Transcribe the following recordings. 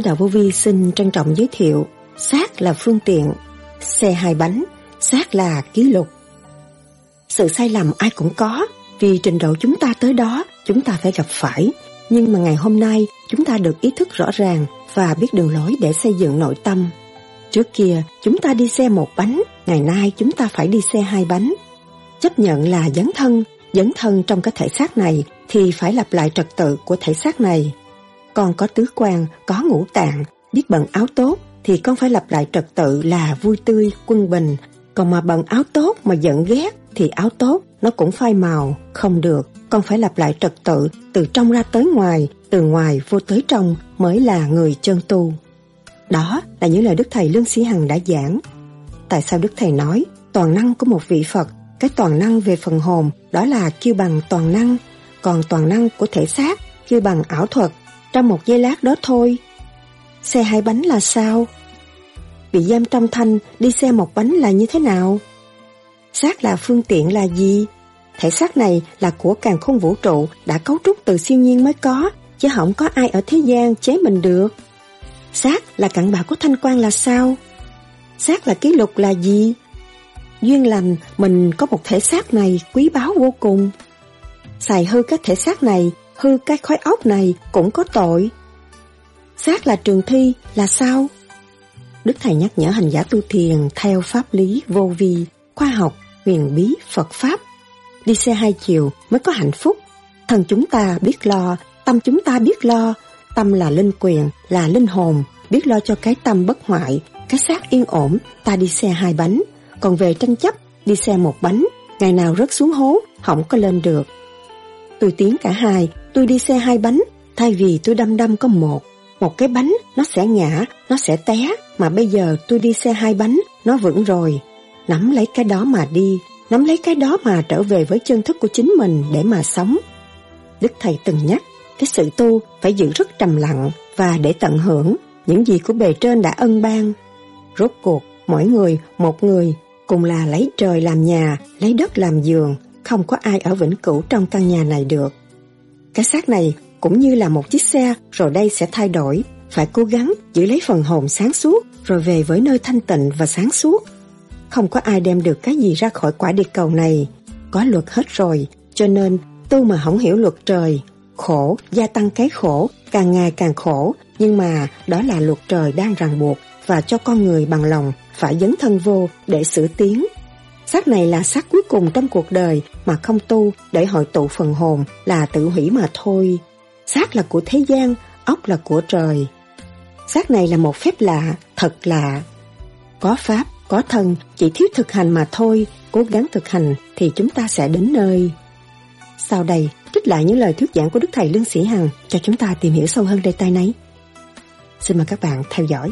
Đạo Vô Vi xin trân trọng giới thiệu xác là phương tiện, xe hai bánh, xác là ký lục. Sự sai lầm ai cũng có, vì trình độ chúng ta tới đó, chúng ta phải gặp phải. Nhưng mà ngày hôm nay, chúng ta được ý thức rõ ràng và biết đường lối để xây dựng nội tâm. Trước kia, chúng ta đi xe một bánh, ngày nay chúng ta phải đi xe hai bánh. Chấp nhận là dấn thân, dấn thân trong cái thể xác này thì phải lặp lại trật tự của thể xác này. Con có tứ quan, có ngũ tạng, biết bận áo tốt thì con phải lập lại trật tự là vui tươi, quân bình. Còn mà bận áo tốt mà giận ghét thì áo tốt nó cũng phai màu, không được. Con phải lập lại trật tự từ trong ra tới ngoài, từ ngoài vô tới trong mới là người chân tu. Đó là những lời Đức Thầy Lương Sĩ Hằng đã giảng. Tại sao Đức Thầy nói toàn năng của một vị Phật, cái toàn năng về phần hồn đó là kêu bằng toàn năng, còn toàn năng của thể xác kêu bằng ảo thuật, trong một giây lát đó thôi. Xe hai bánh là sao? Bị giam trong thanh đi xe một bánh là như thế nào? Xác là phương tiện là gì? Thể xác này là của càng khôn vũ trụ đã cấu trúc từ siêu nhiên mới có, chứ không có ai ở thế gian chế mình được. Xác là cặn bã của thanh quan là sao? Xác là ký lục là gì? Duyên lành mình có một thể xác này quý báu vô cùng. Xài hư cái thể xác này, hư cái khói óc này cũng có tội. Xác là trường thi là sao? Đức Thầy nhắc nhở hành giả tu thiền theo pháp lý vô vi, khoa học, huyền bí, Phật Pháp. Đi xe hai chiều mới có hạnh phúc. Thần chúng ta biết lo, tâm chúng ta biết lo. Tâm là linh quyền, là linh hồn, biết lo cho cái tâm bất hoại, cái xác yên ổn, ta đi xe hai bánh. Còn về tranh chấp, đi xe một bánh, ngày nào rớt xuống hố, không có lên được. Tôi tiến cả hai, tôi đi xe hai bánh, thay vì tôi đâm đâm có một. Một cái bánh, nó sẽ ngã, nó sẽ té, mà bây giờ tôi đi xe hai bánh, nó vững rồi. Nắm lấy cái đó mà đi, nắm lấy cái đó mà trở về với chân thức của chính mình để mà sống. Đức Thầy từng nhắc, cái sự tu phải giữ rất trầm lặng và để tận hưởng những gì của bề trên đã ân ban. Rốt cuộc, mỗi người, một người, cùng là lấy trời làm nhà, lấy đất làm giường, không có ai ở vĩnh cửu trong căn nhà này được. Cái xác này cũng như là một chiếc xe rồi đây sẽ thay đổi, phải cố gắng giữ lấy phần hồn sáng suốt rồi về với nơi thanh tịnh và sáng suốt. Không có ai đem được cái gì ra khỏi quả địa cầu này, có luật hết rồi, cho nên tu mà không hiểu luật trời, khổ, gia tăng cái khổ, càng ngày càng khổ, nhưng mà đó là luật trời đang ràng buộc và cho con người bằng lòng phải dấn thân vô để sửa tiến. Xác này là xác cuối cùng trong cuộc đời mà không tu để hội tụ phần hồn là tự hủy mà thôi. Xác là của thế gian, ốc là của trời. Xác này là một phép lạ, thật lạ. Có pháp, có thân, chỉ thiếu thực hành mà thôi, cố gắng thực hành thì chúng ta sẽ đến nơi. Sau đây, trích lại những lời thuyết giảng của Đức Thầy Lương Sĩ Hằng cho chúng ta tìm hiểu sâu hơn đề tài này. Xin mời các bạn theo dõi.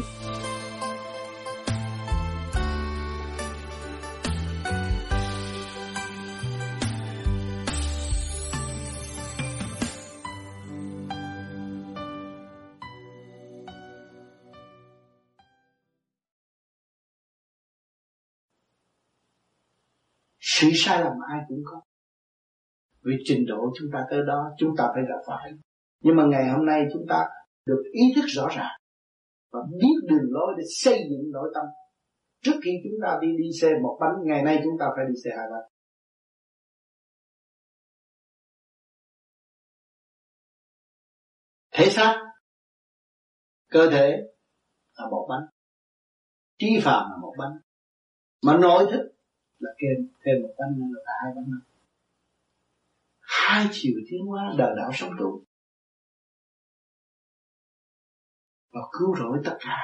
Sự sai lầm ai cũng có. Vì trình độ chúng ta tới đó, chúng ta phải gặp phải. Nhưng mà ngày hôm nay chúng ta được ý thức rõ ràng và biết đường lối để xây dựng nội tâm. Trước khi chúng ta đi đi xe một bánh, ngày nay chúng ta phải đi xe hai bánh. Thể xác, cơ thể là một bánh. Trí phạm là một bánh. Mà nội thức là thêm thêm một bánh nữa, là hai bánh nữa. Hai chiều tiến hóa, đời đạo sống tu và cứu rỗi tất cả.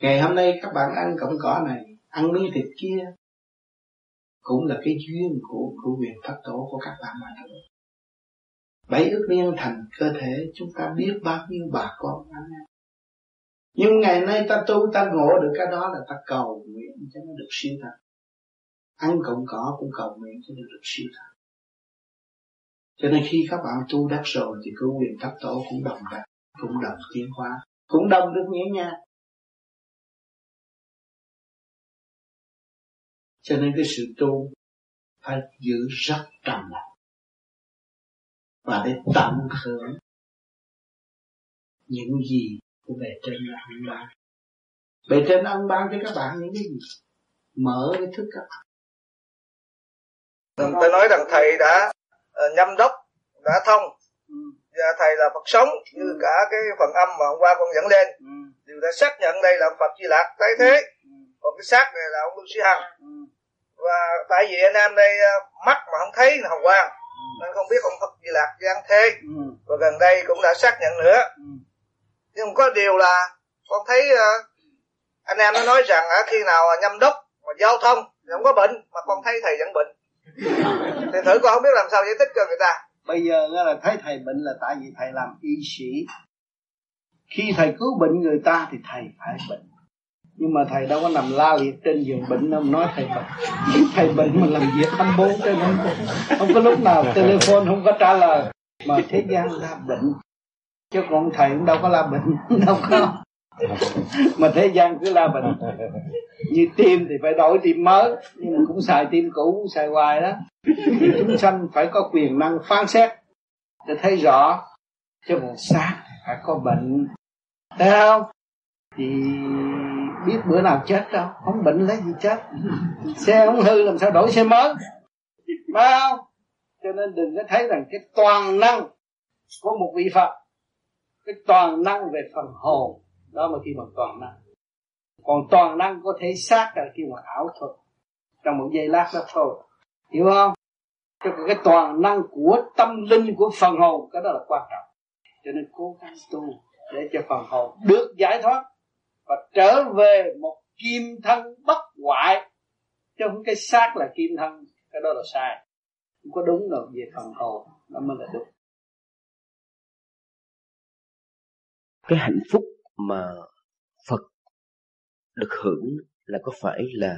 Ngày hôm nay các bạn ăn cọng cỏ này, ăn miếng thịt kia, cũng là cái duyên của của quyền pháp tổ của các bạn mà thôi. Bảy ước niên thành cơ thể, chúng ta biết bao nhiêu bà con ăn. Nhưng ngày nay ta tu, ta ngộ được cái đó là ta cầu nguyện cho nó được siêu thật ăn cọng cỏ cũng cầu nguyện cho được, được siêu thoát. Cho nên khi các bạn tu đắc rồi thì cứ quyền thấp tổ cũng đồng đắc cũng đồng tiến hóa cũng đồng được nhẹ nhàng cho nên cái sự tu phải giữ rất trầm lặng và để tận hưởng những gì của bề trên là ân ban. Bề trên ân ban cho các bạn những cái gì? Mở cái thức các bạn tôi nói rằng thầy đã uh, nhâm đốc đã thông. Ừ. và thầy là Phật sống như ừ. cả cái phần âm mà hôm qua con dẫn lên. Ừ. đều đã xác nhận đây là Phật Di Lạc tái thế còn cái xác này là ông Lưu Sĩ Hằng. Và tại vì anh em đây uh, mắt mà không thấy là hồng quang nên không biết ông Phật Di Lạc giang thế và gần đây cũng đã xác nhận nữa. Nhưng có điều là con thấy uh, anh em nó nói rằng uh, khi nào nhâm đốc mà giao thông thì không có bệnh mà con thấy thầy vẫn bệnh thì thử con không biết làm sao giải thích cho người ta. Bây giờ là thấy thầy bệnh là tại vì thầy làm y sĩ. Khi thầy cứu bệnh người ta thì thầy phải bệnh. Nhưng mà thầy đâu có nằm la liệt trên giường bệnh đâu, nói thầy bệnh. Thầy bệnh mà làm việc 24 trên 24 không có lúc nào telephone không có trả lời. Mà thế gian là bệnh. Chứ còn thầy cũng đâu có la bệnh, đâu có. mà thế gian cứ la bệnh như tim thì phải đổi tim mới, nhưng mà cũng xài tim cũ xài hoài đó. Thì chúng sanh phải có quyền năng phán xét để thấy rõ cho còn xác phải có bệnh. Thấy không? Thì biết bữa nào chết đâu, không bệnh lấy gì chết. Xe không hư làm sao đổi xe mới. Phải không? Cho nên đừng có thấy rằng cái toàn năng của một vị phật, cái toàn năng về phần hồn đó mà khi mà toàn năng. Còn toàn năng có thể xác là khi mà ảo thuật. Trong một giây lát đó thôi. Hiểu không? Cho cái toàn năng của tâm linh của phần hồn, cái đó là quan trọng. Cho nên cố gắng tu để cho phần hồn được giải thoát và trở về một kim thân bất hoại. Chứ không cái xác là kim thân, cái đó là sai. Không có đúng đâu, về phần hồn, nó mới là đúng. Cái hạnh phúc mà Phật được hưởng là có phải là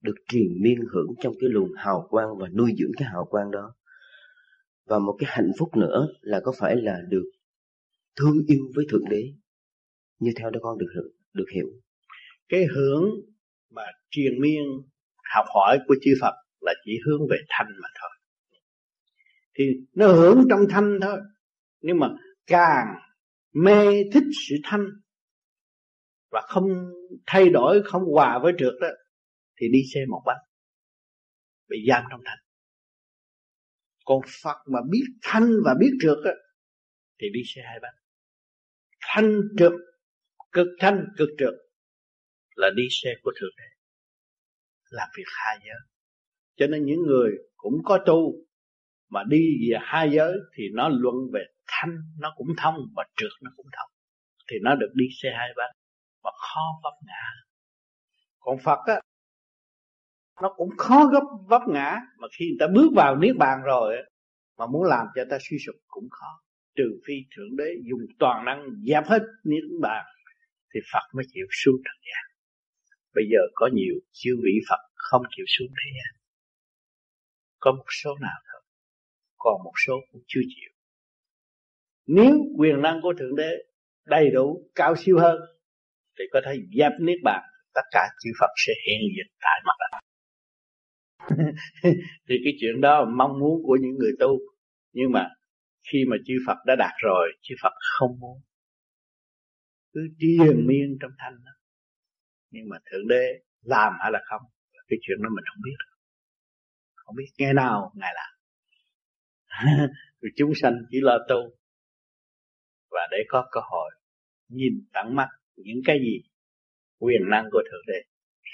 được truyền miên hưởng trong cái luồng hào quang và nuôi dưỡng cái hào quang đó? Và một cái hạnh phúc nữa là có phải là được thương yêu với thượng đế như theo đó con được hưởng, được hiểu? Cái hướng mà truyền miên, học hỏi của chư Phật là chỉ hướng về thanh mà thôi. Thì nó hưởng trong thanh thôi, nhưng mà càng mê thích sự thanh và không thay đổi không hòa với trượt đó thì đi xe một bánh bị giam trong thanh còn Phật mà biết thanh và biết trượt đó, thì đi xe hai bánh. Thanh trượt cực thanh cực trượt là đi xe của thượng đế. Làm việc hai giới. Cho nên những người cũng có tu mà đi về hai giới thì nó luận về thanh nó cũng thông và trượt nó cũng thông. Thì nó được đi xe hai bánh mà khó vấp ngã. Còn Phật á, nó cũng khó gấp vấp ngã, mà khi người ta bước vào niết bàn rồi mà muốn làm cho ta suy sụp cũng khó. Trừ phi thượng đế dùng toàn năng dẹp hết niết bàn, thì Phật mới chịu xuống trần gian. Bây giờ có nhiều chư vị Phật không chịu xuống thế gian. Có một số nào thôi còn một số cũng chưa chịu. Nếu quyền năng của thượng đế đầy đủ, cao siêu hơn thì có thể dẹp niết bàn, tất cả chư Phật sẽ hiện diện tại mặt đất thì cái chuyện đó mong muốn của những người tu. Nhưng mà khi mà chư Phật đã đạt rồi, chư Phật không muốn. Cứ triền miên trong thanh đó. Nhưng mà thượng đế làm hay là không, cái chuyện đó mình không biết. Không biết ngày nào ngày làm. Chúng sanh chỉ lo tu. Và để có cơ hội nhìn tận mắt những cái gì quyền năng của thượng đế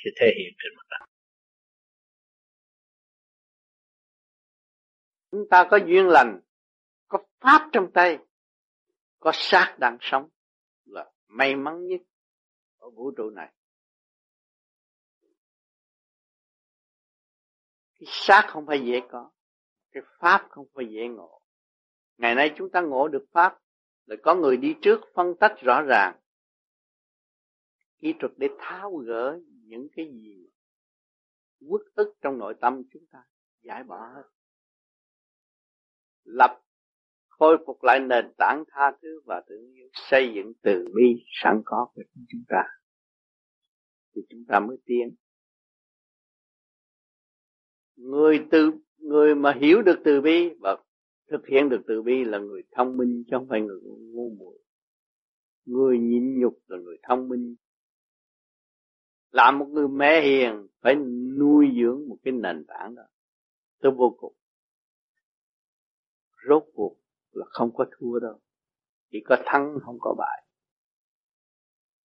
sẽ thể hiện trên mặt đất. Chúng ta có duyên lành, có pháp trong tay, có xác đang sống là may mắn nhất ở vũ trụ này. Cái xác không phải dễ có, cái pháp không phải dễ ngộ. Ngày nay chúng ta ngộ được pháp là có người đi trước phân tách rõ ràng kỹ thuật để tháo gỡ những cái gì uất ức trong nội tâm chúng ta, giải bỏ hết. Lập, khôi phục lại nền tảng tha thứ và thương yêu xây dựng từ bi sẵn có của chúng ta. Thì chúng ta mới tiến. Người từ, người mà hiểu được từ bi và thực hiện được từ bi là người thông minh chứ không phải người ngu muội. Người nhịn nhục là người thông minh làm một người mẹ hiền, phải nuôi dưỡng một cái nền tảng đó. Tôi vô cùng. Rốt cuộc là không có thua đâu. Chỉ có thắng, không có bại.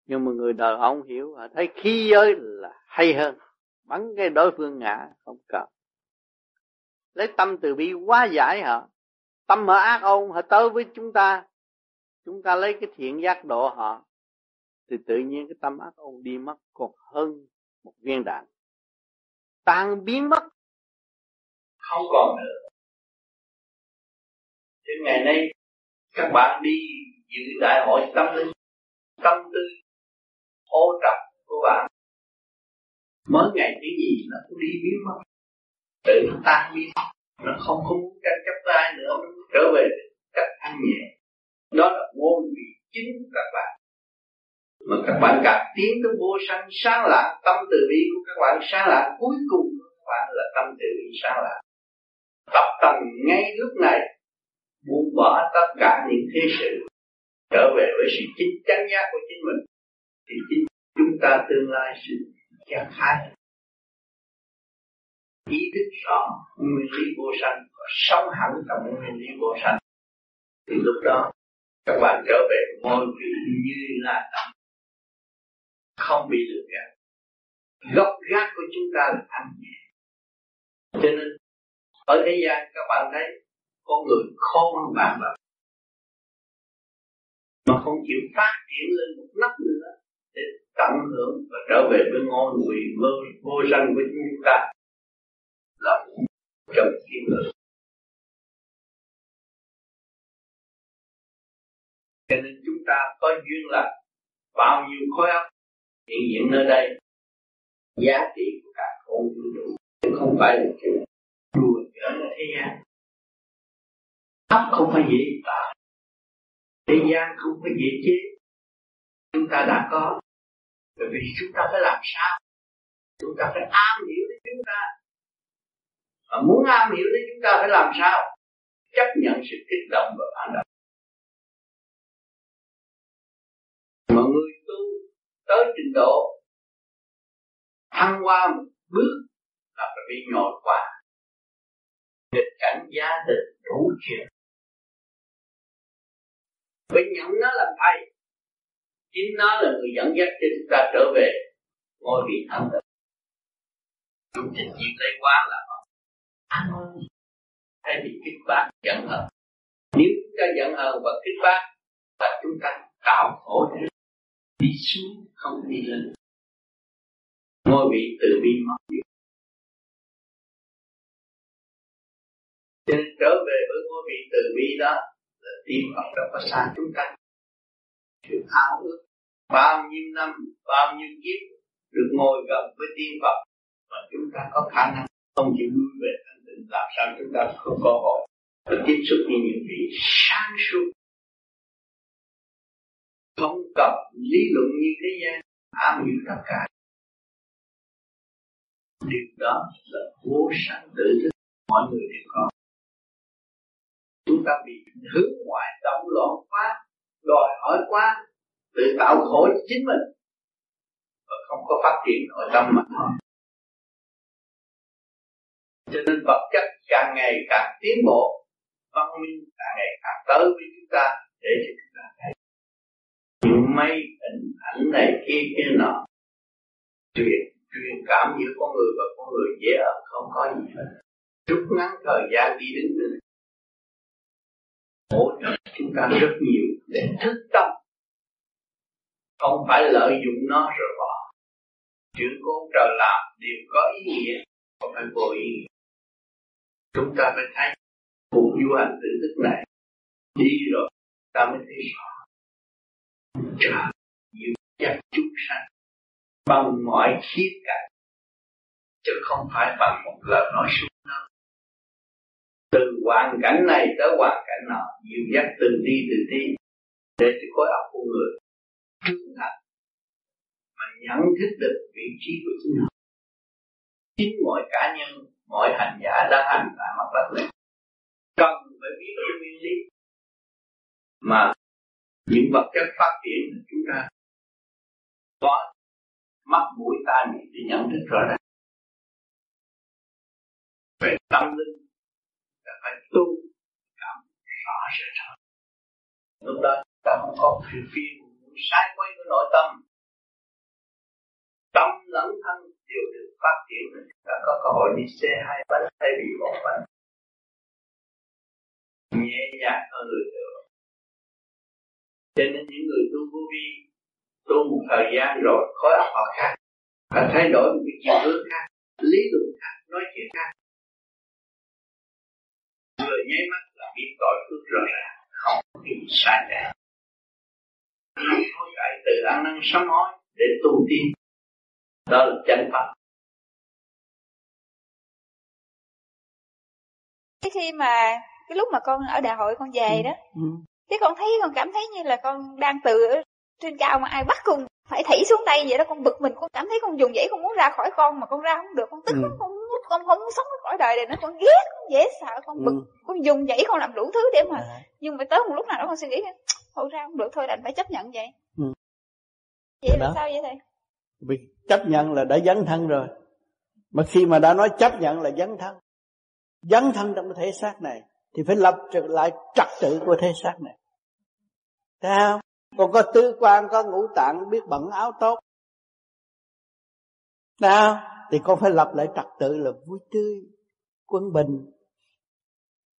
Nhưng mà người đời họ không hiểu họ thấy khí giới là hay hơn. Bắn cái đối phương ngã, không cần. Lấy tâm từ bi quá giải họ tâm họ ác ôn họ tới với chúng ta. Chúng ta lấy cái thiện giác độ họ thì tự nhiên cái tâm ác ôn đi mất còn hơn một viên đạn. Tan biến mất. Không còn nữa. Thế ngày nay, các bạn đi dự đại hội tâm linh, tâm tư ô trọng của bạn. Mới ngày cái gì nó cũng đi biến mất. Tự nó tan biến nó không không muốn tranh chấp với ai nữa, nó trở về cách ăn nhẹ. Đó là vô vị chính các bạn mà các bạn càng tiến tới vô sanh sáng lạc, tâm từ bi của các bạn sáng lạc, cuối cùng của các bạn là tâm từ bi sáng lạc. Tập tành ngay lúc này, buông bỏ tất cả những thế sự, trở về với sự chính chắn giác của chính mình. Thì chính chúng ta tương lai sự giác khai ý thức rõ nguyên lý vô sanh và sống hẳn trong nguyên lý vô sanh. Thì lúc đó, các bạn trở về ngôi vị như là tâm không bị lừa gạt. Gốc gác của chúng ta là thanh nhẹ. Cho nên ở thế gian các bạn thấy con người khôn hơn bạn và mà không chịu phát triển lên một nấc nữa để tận hưởng và trở về với ngôi người vô, vô sanh của chúng ta. Là trong thiên lượng cho nên chúng ta có duyên là bao nhiêu khối óc hiện diện nơi đây. Giá trị của cả con vũ trụ không phải là chuyện đùa giỡn ở thế gian. Ấp không phải dễ tạo thế gian không phải dễ chế. Chúng ta đã có. Bởi vì chúng ta phải làm sao? Chúng ta phải am hiểu đến chúng ta. Và muốn am hiểu đến chúng ta phải làm sao? Chấp nhận sự kích động và phản động. Mọi người tới trình độ thăng qua một bước là phải bị nhồi qua nghịch cảnh gia đình đủ chuyện. Phải nhận nó làm thầy. Chính nó là người dẫn dắt cho chúng ta trở về ngôi vị thanh tịnh chúng trình diện lấy quá là anh thay vì kích bác, giận hờn. Nếu chúng ta giận hờn và kích bác, là chúng ta tạo khổ đi xuống, không đi lên. Ngôi vị từ bi mà. Cho nên trở về với ngôi vị từ bi đó là tim Phật đã có xa chúng ta. Sự ao ước, bao nhiêu năm, bao nhiêu kiếp được ngồi gần với tiên Phật mà chúng ta có khả năng không chịu lui về thanh tịnh, làm sao chúng ta không có hội và tiếp xúc với những vị sáng suốt không cần lý luận như thế gian am hiểu tất cả. Điều đó là vô sanh tự thức, mọi người đều có. Chúng ta bị hướng ngoại động loạn quá, đòi hỏi quá, tự tạo khổ cho chính mình. Và không có phát triển nội tâm mà thôi. Cho nên vật chất càng ngày càng tiến bộ, văn minh càng ngày càng tới với chúng ta, để cho chúng ta thấy mây hình ảnh này kia kia nọ. Truyền truyền cảm giữa con người và con người dễ ở không có gì hết. Rút ngắn thời gian đi đến nơi. Hỗ trợ chúng ta rất nhiều để thức tâm. Không phải lợi dụng nó rồi bỏ. Chuyện con trời làm đều có ý nghĩa, không phải vô ý. Nghĩa chúng ta phải thấy cuộc du hành tự thức này đi rồi, ta mới thấy rõ trời nhiều dắt chúng sanh. Bằng mọi khía cạnh, chứ không phải bằng một lời nói xuống đâu từ hoàn cảnh này tới hoàn cảnh nọ, nhiều dắt từng đi từng đi, để cho khối óc của người trưởng thành, mà nhận thức được vị trí của chính họ chính mọi cá nhân, mọi hành giả đã hành tại mặt đất này. Cần phải biết cái nguyên lý. Mà những vật chất phát triển chúng ta có mắt, mũi, tai, miệng để nhận thức rõ ràng. Về tâm linh là phải tu, cảm rõ rệt hơn lúc đó ta không có phiền phiền sai quay của nội tâm. Tâm lẫn thân đều được phát triển. Ta có cơ hội đi xe hai bánh, thay vì một bánh. Nhẹ nhàng hơn người thường cho nên những người tu vô vi tu một thời gian rồi khối óc họ khác phải thay đổi một cái chiều hướng khác lý luận khác nói chuyện khác vừa nháy mắt là biết tội phước rõ ràng không có gì sai lệch hối cải từ ăn năn sám hối để tu tiên đó là chân pháp cái khi mà cái lúc mà con ở đại hội con về ừ. đó ừ. Cái con thấy con cảm thấy như là con đang từ trên cao mà ai bắt con phải thảy xuống tay vậy đó. Con bực mình con cảm thấy con dùng dãy con muốn ra khỏi con mà con ra không được. Con tức ừ. con muốn con không muốn sống cái cõi đời này nữa. Con ghét con dễ sợ con bực. Ừ. con dùng dãy con làm đủ thứ để mà à. nhưng mà tới một lúc nào đó con suy nghĩ thôi ra không được thôi đành phải chấp nhận vậy. Ừ. vậy là sao vậy thầy? Vì chấp nhận là đã dấn thân rồi. Mà khi mà đã nói chấp nhận là dấn thân. Dấn thân trong cái thể xác này thì phải lập lại trật tự của thế xác này. Thấy không? Còn có tư quan, có ngũ tạng, biết bận áo tốt. Nào thì con phải lập lại trật tự là vui tươi, quân bình.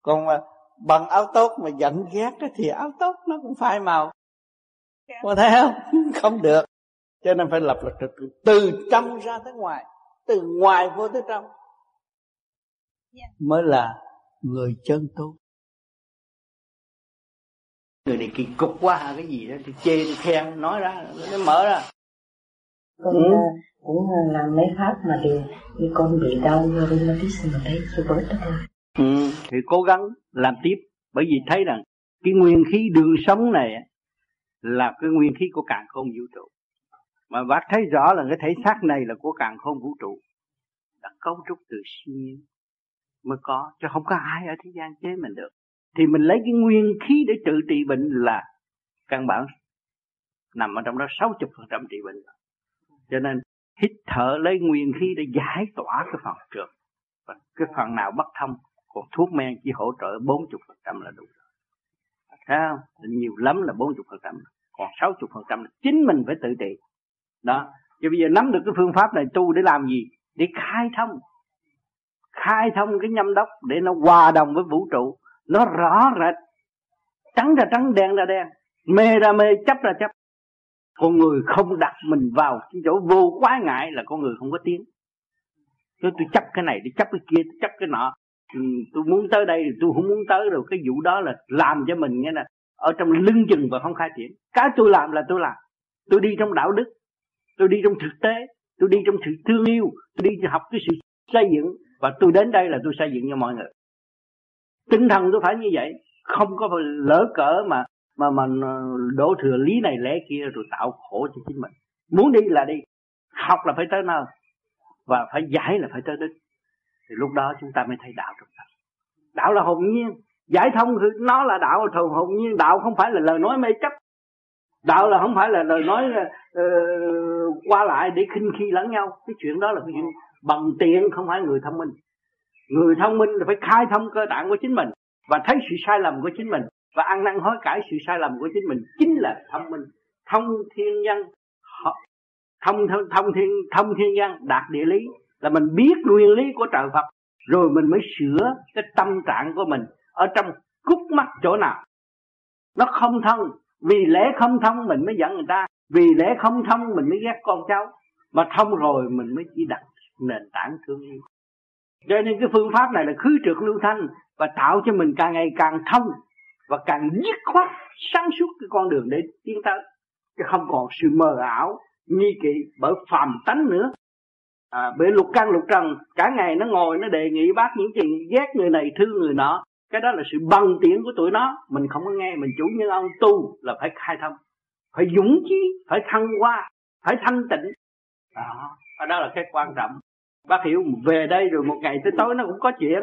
Còn mà bằng áo tốt mà giận ghét thì áo tốt nó cũng phai màu. Con thấy không? Không được. Cho nên phải lập lại trật tự từ trong ra tới ngoài. Từ ngoài vô tới trong. Mới là người chân tốt người này kỳ cục quá cái gì đó thì chê thì khen nói ra nó mở ra. Con ừ. cũng làm mấy pháp mà đều như con bị đau rheumatism mà thấy chưa bớt đó thôi ừ, thì cố gắng làm tiếp. Bởi vì thấy rằng cái nguyên khí đường sống này là cái nguyên khí của càng không vũ trụ. Mà bác thấy rõ là cái thể xác này là của càng không vũ trụ. Đã cấu trúc từ siêu nhiên mới có, chứ không có ai ở thế gian chế mình được. Thì mình lấy cái nguyên khí để tự trị bệnh là căn bản nằm ở trong đó 60% trị bệnh cho nên hít thở lấy nguyên khí để giải tỏa cái phần trượt. Và cái phần nào bất thông còn thuốc men chỉ hỗ trợ 40% là đủ rồi. Thấy không? Nhiều lắm là 40% còn 60% là chính mình phải tự trị. Đó. Chứ bây giờ nắm được cái phương pháp này tu để làm gì? Để khai thông khai thông cái nhâm đốc để nó hòa đồng với vũ trụ. Nó rõ rệt. Trắng ra trắng đen ra đen. Mê ra mê chấp ra chấp. Con người không đặt mình vào cái chỗ vô quá ngại là con người không có tiếng. Tôi tôi chấp cái này tôi chấp cái kia tôi chấp cái nọ. Ừ, tôi muốn tới đây tôi không muốn tới rồi cái vụ đó là làm cho mình nghe là ở trong lưng chừng và không khai triển. Cái tôi làm là tôi làm. Tôi đi trong đạo đức. Tôi đi trong thực tế. Tôi đi trong sự thương yêu. Tôi đi học cái sự xây dựng và tôi đến đây là tôi xây dựng cho mọi người. Tinh thần tôi phải như vậy. Không có lỡ cỡ mà mà mà đổ thừa lý này lẽ kia rồi tạo khổ cho chính mình. Muốn đi là đi. Học là phải tới nơi. Và phải giải là phải tới đích. Thì lúc đó chúng ta mới thấy đạo trong tâm đạo là hồn nhiên. Giải thông nó là đạo thường hồn nhiên. Đạo không phải là lời nói mê chấp. Đạo là không phải là lời nói uh, qua lại để khinh khi lẫn nhau. Cái chuyện đó là cái chuyện bằng tiện không phải người thông minh. Người thông minh là phải khai thông cơ tạng của chính mình và thấy sự sai lầm của chính mình và ăn năn hối cải sự sai lầm của chính mình chính là thông minh. Thông thiên nhân thông thông, thông thiên thông thiên nhân đạt địa lý là mình biết nguyên lý của trời Phật rồi mình mới sửa cái tâm trạng của mình ở trong cút mắt chỗ nào. Nó không thông vì lẽ không thông mình mới giận người ta vì lẽ không thông mình mới ghét con cháu mà thông rồi mình mới chỉ đặt nền tảng thương yêu. Cho nên cái phương pháp này là khứ trượt lưu thanh và tạo cho mình càng ngày càng thông và càng dứt khoát sáng suốt cái con đường để tiến tới. Chứ không còn sự mờ ảo nghi kỵ bởi phàm tánh nữa. À, bởi lục căn lục trần cả ngày nó ngồi nó đề nghị bác những chuyện ghét người này thương người nọ. Cái đó là sự bằng tiện của tụi nó. Mình không có nghe mình chủ nhân ông tu là phải khai thông. Phải dũng chí phải thăng hoa phải thanh tịnh. Đó, đó là cái quan trọng bác hiểu về đây rồi một ngày tới tối nó cũng có chuyện.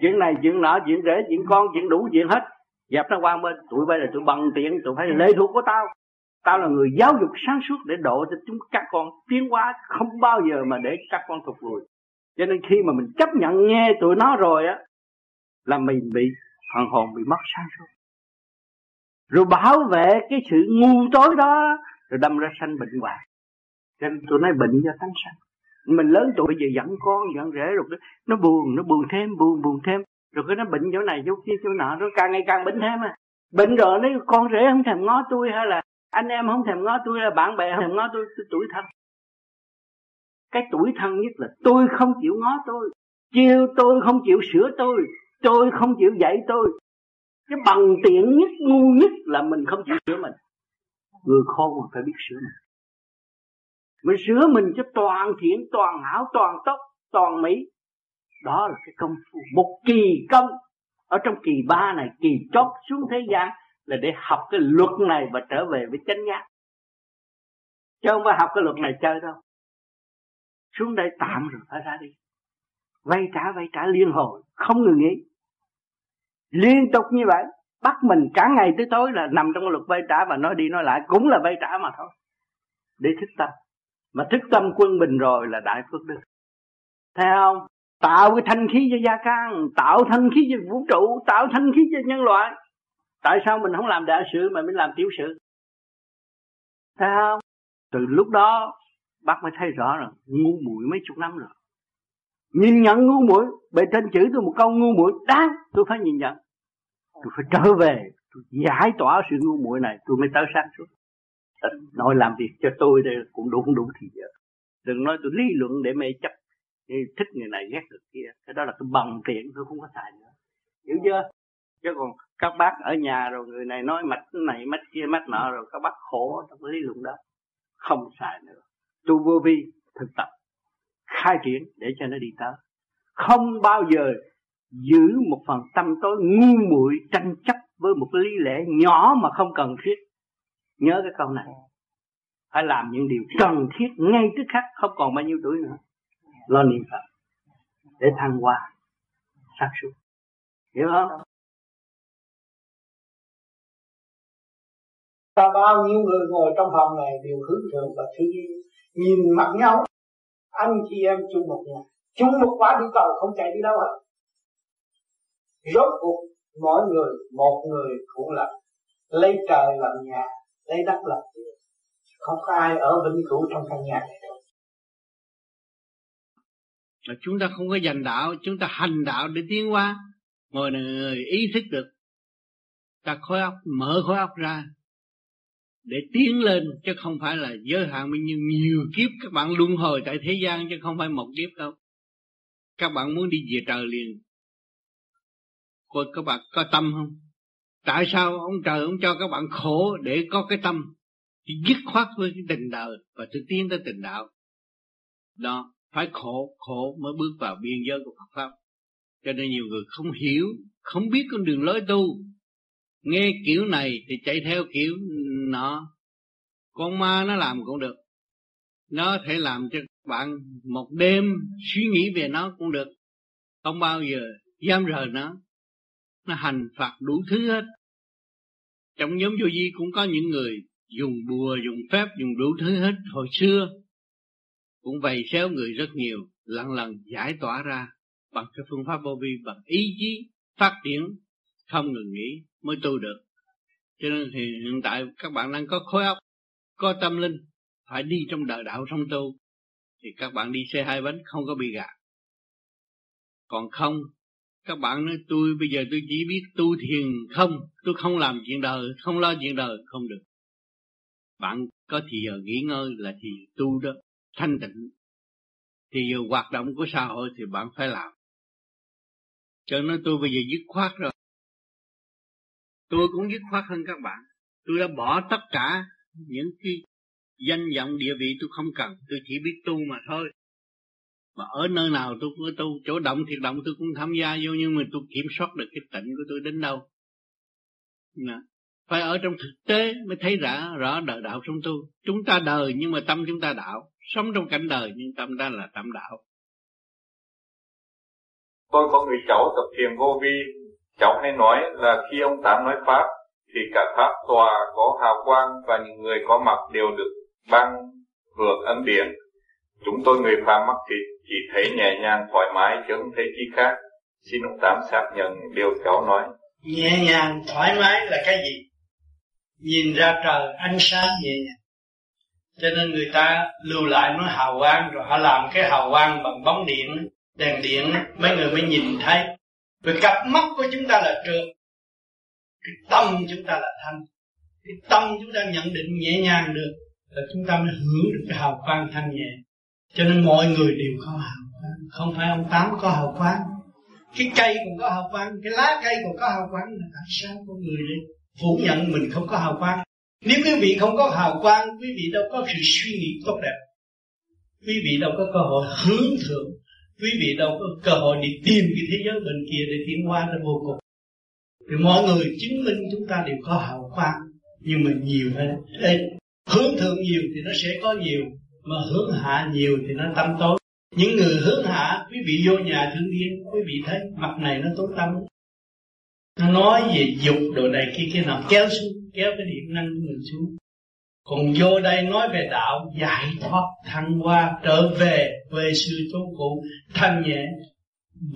Chuyện này, chuyện nọ, chuyện rể, chuyện con, chuyện đủ, chuyện hết. Dẹp nó qua bên, tụi bây là tụi bằng tiện tụi phải lệ thuộc của tao. Tao là người giáo dục sáng suốt để độ cho chúng các con tiến hóa không bao giờ mà để các con thụt lùi cho nên khi mà mình chấp nhận nghe tụi nó rồi á, là mình bị phần hồn, bị mất sáng suốt. Rồi bảo vệ cái sự ngu tối đó, rồi đâm ra sanh bệnh hoài cho nên tụi nó bệnh do tánh sanh mình lớn tuổi bây giờ dẫn con dẫn rể rồi nó buồn nó buồn thêm buồn buồn thêm. Rồi cái nó bệnh chỗ này chỗ kia chỗ nọ nó càng ngày càng bệnh thêm à. Bệnh rồi nó con rể không thèm ngó tôi hay là anh em không thèm ngó tôi là bạn bè không thèm ngó tôi, tôi tuổi thân. Cái tuổi thân nhất là tôi không chịu ngó tôi chiêu tôi không chịu sửa tôi tôi không chịu dạy tôi. Cái bằng tiện nhất ngu nhất là mình không chịu sửa mình. Người khôn mà phải biết sửa mình mình sửa mình cho toàn thiện, toàn hảo, toàn tốt, toàn mỹ. Đó là cái công phu, một kỳ công. Ở trong kỳ ba này, kỳ chót xuống thế gian là để học cái luật này và trở về với chánh giác. Chứ không phải học cái luật này chơi đâu. Xuống đây tạm rồi phải ra đi. Vay trả vay trả liên hồi, không ngừng nghỉ. Liên tục như vậy, bắt mình cả ngày tới tối là nằm trong cái luật vay trả và nói đi nói lại, cũng là vay trả mà thôi. Để thức tâm mà thức tâm quân bình rồi là đại phước đức. Thấy không? Tạo cái thanh khí cho gia can, tạo thanh khí cho vũ trụ, tạo thanh khí cho nhân loại. Tại sao mình không làm đại sự mà mình làm tiểu sự? Thấy không? Từ lúc đó, bác mới thấy rõ rồi, ngu muội mấy chục năm rồi. Nhìn nhận ngu muội, bề trên chữ tôi một câu ngu muội, đáng, tôi phải nhìn nhận. Tôi phải trở về, tôi giải tỏa sự ngu muội này, tôi mới tới sáng suốt. Ờ, nói làm việc cho tôi đây cũng đủ đủ thì giờ đừng nói tôi lý luận để mê chấp thích người này, ghét người kia. Cái đó là cái bằng tiện tôi không có xài nữa. Hiểu chưa? Chứ còn các bác ở nhà rồi, người này nói mạch này mạch kia mạch nọ rồi, các bác khổ trong cái lý luận đó. Không xài nữa. Tu vô vi, thực tập, khai triển để cho nó đi tới. Không bao giờ giữ một phần tâm tối ngu muội tranh chấp với một lý lẽ nhỏ mà không cần thiết nhớ cái câu này. Phải làm những điều cần thiết ngay tức khắc, không còn bao nhiêu tuổi nữa. Lo niệm phật để thăng hoa, sáng suốt. Hiểu không? Ta bao nhiêu người ngồi trong phòng này đều hướng thượng và thương nhìn mặt nhau. Anh chị em chung một nhà. Chung một quá đi cầu, không chạy đi đâu hết. Rốt cuộc, mỗi người một người cũng là lấy trời làm nhà lấy đất làm tiền không có ai ở vĩnh cửu trong căn nhà này đâu. Chúng ta không có dành đạo, chúng ta hành đạo để tiến hóa. Ngồi người ý thức được. Ta khối óc, mở khối óc ra để tiến lên, chứ không phải là giới hạn bao nhiêu nhiều kiếp các bạn luân hồi tại thế gian, chứ không phải một kiếp đâu. Các bạn muốn đi về trời liền. Coi các bạn có tâm không? Tại sao ông trời ông cho các bạn khổ để có cái tâm dứt khoát với cái tình đời và tự tiến tới tình đạo? Đó, phải khổ khổ mới bước vào biên giới của Phật pháp. Cho nên nhiều người không hiểu, không biết con đường lối tu. Nghe kiểu này thì chạy theo kiểu nọ. Con ma nó làm cũng được. Nó thể làm cho bạn một đêm suy nghĩ về nó cũng được. Không bao giờ dám rời nó nó hành phạt đủ thứ hết. Trong nhóm vô vi cũng có những người dùng bùa, dùng phép, dùng đủ thứ hết hồi xưa. Cũng vầy xéo người rất nhiều lần lần giải tỏa ra bằng cái phương pháp vô vi, bằng ý chí phát triển không ngừng nghỉ mới tu được. Cho nên thì hiện tại các bạn đang có khối óc, có tâm linh, phải đi trong đời đạo trong tu, thì các bạn đi xe hai bánh không có bị gạt. Còn không các bạn nói, tôi bây giờ tôi chỉ biết tu thiền không, tôi không làm chuyện đời, không lo chuyện đời. Không được. Bạn có thì giờ nghỉ ngơi là thì tu đó, thanh tịnh. Thì giờ hoạt động của xã hội thì bạn phải làm. Cho nên tôi bây giờ dứt khoát rồi. Tôi cũng dứt khoát hơn các bạn. Tôi đã bỏ tất cả những cái danh vọng, địa vị tôi không cần. Tôi chỉ biết tu mà thôi mà ở nơi nào tôi cũng tu chỗ động thiệt động, tôi cũng tham gia vô, nhưng mà tôi kiểm soát được cái tịnh của tôi đến đâu Nè. phải ở trong thực tế mới thấy rõ rõ đời đạo trong tu chúng ta đời nhưng mà tâm chúng ta đạo sống trong cảnh đời nhưng tâm ta là tâm đạo tôi có người cháu tập thiền vô vi cháu hay nói là khi ông Tám nói Pháp, thì cả pháp tòa có hào quang và những người có mặt đều được ban hưởng ân điển. Chúng tôi người phàm mắc thịt chỉ thấy nhẹ nhàng thoải mái chứ không thấy chi khác. Xin ông Tám xác nhận điều cháu nói. Nhẹ nhàng thoải mái là cái gì? Nhìn ra trời ánh sáng nhẹ nhàng. Cho nên người ta lưu lại nói hào quang rồi họ làm cái hào quang bằng bóng điện, đèn điện mấy người mới nhìn thấy. Vì cặp mắt của chúng ta là trượt cái tâm chúng ta là thanh cái tâm chúng ta nhận định nhẹ nhàng được là chúng ta mới hưởng được cái hào quang thanh nhẹ cho nên mọi người đều có hào quang. Không phải ông tám có hào quang cái cây cũng có hào quang cái lá cây cũng có hào quang là tại sao con người lại phủ nhận mình không có hào quang. Nếu quý vị không có hào quang quý vị đâu có sự suy nghĩ tốt đẹp. Quý vị đâu có cơ hội hướng thượng. Quý vị đâu có cơ hội đi tìm cái thế giới bên kia để tiến qua nó vô cùng. Thì mọi người chứng minh chúng ta đều có hào quang nhưng mà nhiều hơn, hướng thượng nhiều thì nó sẽ có nhiều mà hướng hạ nhiều thì nó tâm tối. Những người hướng hạ, quý vị vô nhà thương điên quý vị thấy mặt này nó tối tâm nó nói về dục đồ này kia kia nào kéo xuống, kéo cái điện năng của mình xuống. Còn vô đây nói về đạo, giải thoát thăng hoa, trở về về sư chốn cũ, thanh nhẹ.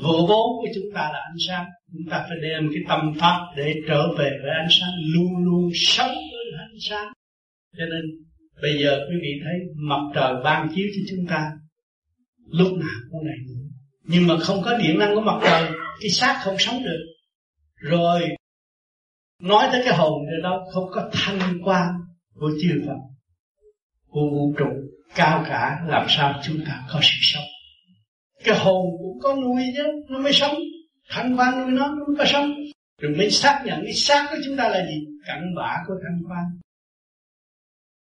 Vô vốn của chúng ta là ánh sáng. Chúng ta phải đem cái tâm pháp để trở về với ánh sáng, luôn luôn sống với ánh sáng. Cho nên bây giờ quý vị thấy mặt trời ban chiếu cho chúng ta. Lúc nào cũng này nữa nhưng mà không có điện năng của mặt trời, cái xác không sống được. Rồi, nói tới cái hồn nữa đó không có thanh quan của chư Phật. Của vũ trụ, cao cả, làm sao chúng ta có sự sống? Cái hồn cũng có nuôi chứ, nó mới sống. Thanh quan nuôi nó nó mới có sống. Rồi mới xác nhận cái xác của chúng ta là gì? Cặn bã của thanh quan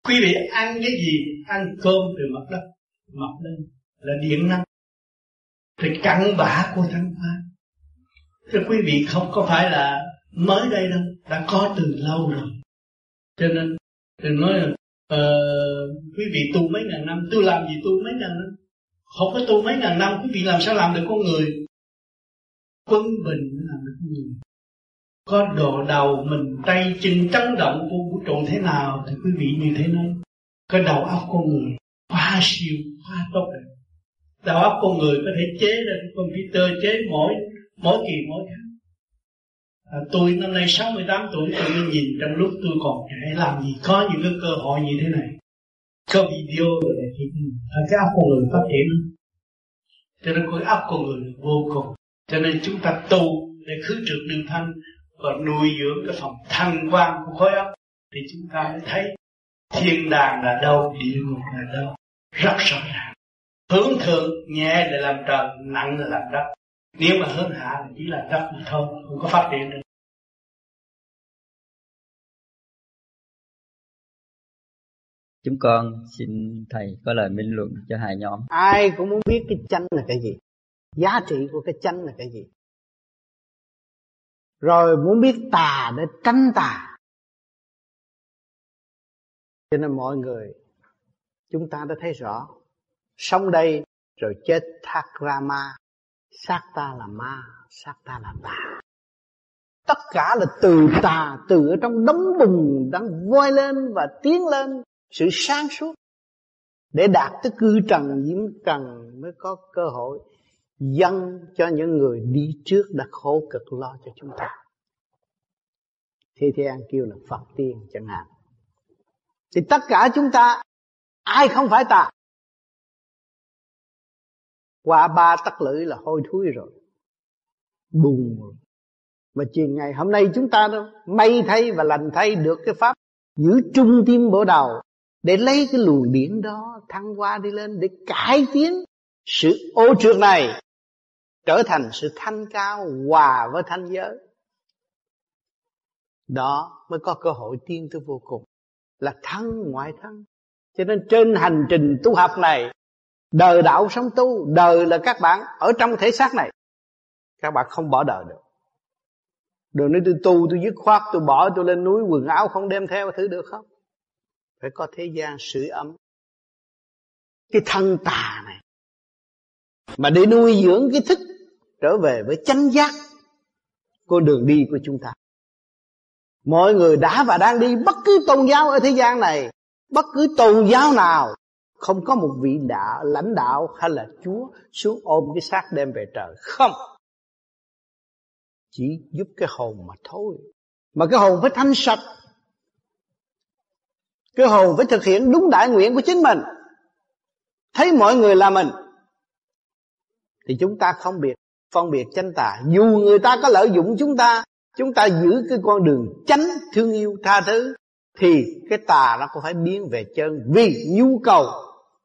quý vị ăn cái gì? Ăn cơm từ mặt đất. Mặt lên là điện năng. Thì cặn bã của thanh hoa. Thì quý vị không có phải là mới đây đâu. Đã có từ lâu rồi. Cho nên đừng nói là uh, quý vị tu mấy ngàn năm. Tôi làm gì tu mấy ngàn năm? Không có tu mấy ngàn năm quý vị làm sao làm được con người? Quân bình làm được con người có độ đầu mình tay chân chấn động của vũ trụ thế nào thì quý vị như thế nói. Có đầu óc con người quá siêu quá tốt đẹp đầu óc con người có thể chế ra computer chế mỗi mỗi kỳ mỗi tháng. À, tôi năm nay 68 tuổi tôi mới nhìn trong lúc tôi còn trẻ làm gì có những cái cơ hội như thế này. Có video rồi này thì à, cái óc con người phát triển. Cho nên cái óc con người vô cùng. Cho nên chúng ta tu để khứ trượt đường thanh và nuôi dưỡng cái phòng thăng quan của khối óc thì chúng ta mới thấy thiên đàng là đâu địa ngục là đâu rất rõ ràng hướng thượng nhẹ để làm trời nặng là làm đất nếu mà hướng hạ thì chỉ là đất mà thôi không có phát triển được Chúng con xin Thầy có lời minh luận cho hai nhóm. Ai cũng muốn biết cái chánh là cái gì. Giá trị của cái chánh là cái gì. Rồi muốn biết tà để tránh tà. Cho nên mọi người chúng ta đã thấy rõ. Sống đây rồi chết thác ra ma. Xác ta là ma, xác ta là tà. Tất cả là từ tà, từ ở trong đống bùn đang voi lên và tiến lên sự sáng suốt để đạt tới cư trần diễm trần mới có cơ hội dâng cho những người đi trước đã khổ cực lo cho chúng ta. Thế thế an kêu là phật tiên chẳng hạn. Thì tất cả chúng ta, ai không phải ta? Qua ba tắc lưỡi là hôi thối rồi. Buồn rồi. Mà chuyện ngày hôm nay chúng ta đâu may thay và lành thay được cái pháp, giữ trung tim bộ đầu để lấy cái luồng điển đó thăng qua đi lên để cải tiến sự ô trượt này trở thành sự thanh cao hòa với thanh giới. Đó mới có cơ hội tiên tới vô cùng, là thân, ngoại thân. Cho nên trên hành trình tu học này, đời đạo sống tu, đời là các bạn ở trong thể xác này, các bạn không bỏ đời được. Đừng nói tôi tu, tôi dứt khoát, tôi bỏ, tôi lên núi quần áo không đem theo thứ được không? Phải có thế gian sưởi ấm. Cái thân tà này, mà để nuôi dưỡng cái thức trở về với chánh giác con đường đi của chúng ta. Mọi người đã và đang đi bất cứ tôn giáo ở thế gian này, bất cứ tôn giáo nào, không có một vị đạo lãnh đạo hay là chúa xuống ôm cái xác đem về trời. Không. Chỉ giúp cái hồn mà thôi. Mà cái hồn phải thanh sạch. Cái hồn phải thực hiện đúng đại nguyện của chính mình. Thấy mọi người là mình, thì chúng ta không biệt phân biệt chánh tà. Dù người ta có lợi dụng chúng ta chúng ta giữ cái con đường chánh thương yêu tha thứ, thì cái tà nó cũng phải biến về chân. Vì nhu cầu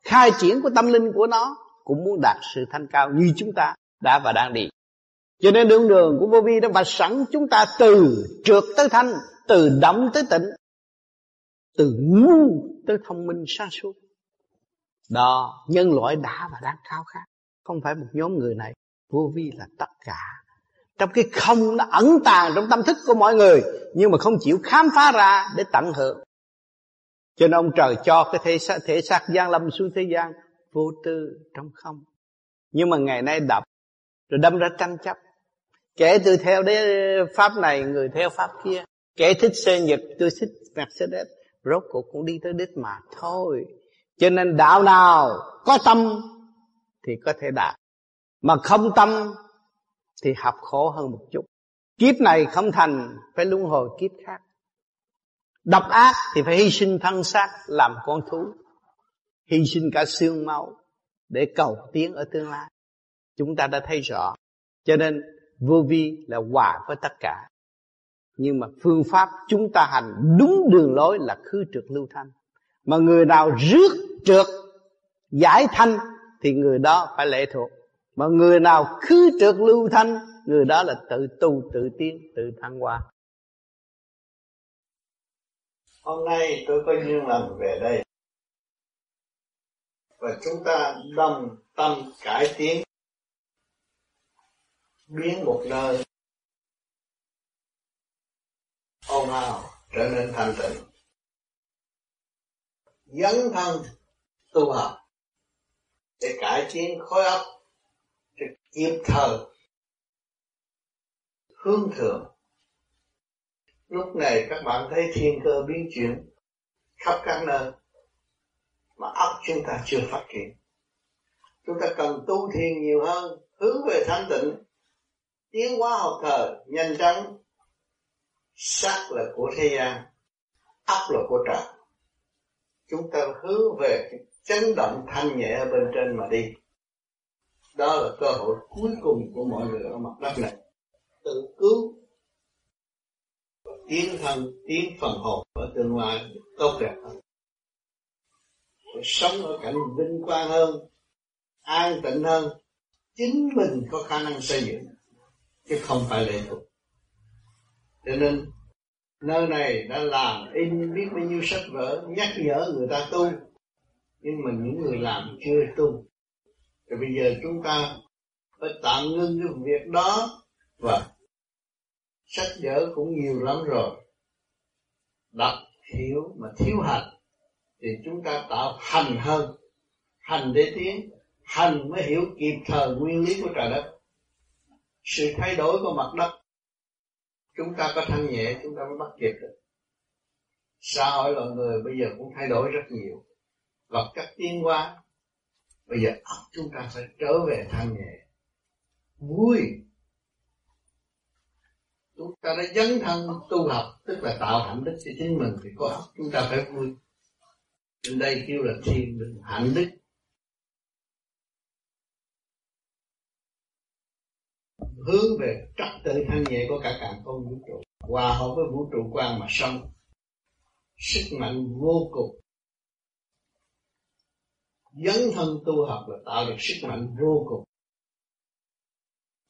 khai triển của tâm linh của nó cũng muốn đạt sự thanh cao như chúng ta đã và đang đi. Cho nên đường đường của vô vi đã vạch sẵn chúng ta từ trượt tới thanh, từ động tới tịnh, từ ngu tới thông minh sáng suốt. Đó, nhân loại đã và đang khao khát. Không phải một nhóm người này vô vi là tất cả. Trong cái không nó ẩn tàng trong tâm thức của mọi người nhưng mà không chịu khám phá ra để tận hưởng. Cho nên ông trời cho cái thể xác, thể xác gian lâm xuống thế gian vô tư trong không. Nhưng mà ngày nay đập rồi đâm ra tranh chấp. Kẻ tôi theo đế pháp này người theo pháp kia. Kẻ thích xe nhật tôi thích mercedes rốt cuộc cũng đi tới đích mà thôi. Cho nên đạo nào có tâm thì có thể đạt mà không tâm thì học khổ hơn một chút. Kiếp này không thành, phải luân hồi kiếp khác. Độc ác thì phải hy sinh thân xác, làm con thú. Hy sinh cả xương máu để cầu tiến ở tương lai. Chúng ta đã thấy rõ. Cho nên, vô vi là hòa với tất cả. Nhưng mà phương pháp chúng ta hành đúng đường lối là khứ trượt lưu thanh. Mà người nào rước trượt, giải thanh, thì người đó phải lệ thuộc mà người nào khứ trượt lưu thanh, người đó là tự tu, tự tiến, tự thăng hoa. Hôm nay tôi có duyên lần về đây. Và chúng ta đồng tâm cải tiến, biến một nơi ồn ào trở nên thanh tịnh. Dấn thân tu học để cải tiến khối óc để kịp thời hướng thượng. Lúc này các bạn thấy thiên cơ biến chuyển khắp các nơi mà óc chúng ta chưa phát triển. Chúng ta cần tu thiền nhiều hơn, hướng về thanh tịnh, tiến hóa học thờ nhanh chóng. Sắc là của thế gian ấp là của trời. Chúng ta hướng về chấn động thanh nhẹ ở bên trên mà đi đó là cơ hội cuối cùng của mọi người ở mặt đất này. Tự cứu tiến thân, tiến phần hồn ở tương lai tốt đẹp hơn. Và sống ở cảnh vinh quang hơn, an tịnh hơn. Chính mình có khả năng xây dựng, chứ không phải lệ thuộc. Cho nên, nơi này đã làm in biết bao nhiêu sách vở nhắc nhở người ta tu, nhưng mà những người làm chưa tu thì bây giờ chúng ta phải tạm ngưng cái việc đó và sách vở cũng nhiều lắm rồi. Đọc hiểu mà thiếu hành thì chúng ta tạo hành hơn. Hành để tiến, hành mới hiểu kịp thời nguyên lý của trời đất. Sự thay đổi của mặt đất, chúng ta có thanh nhẹ, chúng ta mới bắt kịp được. Xã hội loài người bây giờ cũng thay đổi rất nhiều. Vật chất tiến hóa bây giờ óc chúng ta phải trở về thanh nhẹ. Vui. Chúng ta đã dấn thân tu học, tức là tạo hạnh đức cho chính mình, thì có óc chúng ta phải vui. Trên đây kêu là thiên đức, hạnh đức. Hướng về trật tự thanh nhẹ của cả càng con vũ trụ. Hòa hợp với vũ trụ quan mà sống. Sức mạnh vô cùng dấn thân tu học là tạo được sức mạnh vô cùng.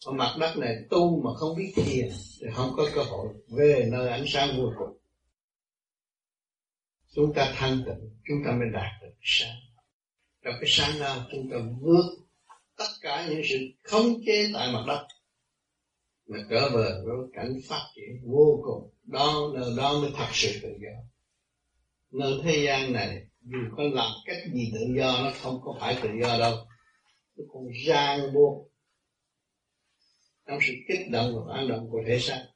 Ở mặt đất này tu mà không biết thiền thì không có cơ hội về nơi ánh sáng vô cùng. Chúng ta thanh tịnh, chúng ta mới đạt được sáng. Trong cái sáng đó, chúng ta vượt tất cả những sự không chế tại mặt đất. Mà trở về với cảnh phát triển vô cùng. Đó nơi đó mới thật sự tự do. Nơi thế gian này dù có làm cách gì tự do, nó không có phải tự do đâu. Nó còn ràng buộc, trong sự kích động và an động của thể xác.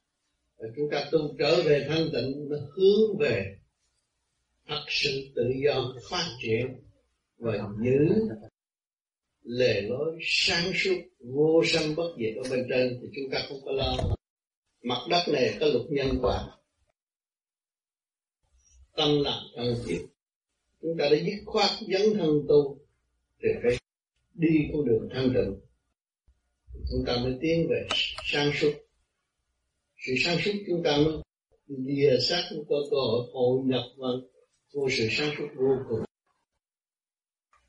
Và chúng ta tu trở về thanh tịnh, nó hướng về thật sự tự do, phát triển và giữ lề lối sáng suốt, vô sanh bất diệt ở bên trên. Thì chúng ta không có lo. Mặt đất này có luật nhân quả. Tâm làm thân chịu chúng ta đã dứt khoát dấn thân tu thì phải đi con đường thanh tịnh. Chúng ta mới tiến về sang suốt. Sự sáng suốt chúng ta mới lìa xác có cơ hội hội nhập vào vô sự sáng suốt vô cùng.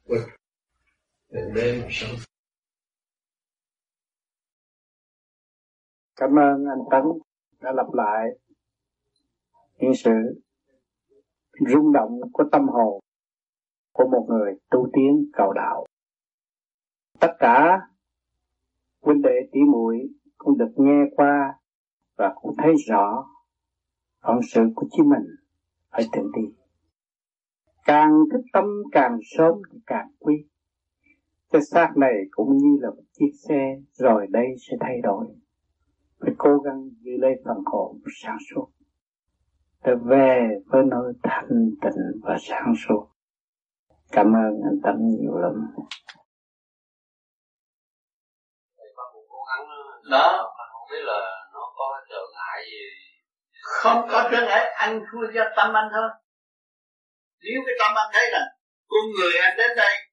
Quật đừng đêm sống cảm ơn anh Tấn đã lặp lại những sự rung động của tâm hồn của một người tu tiến cầu đạo. Tất cả huynh đệ tỷ muội cũng được nghe qua và cũng thấy rõ phận sự của chính mình phải tự đi. Càng thức tâm càng sớm thì càng quý. Cái xác này cũng như là một chiếc xe, rồi đây sẽ thay đổi. Phải cố gắng giữ lấy phần hồn sáng suốt ta về với nơi thanh tịnh và sáng suốt. Cảm ơn anh tâm nhiều lắm. Đó không biết là nó có trở ngại gì. Không có trở ngại, anh thua cho tâm anh thôi. Nếu cái tâm anh thấy là con người anh đến đây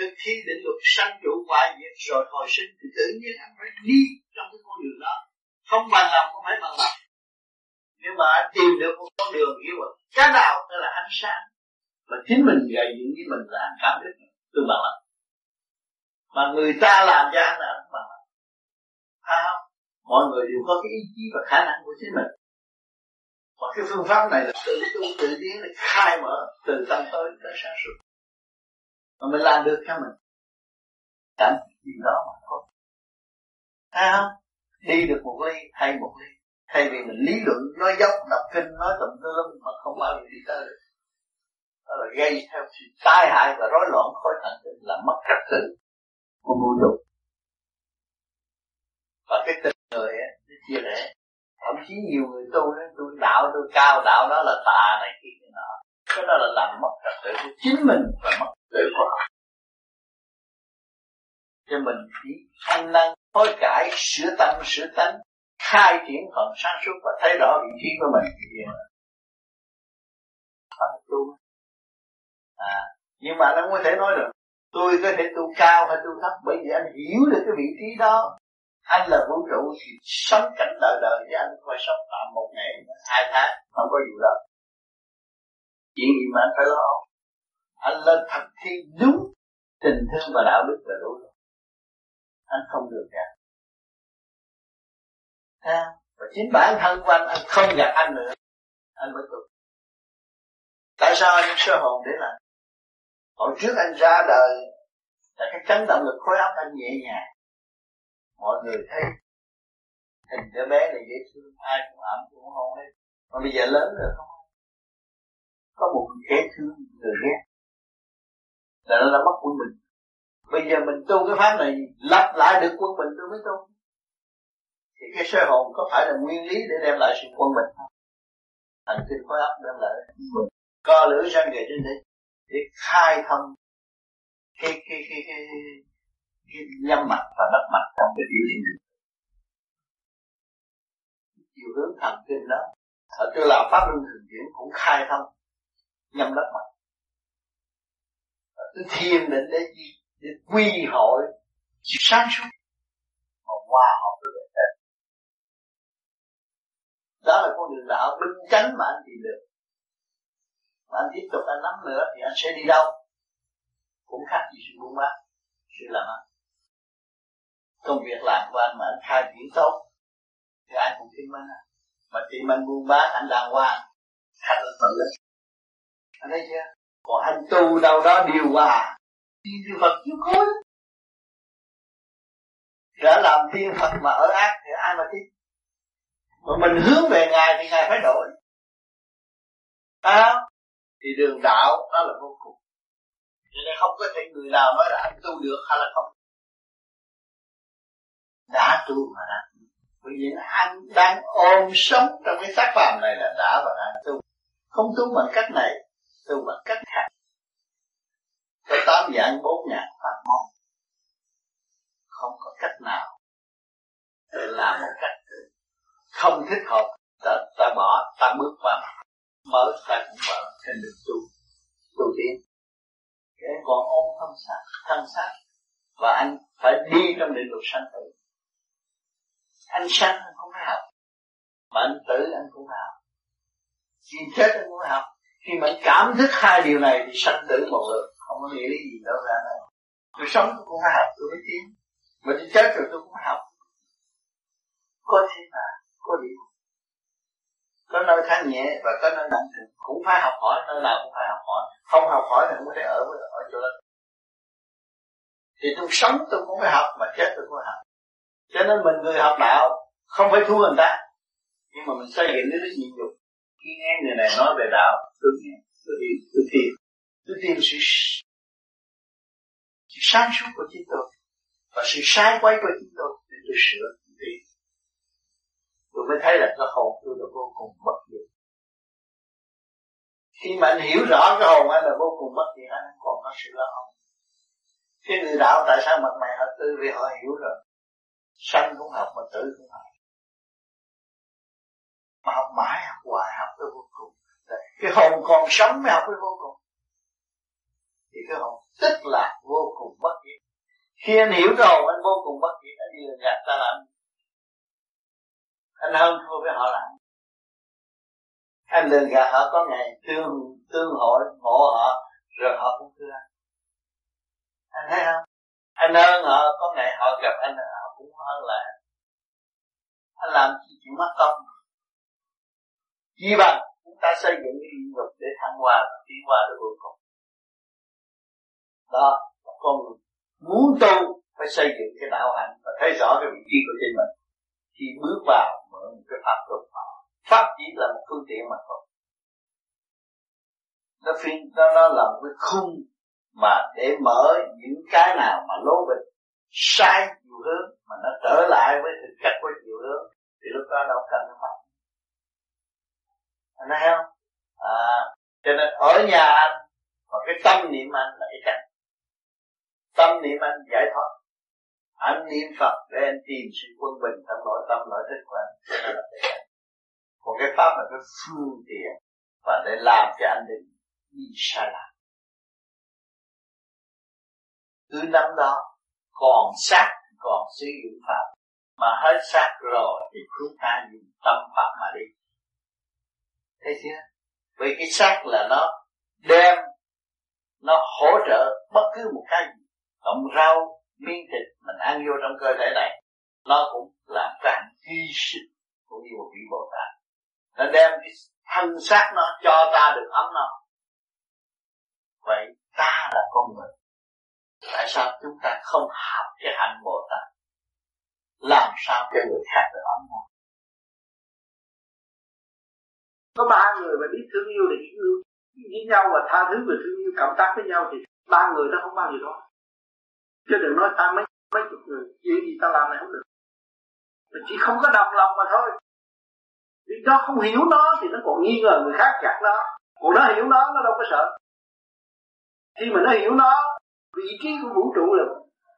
thực thi định luật sanh trụ hoại diệt rồi hồi sinh, thì tự nhiên anh phải đi trong cái con đường đó. Không bằng lòng, không phải bằng lòng nhưng mà anh tìm được một con đường hiểu rồi cái nào đó là ánh sáng, mà chính mình gây dựng với mình là anh cảm biết tôi bằng lòng mà người ta làm cho anh là anh bằng lòng phải không? Mọi người đều có cái ý chí và khả năng của chính mình. Và cái phương pháp này là tự tu, tự tiến là khai mở từ tâm tới tới sáng suốt. Mà mình làm được cho mình. Cảm gì đó mà thôi thấy không? Đi được một ly hay một ly thay vì mình lý luận nói dốc đọc kinh nói tùm lum mà không bao giờ đi tới được. Đó là gây theo sự tai hại và rối loạn khối thần kinh là mất trật tự của vũ trụ. Và cái tình người ấy, nó chia rẽ. Thậm chí nhiều người tu nói tu đạo tu cao đạo đó là tà này kia kia nọ. Cái đó là làm mất trật tự của chính mình và mất trật tự của họ. Cho mình chỉ ăn năn hối cải sửa tâm sửa tánh khai triển phần sáng suốt và thấy rõ vị trí của mình. Thì đó là tu à nhưng mà nó không có thể nói được. Tôi có thể tu cao hay tu thấp bởi vì anh hiểu được cái vị trí đó. Anh là vũ trụ thì sống cảnh đời đời thì anh phải sống tạm một ngày, hai tháng, không có gì đâu chuyện gì mà anh phải lo. Anh lên thật thi đúng tình thương và đạo đức là đủ rồi. Anh không được cả à, và chính bản thân của anh anh không gặp anh nữa. Anh mới tu tại sao anh sơ hồn để làm? Hồi trước anh ra đời là cái chấn động lực khối óc anh nhẹ nhàng. Mọi người thấy hình đứa bé này dễ thương ai cũng ẩm cũng hôn hết mà bây giờ lớn rồi không có một người kẻ thương người ghét. Là nó đã mất quân mình. Bây giờ mình tu cái pháp này lặp lại được quân mình tôi mới tu thì cái sơ hồn có phải là nguyên lý để đem lại sự quân bình không? Hành tinh khối óc đem lại mình co lưỡi sang về trên đây để khai thông cái cái cái cái, cái nhâm mặt và đất mặt trong cái biểu hiện chiều hướng thần kinh đó ở tôi làm pháp luân thường chuyển cũng khai thông nhâm đất mặt tôi thiền định để gì? Để quy hội sự sáng suốt. Và hòa hợp với bệnh tật đó là con đường đạo đứng tránh mà anh tìm được. Mà anh tiếp tục anh nắm nữa thì anh sẽ đi đâu? Cũng khác gì sự buôn bán, sự làm ăn. Công việc làm của anh mà anh khai triển tốt, thì ai cũng tin anh. Mà tìm anh buôn bán, anh đàng hoàng khác là tự lực anh thấy chưa? Còn anh tu đâu đó điều hòa. Thiên điều Phật chiếu khối. Đã làm thiên Phật mà ở ác thì ai mà tin mà mình hướng về Ngài thì Ngài phải đổi. À, thì đường đạo đó là vô cùng. Cho nên không có thể người nào nói là anh tu được hay là không. Đã tu mà. Đã, bởi vì anh đang ôm sống trong cái xác phàm này là đã và đang tu. Không tu bằng cách này tu bằng cách khác. Có tám dạng bốn ngàn pháp môn. Không có cách nào. Để làm một cách không thích hợp ta, ta bỏ ta bước qua mở ta cũng mở trên đường tu tu tiến. Cái còn ôm thân xác thân xác và anh phải đi trong định luật sanh tử. Anh sanh anh không phải học mà anh tử anh cũng học. Khi chết anh cũng học. Khi mà anh cảm thức hai điều này thì sanh tử một lượt không có nghĩa gì đâu ra nữa tôi sống tôi cũng học tôi mới tiến. Mà tôi chết rồi tôi cũng học. Có thế mà có điểm có nơi thanh nhẹ và có nơi nặng thì cũng phải học hỏi, nơi nào cũng phải học hỏi. Không học hỏi thì không có thể ở ở chỗ đó. Thì tôi sống tôi cũng phải học mà chết tôi cũng phải học. Cho nên mình người học đạo, không phải thua người ta. Nhưng mà mình xây dựng cái đức nhiệm vụ khi nghe người này nói về đạo, tôi nghe, tôi hiểu, tôi tìm tôi tìm sự sự sáng suốt của chính tôi. Và sự sai quay của chính tôi để tôi sửa tôi mới thấy là cái hồn tôi là vô cùng bất diệt. Khi mà anh hiểu rõ cái hồn anh là vô cùng bất diệt, anh còn có sự lo âu. Cái người đạo tại sao mặt mày họ tư? Vì họ hiểu rồi. Sanh cũng học mà tử cũng học. Mà học mãi, học hoài, học tới vô cùng. Cái hồn còn sống mới học tới vô cùng. Thì cái hồn tức là vô cùng bất diệt. Khi anh hiểu cái hồn anh vô cùng bất diệt, anh lừa gạt ta làm anh hơn thua với họ làm anh đừng gạt họ, có ngày tương tương hội ngộ họ, rồi họ cũng thương anh anh thấy không? Anh hơn họ, có ngày họ gặp anh, họ cũng hơn lại anh. Làm gì chuyện mất công. Chỉ bằng, chúng ta xây dựng cái lĩnh vực để thăng hoa và tiến qua được vô cùng. Đó con muốn tu, phải xây dựng cái đạo hạnh và thấy rõ cái vị trí của chính mình khi bước vào mở một cái pháp luật họ pháp chỉ là một phương tiện mà thôi. Nó phiên nó, nó là một cái khung mà để mở những cái nào mà lố bịch sai nhiều hướng mà nó trở lại với thực chất của nhiều hướng thì lúc đó đâu cần nó học anh thấy không? À, cho nên ở nhà anh và cái tâm niệm anh là cái cách. Tâm niệm anh giải thoát anh niệm Phật để anh tìm sự quân bình trong nội tâm nội thức của anh. Còn cái pháp là cái phương tiện và để làm cho anh định đi sai lạc cứ năm đó, còn sát còn sử dụng pháp. Mà hết sát rồi thì chúng ta dùng tâm pháp mà đi. Thấy chưa? Vì cái xác là nó đem, nó hỗ trợ bất cứ một cái gì. Cộng rau miếng thịt mình ăn vô trong cơ thể này. Nó cũng làm càng hy sinh cũng như một vị bồ tát. Nó đem cái thân xác nó cho ta được ấm nó vậy ta là con người. Tại sao chúng ta không học cái hạnh bồ tát? Làm sao cho người khác được ấm no? Có ba người mà biết thương yêu để yêu. Với nhau và tha thứ và thương yêu, cảm tác với nhau thì ba người đó không bao giờ đó chứ đừng nói ta mấy mấy chục người chuyện gì ta làm này không được. Mình chỉ không có đồng lòng mà thôi. Vì nó không hiểu nó thì nó còn nghi ngờ người khác gạt nó. Còn nó hiểu nó nó đâu có sợ. Khi mà nó hiểu nó vị trí của vũ trụ là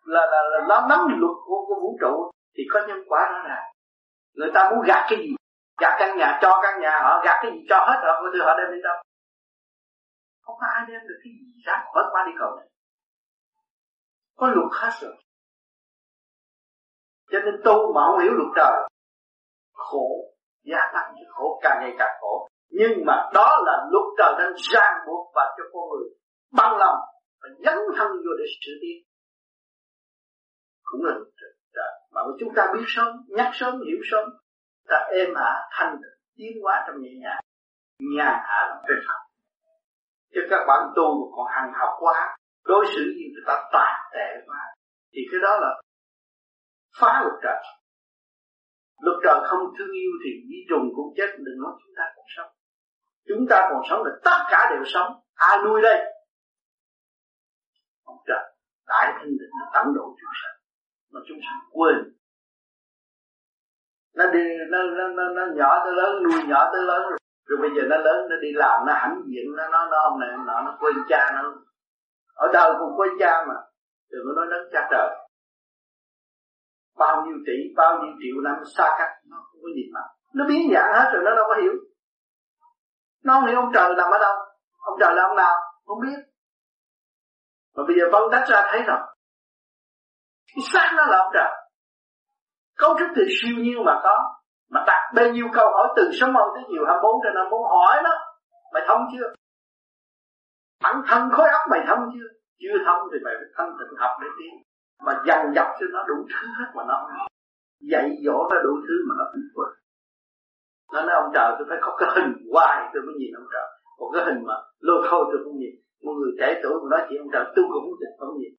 là là, là nó nắm luật của, của vũ trụ thì có nhân quả rõ ràng. Người ta muốn gạt cái gì? Gạt căn nhà cho căn nhà họ gạt cái gì cho hết họ đưa họ đem đi đâu? Không có ai đem được cái gì ra hết qua đi cầu này có luật hết rồi. Cho nên tu mà không hiểu luật trời, khổ gia tăng cho khổ, càng ngày càng khổ. Nhưng mà đó là luật trời đang ràng buộc và cho con người bằng lòng và dấn thân vô để sửa tiến. Cũng là luật trời. Mà chúng ta biết sớm, nhắc sớm, hiểu sớm, ta êm hạ thanh tiến hóa trong nhẹ nhàng. Nhà hạ là cái pháp chứ các bạn tu còn hàng học quá đối xử như người ta tàn tệ quá thì cái đó là phá luật trời. Luật trời không thương yêu thì di trùng cũng chết đừng nói chúng ta còn sống. Chúng ta còn sống là tất cả đều sống. Ai nuôi đây? Ông trời đại thanh định tận độ chúng sanh. Mà chúng sanh quên. Nó đi nó nó nó, nó nhỏ tới lớn nuôi nhỏ tới lớn rồi, rồi bây giờ nó lớn nó đi làm nó hãnh diện nó nó nó ông này nó nó quên cha nó ở đời cũng quên cha mà. Đừng có nói đến cha trời. Bao nhiêu tỷ, bao nhiêu triệu năm xa cách, nó không có gì mà. Nó biến dạng hết rồi, nó đâu có hiểu. Nó không hiểu ông trời nằm ở đâu. Ông trời là ông nào? Không biết. Mà bây giờ phân tách ra thấy rồi. Cái xác nó là ông trời. Cấu trúc từ siêu nhiên mà có. Mà đặt bao nhiêu câu hỏi, từ sớm mâu tới chiều 24 trên 24 hỏi nó. Mày thông chưa? Bản thân khối óc mày thông chưa? Chưa thông thì mày phải thanh tịnh học để tiến. Mà dằn dọc cho nó đủ thứ hết mà nó dạy dỗ nó đủ thứ mà nó không quên. Nó nói, ông trời, tôi phải có cái hình hoài, tôi mới nhìn ông trời. Còn cái hình mà lô khâu tôi không nhìn. Một người trẻ tuổi mà nói chuyện ông trời, tôi cũng không không nhìn.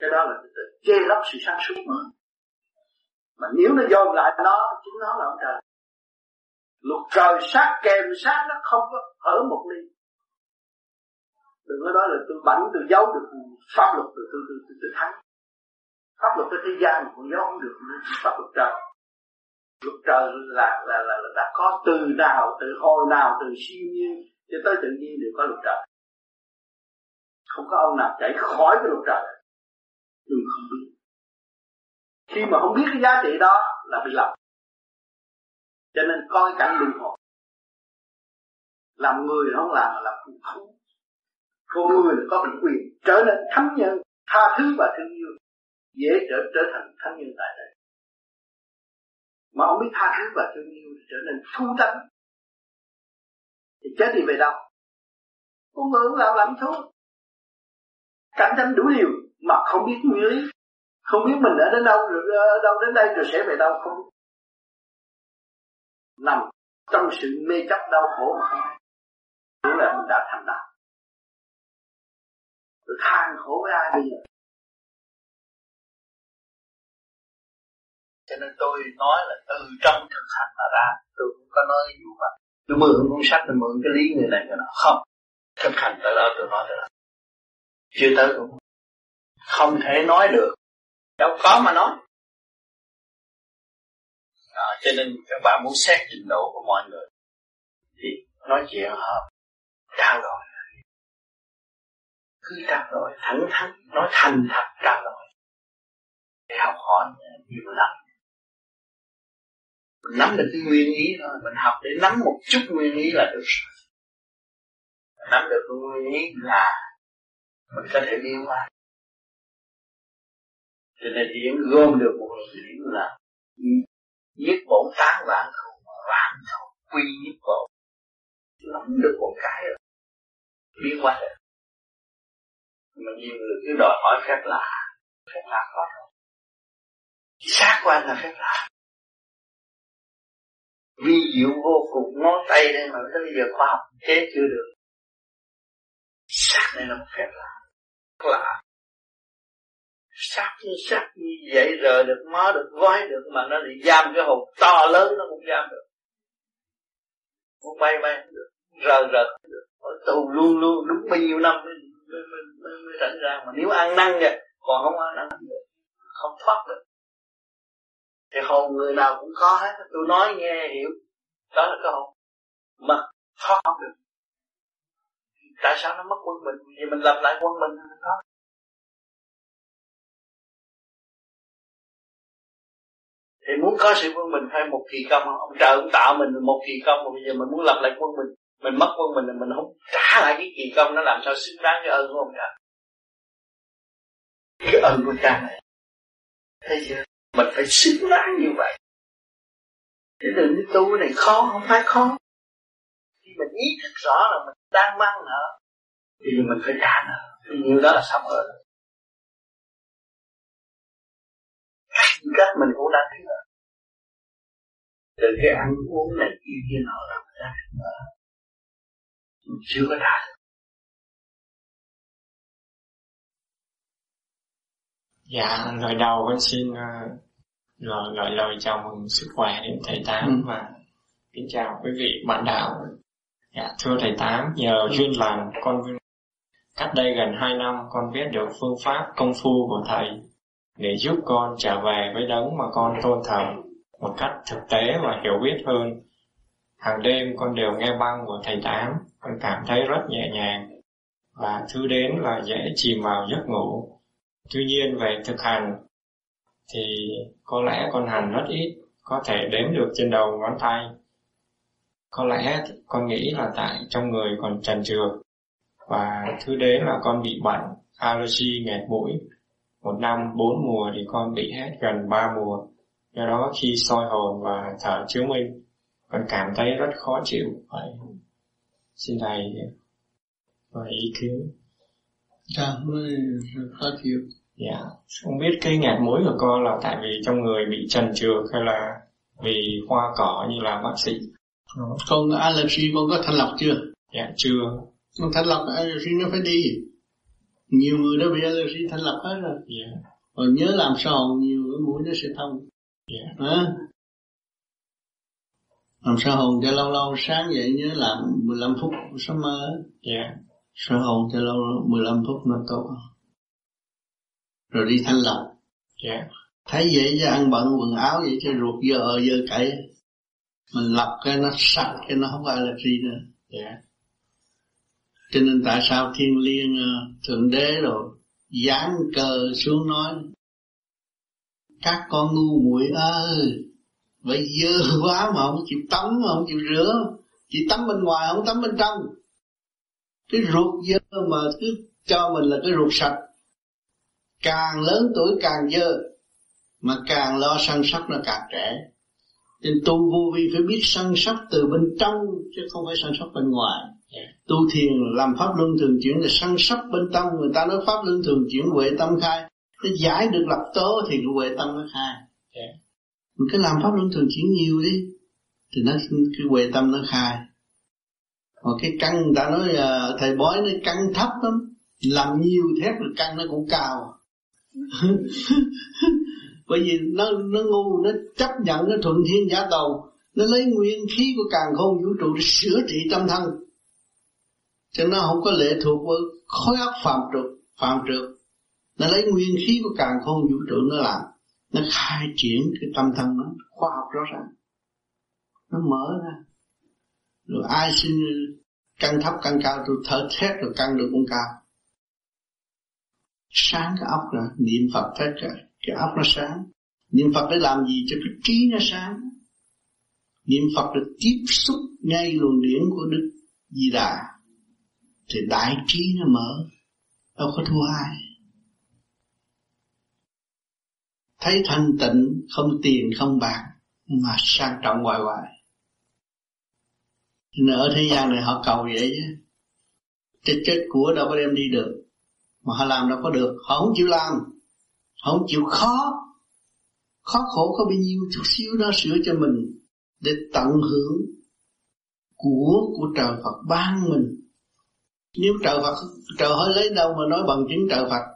Cái đó là tự che lấp sự sáng suốt mà. Mà nếu nó dồn lại nó, chính nó là ông trời. Luật trời sát kèm sát nó không có ở một ly đừng có nói là tôi bắn tôi giấu được pháp luật tôi tôi tôi, tôi, tôi thắng. Pháp luật cái thế gian cũng giấu không được nữa pháp luật trời. Luật trời là là, là là đã có từ nào từ hồi nào từ siêu nhiên cho tới tự nhiên đều có luật trời. Không có ông nào chạy khỏi cái luật trời đừng không biết. Khi mà không biết cái giá trị đó là bị lầm. Cho nên coi cảnh luân hồi làm người không làm là làm con thú con người là có bản quyền, trở nên thánh nhân, tha thứ và thương yêu, dễ trở trở thành thánh nhân tại đây. Mà không biết tha thứ và thương yêu trở nên thu tánh. Thì chết đi về đâu? Con người cũng làm làm thú cạnh tranh đủ điều mà không biết nguyên lý. Không biết mình ở đến đâu rồi ở đâu đến đây rồi sẽ về đâu không? Biết nằm trong sự mê chấp đau khổ mà không cũng là mình đã thành đạo tôi than khổ với ai bây giờ cho nên tôi nói là từ trong thực hành mà ra tôi cũng có nói dụ mà tôi mượn cuốn sách tôi mượn cái lý người này người nào không thực hành tới đó tôi nói tới đó. Chưa tới cũng không thể nói được. Đâu có mà nói. Đó, cho nên các bạn muốn xét trình độ của mọi người thì nói chuyện hợp trao đổi cứ trao đổi thẳng thắn, nói thành thật trao đổi để học hỏi nhiều lần. Mình nắm được cái nguyên ý đó, mình học để nắm một chút nguyên ý là được rồi. Nắm được cái nguyên ý là mình có thể biến hóa. Cho nên điển gom được một điểm là giết bổn tán vạn thù vạn thù quy nhất bổn. Nắm được một cái rồi, biến hóa được mà nhiều người cứ đòi hỏi phép lạ. Phép lạ có rồi. Xác của anh là phép lạ. Vi diệu vô cùng ngón tay đây mà tới bây giờ khoa học chế chưa được. Xác này là một phép lạ. Lạ. Sắc như sắc như vậy rồi được, mó được vói được mà nó lại giam cái hồn to lớn nó cũng giam được. Muốn bay bay được. Rờ rờ được. Ở tù luôn luôn, đúng bao nhiêu năm mới mới, mới, mới, mới rảnh ra mà nếu ăn năn kìa còn không ăn năn không thoát được. Thì hồn người nào cũng có hết. Tôi nói nghe hiểu. Đó là cái hồn. Mà thoát không được. Tại sao nó mất quân mình? Vì mình lập lại quân mình thoát thì muốn có sự quân mình phải một kỳ công ông trời cũng tạo mình một kỳ công mà bây giờ mình muốn lập lại quân mình mình mất quân mình là mình không trả lại cái kỳ công nó làm sao xứng đáng cái ơn của ông trời cái ơn của cha này thấy chưa? Mình phải xứng đáng như vậy. Cái đường đi tu này khó, không phải khó. Khi mình ý thức rõ là mình đang mang nợ, thì mình phải trả nợ. Thì nhiều đó là xong rồi cách mình cũng đã thấy rồi từ cái ăn uống này kia kia nọ là ra mình chưa có đạt Dạ, lời đầu con xin uh, lời, lời lời chào mừng sức khỏe đến thầy Tám ừ. và kính chào quý vị bạn đạo. Dạ, thưa thầy Tám, nhờ ừ. duyên lành con cách đây gần 2 năm con biết được phương pháp công phu của thầy để giúp con trở về với đấng mà con tôn thờ một cách thực tế và hiểu biết hơn. Hàng đêm con đều nghe băng của thầy Tám, con cảm thấy rất nhẹ nhàng và thứ đến là dễ chìm vào giấc ngủ. Tuy nhiên về thực hành thì có lẽ con hành rất ít, có thể đếm được trên đầu ngón tay. Có lẽ con nghĩ là tại trong người còn trần trượt và thứ đến là con bị bệnh, allergy nghẹt mũi. Một năm bốn mùa thì con bị hết gần ba mùa. Do đó khi soi hồn và thở chứng minh, con cảm thấy rất khó chịu. Vậy xin thầy và ý kiến. Cảm khó chịu. Dạ, không biết cái ngạt mũi của con là tại vì trong người bị trần trượt hay là vì hoa cỏ như là bác sĩ. Con allergy con có thanh lọc chưa? Dạ chưa. Con thanh lọc allergy nó phải đi. Nhiều người đã bị allergy thanh lọc hết rồi. Dạ. Còn nhớ làm sao nhiều cái mũi nó sẽ thông. Dạ. À? Làm sao hồn cho lâu lâu sáng dậy nhớ làm 15 phút sớm mơ. Dạ. Sơ hồn cho lâu 15 phút nó tốt rồi đi thanh lọc yeah. thấy vậy cho ăn bận quần áo vậy cho ruột dơ ờ dơ cậy mình lọc cái nó sạch cái nó không phải là gì nữa yeah. cho nên tại sao thiên liêng ờ, thượng đế rồi giáng cờ xuống nói các con ngu muội ơi vậy dơ quá mà không chịu tắm mà không chịu rửa. Chỉ tắm bên ngoài không tắm bên trong. Cái ruột dơ mà cứ cho mình là cái ruột sạch. Càng lớn tuổi càng dơ mà càng lo săn sóc nó càng trẻ. Nên tu vô vi phải biết săn sóc từ bên trong chứ không phải săn sóc bên ngoài. Yeah. tu thiền làm pháp luân thường chuyển là săn sóc bên trong người ta nói pháp luân thường chuyển huệ tâm khai. Nó giải được lập tố thì huệ tâm nó khai. Yeah mình cứ làm pháp luân thường chuyển nhiều đi thì nó cái huệ tâm nó khai. Còn cái căn người ta nói uh, thầy bói nó căn thấp lắm làm nhiều thép rồi căn nó cũng cao. Bởi vì nó nó ngu nó chấp nhận nó thuận thiên giả tàu nó lấy nguyên khí của càng khôn vũ trụ để sửa trị tâm thân. Cho nó không có lệ thuộc với khối óc phạm trượt phạm trượt. Nó lấy nguyên khí của càng khôn vũ trụ nó làm nó khai triển cái tâm thân nó khoa học rõ ràng. Nó mở ra. Rồi ai xin căng thấp căng cao tôi thở thét rồi căng được cũng cao. Sáng cái óc ra niệm phật phải cái, cái óc nó sáng. Niệm phật để làm gì? Cho cái trí nó sáng. Niệm phật được tiếp xúc ngay luồng điển của đức di đà. Thì đại trí nó mở. Đâu có thua ai. Thấy thanh tịnh, không tiền, không bạc, mà sang trọng hoài hoài. Nên ở thế gian này họ cầu vậy chứ. Chết chết của đâu có đem đi được, mà họ làm đâu có được. Họ không chịu làm, họ không chịu khó. Khó khổ có bao nhiêu, chút xíu đó sửa cho mình, để tận hưởng của của trời Phật ban mình. Nếu trời Phật, trời hỏi lấy đâu mà nói bằng chứng trời Phật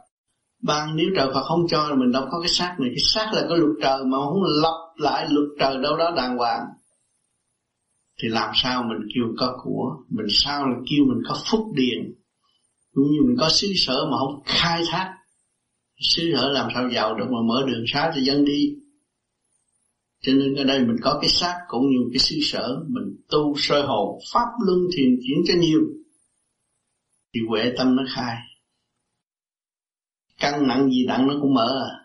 ban nếu trời Phật không cho mình đâu có cái xác này. Cái xác là cái luật trời mà không lập lại luật trời đâu đó đàng hoàng. Thì làm sao mình kêu có của? Mình sao là kêu mình có phúc điền? Cũng như mình có xứ sở mà không khai thác. Xứ sở làm sao giàu được mà mở đường xá cho dân đi? Cho nên ở đây mình có cái xác cũng như cái xứ sở. Mình tu soi hồn, pháp luân thiền chuyển cho nhiều. Thì huệ tâm nó khai căng nặng gì nặng nó cũng mở. À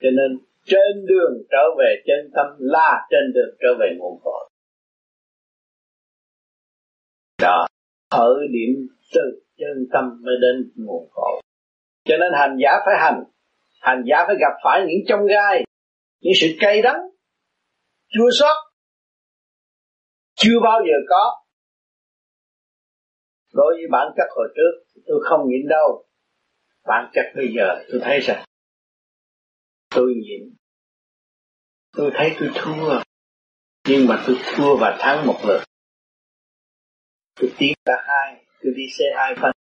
cho nên trên đường trở về chân tâm là trên đường trở về nguồn cội đó khởi điểm từ chân tâm mới đến nguồn cội cho nên hành giả phải hành. Hành giả phải gặp phải những trong gai, những sự cay đắng, chua xót. Chưa bao giờ có đối với bản chất hồi trước, tôi không nhịn đâu. Bản chất bây giờ, tôi thấy rằng tôi nhịn. Tôi thấy tôi thua. Nhưng mà tôi thua và thắng một lượt tôi tiến cả hai, tôi đi xe hai phân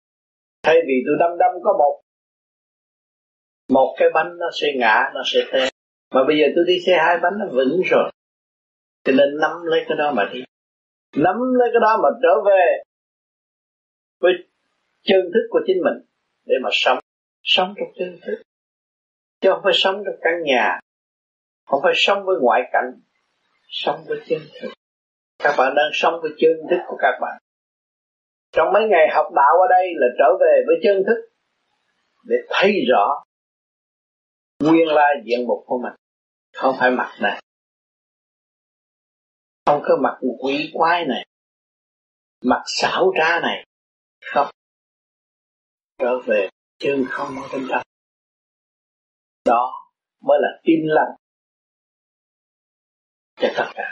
thay vì tôi đâm đâm có một. Một cái bánh nó sẽ ngã, nó sẽ té. Mà bây giờ tôi đi xe hai bánh nó vững rồi. Cho nên nắm lấy cái đó mà đi. Nắm lấy cái đó mà trở về với chân thức của chính mình để mà sống. Sống trong chân thức. Chứ không phải sống trong căn nhà. Không phải sống với ngoại cảnh. Sống với chân thức. Các bạn đang sống với chân thức của các bạn. Trong mấy ngày học đạo ở đây là trở về với chân thức để thấy rõ nguyên lai diện mục của mình. Không phải mặt này. Không có mặt quỷ quái này. Mặt xảo trá này khóc, trở về chân không ở bên trong đó mới là tin lành cho tất cả.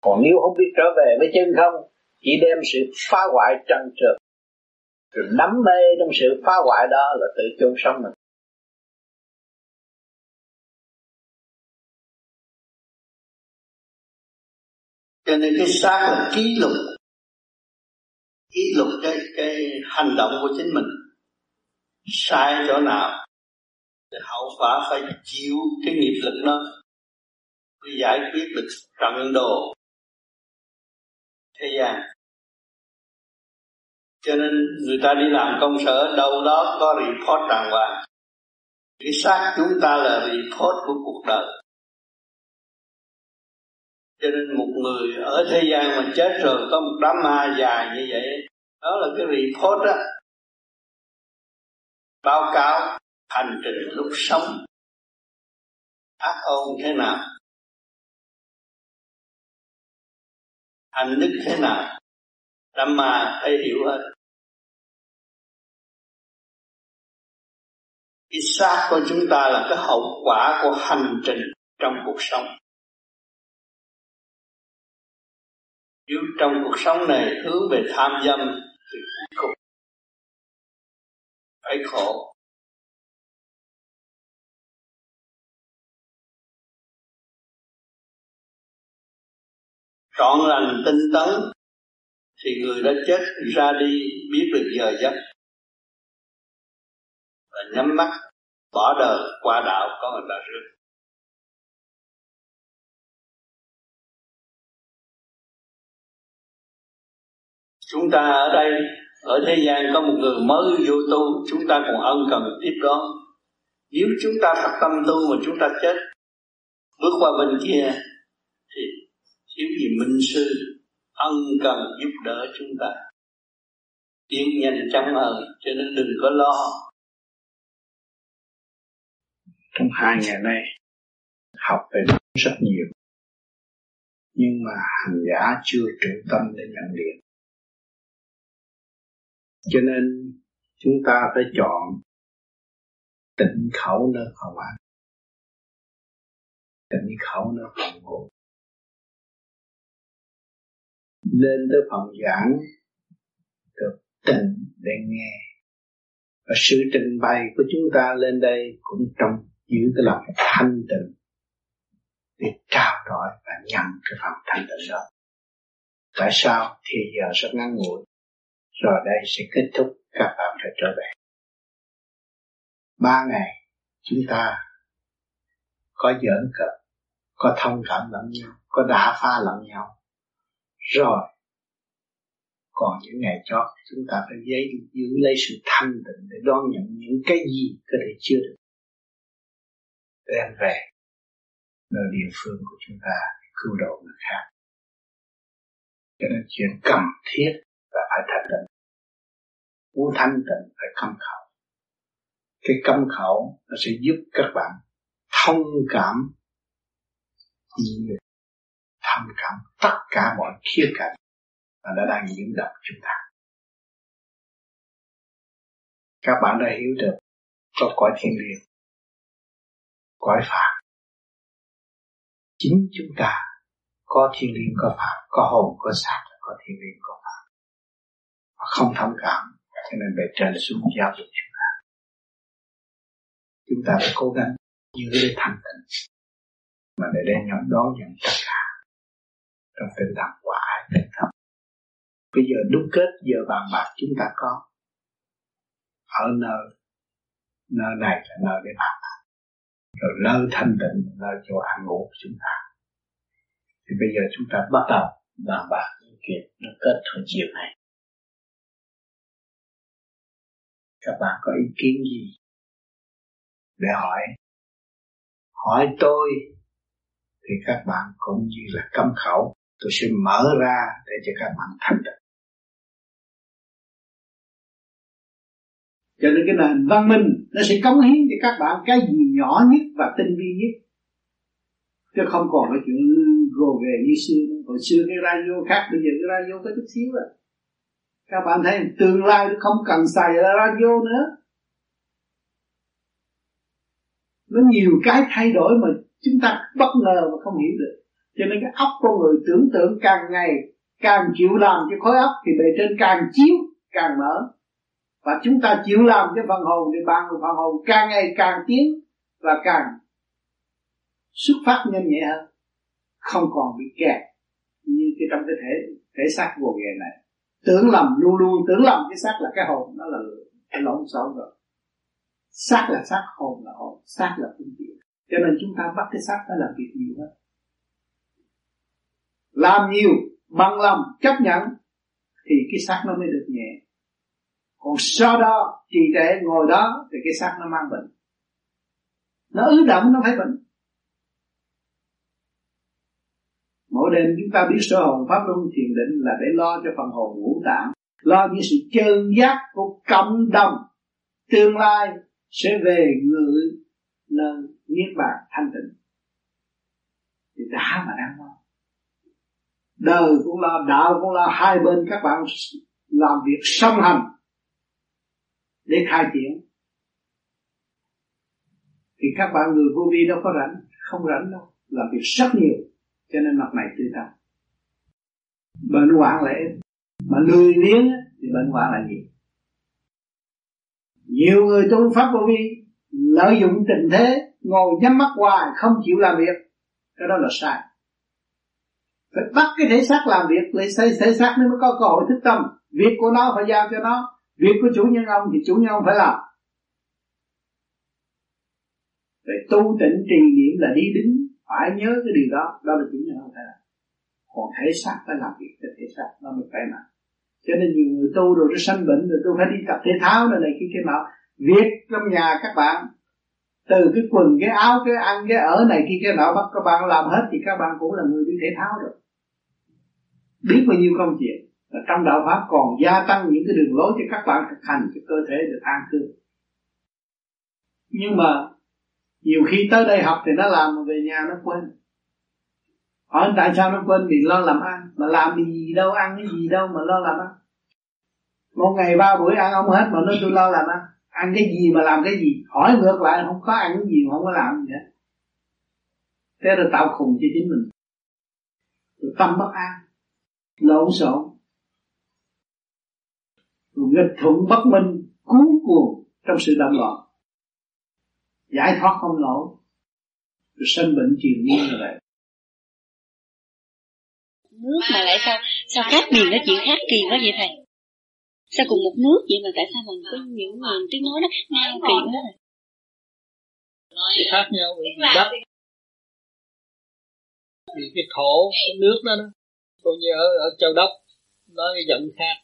Còn nếu không biết trở về với chân không, chỉ đem sự phá hoại trần trượt. Rồi đắm mê trong sự phá hoại đó là tự chôn sống mình. Cho nên cái xác là ký lục kỷ luật cái cái hành động của chính mình. Sai chỗ nào, thì hậu quả phải chịu cái nghiệp lực nó giải quyết được trận đồ. Thế gian. Cho nên người ta đi làm công sở, đâu đó có report đàng hoàng. Cái xác chúng ta là report của cuộc đời cho nên một người ở thế gian mà chết rồi có một đám ma dài như vậy, đó là cái report á. Báo cáo hành trình lúc sống. Ác ôn thế nào? Hành đức thế nào? Đám ma phải hiểu hết. Cái xác của chúng ta là cái hậu quả của hành trình trong cuộc sống. Nếu trong cuộc sống này hướng về tham dâm thì cuối cùng phải khổ. Trọn lành tinh tấn thì người đã chết ra đi biết được giờ giấc và nhắm mắt bỏ đời qua đạo có người ta rước. Chúng ta ở đây, ở thế gian có một người mới vô tu, chúng ta còn ân cần tiếp đó. Nếu chúng ta thật tâm tu mà chúng ta chết, bước qua bên kia, thì thiếu gì minh sư ân cần giúp đỡ chúng ta? Tiến nhanh chóng hơn cho nên đừng có lo. Trong hai ngày nay, học về rất nhiều, nhưng mà hành giả chưa trụ tâm để nhận điện cho nên chúng ta phải chọn tịnh khẩu nơi phòng ăn tịnh khẩu nơi phòng ngủ lên tới phòng giảng, được tịnh để nghe. Và sự trình bày của chúng ta lên đây cũng trong giữ cái lòng thanh tịnh để trao đổi và nhận cái phần thanh tịnh đó. Tại sao thì giờ rất ngắn ngủi? Rồi đây sẽ kết thúc các bạn phải trở về. Ba ngày, chúng ta có giỡn cợt có thông cảm lẫn nhau, có đả pha lẫn nhau. Rồi, còn những ngày chót, chúng ta phải giấy giữ lấy sự thanh tịnh để đón nhận những cái gì có thể chưa được. Đem về nơi địa phương của chúng ta cứu độ người khác. Cho nên chuyện cần thiết phải thanh tịnh muốn thanh tịnh phải câm khẩu cái câm khẩu nó sẽ giúp các bạn thông cảm thông cảm tất cả mọi khía cạnh mà nó đang nhiễm độc chúng ta. Các bạn đã hiểu được có cõi thiên liêng, cõi phàm. Chính chúng ta có thiên liêng, có phàm, có hồn, có xác, có thiên liêng, có không thông cảm. Cho nên bề trên xuống giáo dục chúng ta. Chúng ta phải cố gắng giữ lấy thanh tịnh. Mà để đem nhận đó nhận tất cả. Trong tinh thần quả tinh thần. Bây giờ đúc kết giờ bàn bạc chúng ta có. Ở nơi nơi này là nơi để bàn bạc. Rồi nơi thanh tịnh, nơi chỗ ăn ngủ của chúng ta. Thì bây giờ chúng ta bắt đầu bàn bạc những chuyện nó kết hồi chiều này các bạn có ý kiến gì? Để hỏi. Hỏi tôi, thì các bạn cũng như là cấm khẩu. Tôi sẽ mở ra để cho các bạn thành được cho nên cái nền văn minh, nó sẽ cống hiến cho các bạn cái gì nhỏ nhất và tinh vi nhất. Chứ không còn cái chuyện gồ ghề như xưa. Hồi xưa cái radio khác, bây giờ cái radio có chút xíu rồi các bạn thấy tương lai nó không cần xài radio nữa. Nó nhiều cái thay đổi mà chúng ta bất ngờ mà không hiểu được. Cho nên cái óc con người tưởng tượng càng ngày càng chịu làm cho khối óc thì bề trên càng chiếu, càng mở. Và chúng ta chịu làm cái phần hồn thì bạn phần hồn càng ngày càng tiến và càng xuất phát nhanh nhẹ hơn. Không còn bị kẹt như cái trong cái thể thể xác gồ ghề này tưởng lầm luôn luôn tưởng lầm cái xác là cái hồn nó là cái lộn xộn rồi. Xác là xác, hồn là hồn, xác là phương tiện. Cho nên chúng ta bắt cái xác phải làm việc nhiều hết làm nhiều bằng lòng chấp nhận thì cái xác nó mới được nhẹ. Còn sau đó trì trệ ngồi đó thì cái xác nó mang bệnh. Nó ứ động nó phải bệnh. Mỗi đêm chúng ta biết sơ hồn pháp luân thiền định là để lo cho phần hồn ngũ tạng, lo những sự chân giác của cộng đồng. Tương lai sẽ về ngự nơi niết bàn thanh tịnh. Thì đã mà đang lo. Đời cũng lo, đạo cũng lo, hai bên các bạn làm việc song hành để khai triển. Thì các bạn người vô vi đâu có rảnh, không rảnh đâu, làm việc rất nhiều cho nên mặt này tươi tắn bệnh hoạn lại mà lười biếng thì bệnh hoạn là gì nhiều người tu pháp vô vi lợi dụng tình thế, ngồi nhắm mắt hoài, không chịu làm việc. Cái đó là sai. Phải bắt cái thể xác làm việc, lấy xây thể xác nó mới có cơ hội thức tâm. Việc của nó phải giao cho nó. Việc của chủ nhân ông thì chủ nhân ông phải làm. Vậy tu tịnh trì niệm là đi đứng phải nhớ cái điều đó. Đó là chúng nhân ông phải làm còn thể xác phải làm việc cho thể xác, nó mới khỏe mạnh. Cho nên nhiều người tu rồi nó sanh bệnh rồi tôi phải đi tập thể thao này này kia kia nọ. Việc trong nhà các bạn, từ cái quần, cái áo, cái ăn, cái ở này kia kia nọ, bắt các bạn làm hết thì các bạn cũng là người đi thể thao rồi. Biết bao nhiêu công chuyện. Và trong đạo pháp còn gia tăng những cái đường lối cho các bạn thực hành cho cơ thể, được an cư. Nhưng mà nhiều khi tới đây học thì nó làm mà về nhà nó quên. Hỏi tại sao nó quên? Vì lo làm ăn. Mà làm gì đâu, ăn cái gì đâu mà lo làm ăn. Một ngày ba buổi ăn không hết mà nó tôi lo làm ăn. Ăn cái gì mà làm cái gì? Hỏi ngược lại, không có ăn cái gì mà không có làm gì hết. Thế là tạo khùng cho chính mình. Rồi tâm bất an. Lộn xộn. Rồi nghịch thuận bất minh, cuốn cuồng trong sự động loạn giải thoát không nổi rồi sanh bệnh triền miên như vậy nước mà lại sao sao khác miền nói chuyện khác kỳ quá vậy thầy? Sao cùng một nước vậy mà tại sao mình có những miền tiếng nói nó ngang kỳ quá thầy thì khác nhau vì đất. Vì cái thổ cái nước đó đó. Còn như ở, ở châu đốc nói cái giọng khác.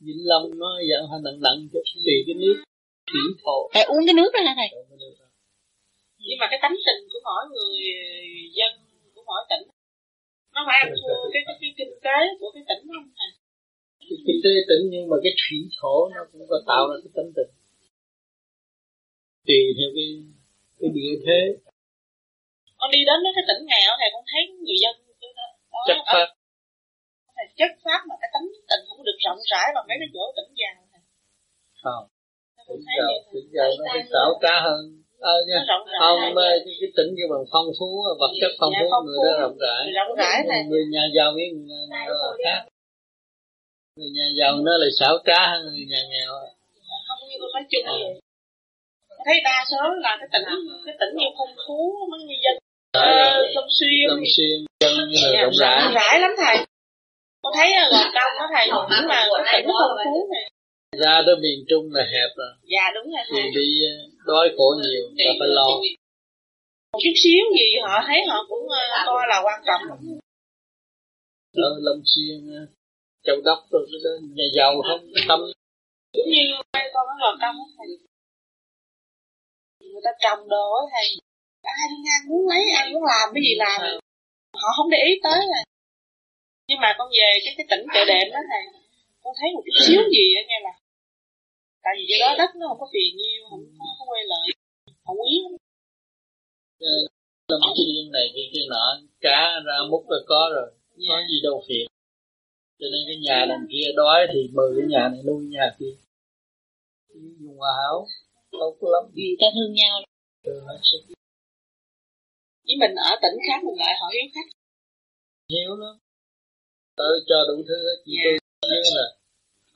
Vĩnh long nó giọng hơi nặng nặng chút tùy cái nước. Thủy thổ. Phải uống cái nước đó hả thầy nhưng mà cái tánh tình của mỗi người dân của mỗi tỉnh nó phải ăn thua cái, cái, cái kinh tế của cái tỉnh không cái kinh tế tỉnh nhưng mà cái thủy thổ nó cũng có tạo ra cái tánh tình. Tùy theo cái cái địa thế. Con đi đến mấy cái tỉnh nghèo thầy con thấy người dân đó, chất phát thầy chất phát mà cái tánh tình không được rộng rãi bằng mấy cái chỗ tỉnh giàu thầy. Không tỉnh giàu tỉnh giàu nó phải xảo trá hơn ờ nha. Không cái, cái tỉnh kia bằng phong phú vật chất phong phú người đó rộng rãi. rộng rãi này. người nhà giàu với người khác. Người nhà giàu nó lại xảo trá hơn người nhà nghèo không như nói chung vậy. Thấy đa số là cái tỉnh cái tỉnh nhiều phong phú mấy người dân Long Xuyên Long Xuyên dân rộng rãi rộng rãi. lắm thầy. Con thấy là gò công đó thầy cũng là cái tỉnh phong phú này ra tới miền Trung là hẹp rồi. Dạ đúng rồi. Thì đi đói khổ nhiều ta phải lo. một chút xíu gì họ thấy họ cũng coi là quan trọng. Ở Long Xuyên châu đốc rồi đó nhà giàu không? Tâm. Cũng như con ở gò công người ta trồng đồ thầy. Ai đi ngang muốn lấy ai muốn làm cái gì làm. Họ không để ý tới là nhưng mà con về cái cái tỉnh chợ đệm đó thầy con thấy một chút xíu gì á nghe là tại vì cái đó đất nó không có phì nhiêu không có, không quay lại không quý lâm thiên này cái cái nọ cá ra múc rồi có rồi có gì đâu phiền. Cho nên cái nhà đằng kia đói thì mời cái nhà này nuôi nhà kia. Dùng hòa hảo tốt lắm. Người ta thương nhau. Với mình ở tỉnh khác mình lại họ hiếu khách. Hiếu lắm. Tới cho đủ thứ hết chỉ yeah. tôi như là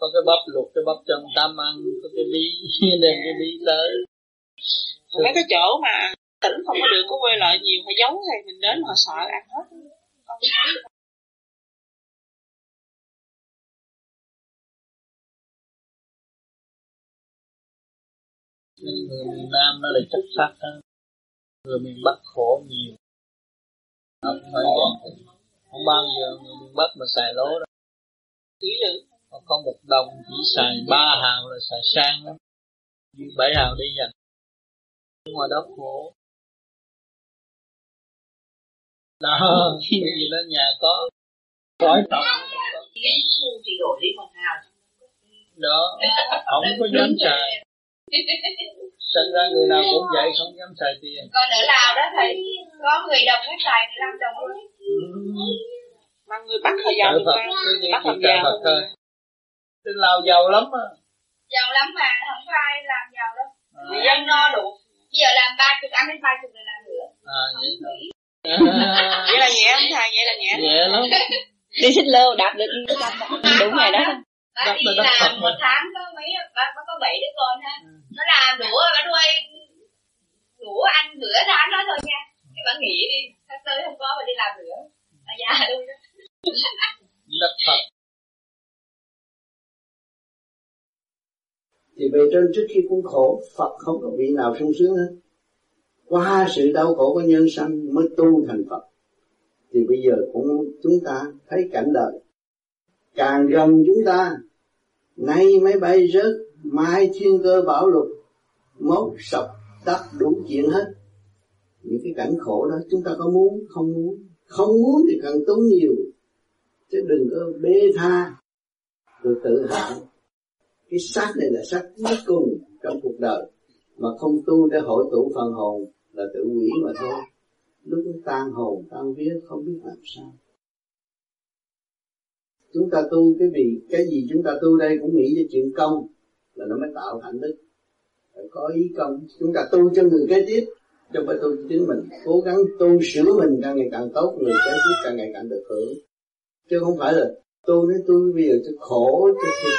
có cái bắp luộc cái bắp trong tam ăn có cái bí đem cái bí tới. Mấy cái chỗ mà tỉnh không có được có quay lại nhiều phải giấu thì mình đến họ sợ ăn hết. Người miền Nam nó lại chất phát hơn. Người miền Bắc khổ nhiều. Không phải vậy. Không bao giờ người miền Bắc mà xài lố đâu còn có một đồng chỉ xài ba hào là xài sang lắm. Như bảy hào đi dành. Ngoài đó khổ. Đó vì đó nhà có. Cõi tổng. thì đổi đi một hào. Đó không có dám xài. Sinh ra người nào cũng vậy không dám xài tiền. Còn ở Lào đó thầy Có người đồng cái xài 15 đồng luôn Mà người Bắc họ giàu Phật, Bắc họ giàu thôi Trên Lào giàu lắm á. Giàu lắm mà không có ai làm giàu đâu. À. Người dân no đủ. Bây giờ làm ba chục ăn đến ba chục người làm nữa À vậy thôi Vậy là nhẹ không thầy? Vậy là nhẹ Nhẹ lắm. Đi xích lô đạp được đủ ngày đó. Bác đi làm một tháng có mấy bác có bảy đứa con ha. Nó làm đủ rồi nó nuôi đủ ăn bữa tháng đó thôi nha. Cái bạn nghỉ đi tháng tới không có mà đi làm nữa. Là già luôn đó. Đất Phật thì bề trên trước khi cũng khổ, Phật không có vị nào sung sướng hết. Qua sự đau khổ của nhân sanh mới tu thành Phật. Thì bây giờ cũng chúng ta thấy cảnh đời. Càng gần chúng ta, nay máy bay rớt, mai thiên cơ bão lụt, mốt sập tắt đủ chuyện hết. Những cái cảnh khổ đó chúng ta có muốn, không muốn? Không muốn thì cần tốn nhiều, chứ đừng có bê tha. Rồi tự hại cái xác này là xác cuối cùng trong cuộc đời. Mà không tu để hội tụ phần hồn là tự hủy mà thôi. Lúc tan hồn, tan vía, không biết làm sao. Chúng ta tu cái vì cái gì chúng ta tu đây cũng nghĩ cho chuyện công là nó mới tạo hạnh đức. Phải có ý công. Chúng ta tu cho người kế tiếp cho phải tu cho chính mình. Cố gắng tu sửa mình càng ngày càng tốt, người kế tiếp càng ngày càng được hưởng. Chứ không phải là tu nói tôi bây giờ tôi khổ, tôi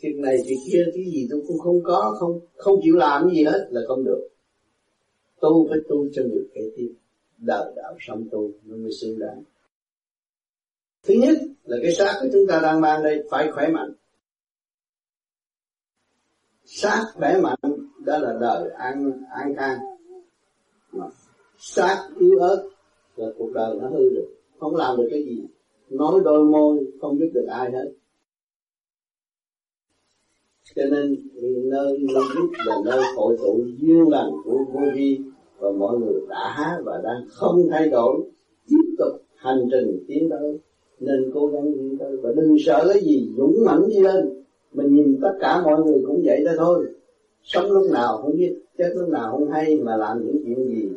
việc này việc kia, cái gì tôi cũng không có, không không chịu làm gì hết, là không được. Tu phải tu cho người kế tiếp đời đạo sống tu, nó mới xứng đáng. Thứ nhất là cái xác của chúng ta đang mang đây phải khỏe mạnh. Xác khỏe mạnh, đó là đời an an khang. Xác yếu ớt là cuộc đời nó hư được, không làm được cái gì. Nói đôi môi, không giúp được ai hết cho nên nơi nơi lúc là nơi hội tụ duyên lành của vô vi và mọi người đã và đang không thay đổi, tiếp tục hành trình tiến tới, nên cố gắng đi tới. Và đừng sợ cái gì dũng mãnh đi lên, mình nhìn tất cả mọi người cũng vậy đó thôi. Sống lúc nào không biết, chết lúc nào không hay mà làm những chuyện gì,